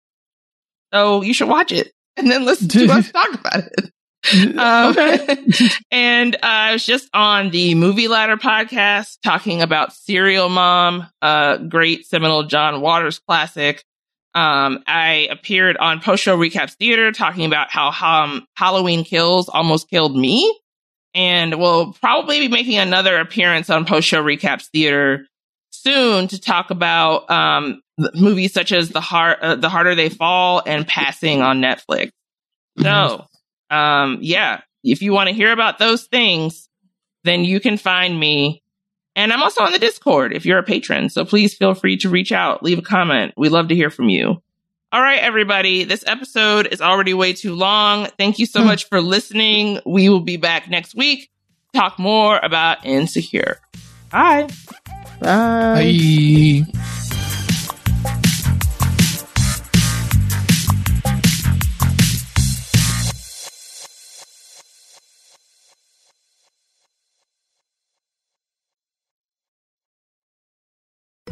So you should watch it and then listen to us talk about it. Um, and uh, I was just on the Movie Ladder podcast talking about Serial Mom, a great seminal John Waters classic. Um, I appeared on Post Show Recaps Theater talking about how um, Halloween Kills almost killed me. And we'll probably be making another appearance on Post Show Recaps Theater soon to talk about um, movies such as The Heart, uh, The Harder They Fall and Passing on Netflix. So um, yeah, if you want to hear about those things, then you can find me. And I'm also on the Discord if you're a patron. So please feel free to reach out, leave a comment. We love to hear from you. All right, everybody. This episode is already way too long. Thank you so mm. much for listening. We will be back next week. Talk more about Insecure. Bye. Bye. Bye.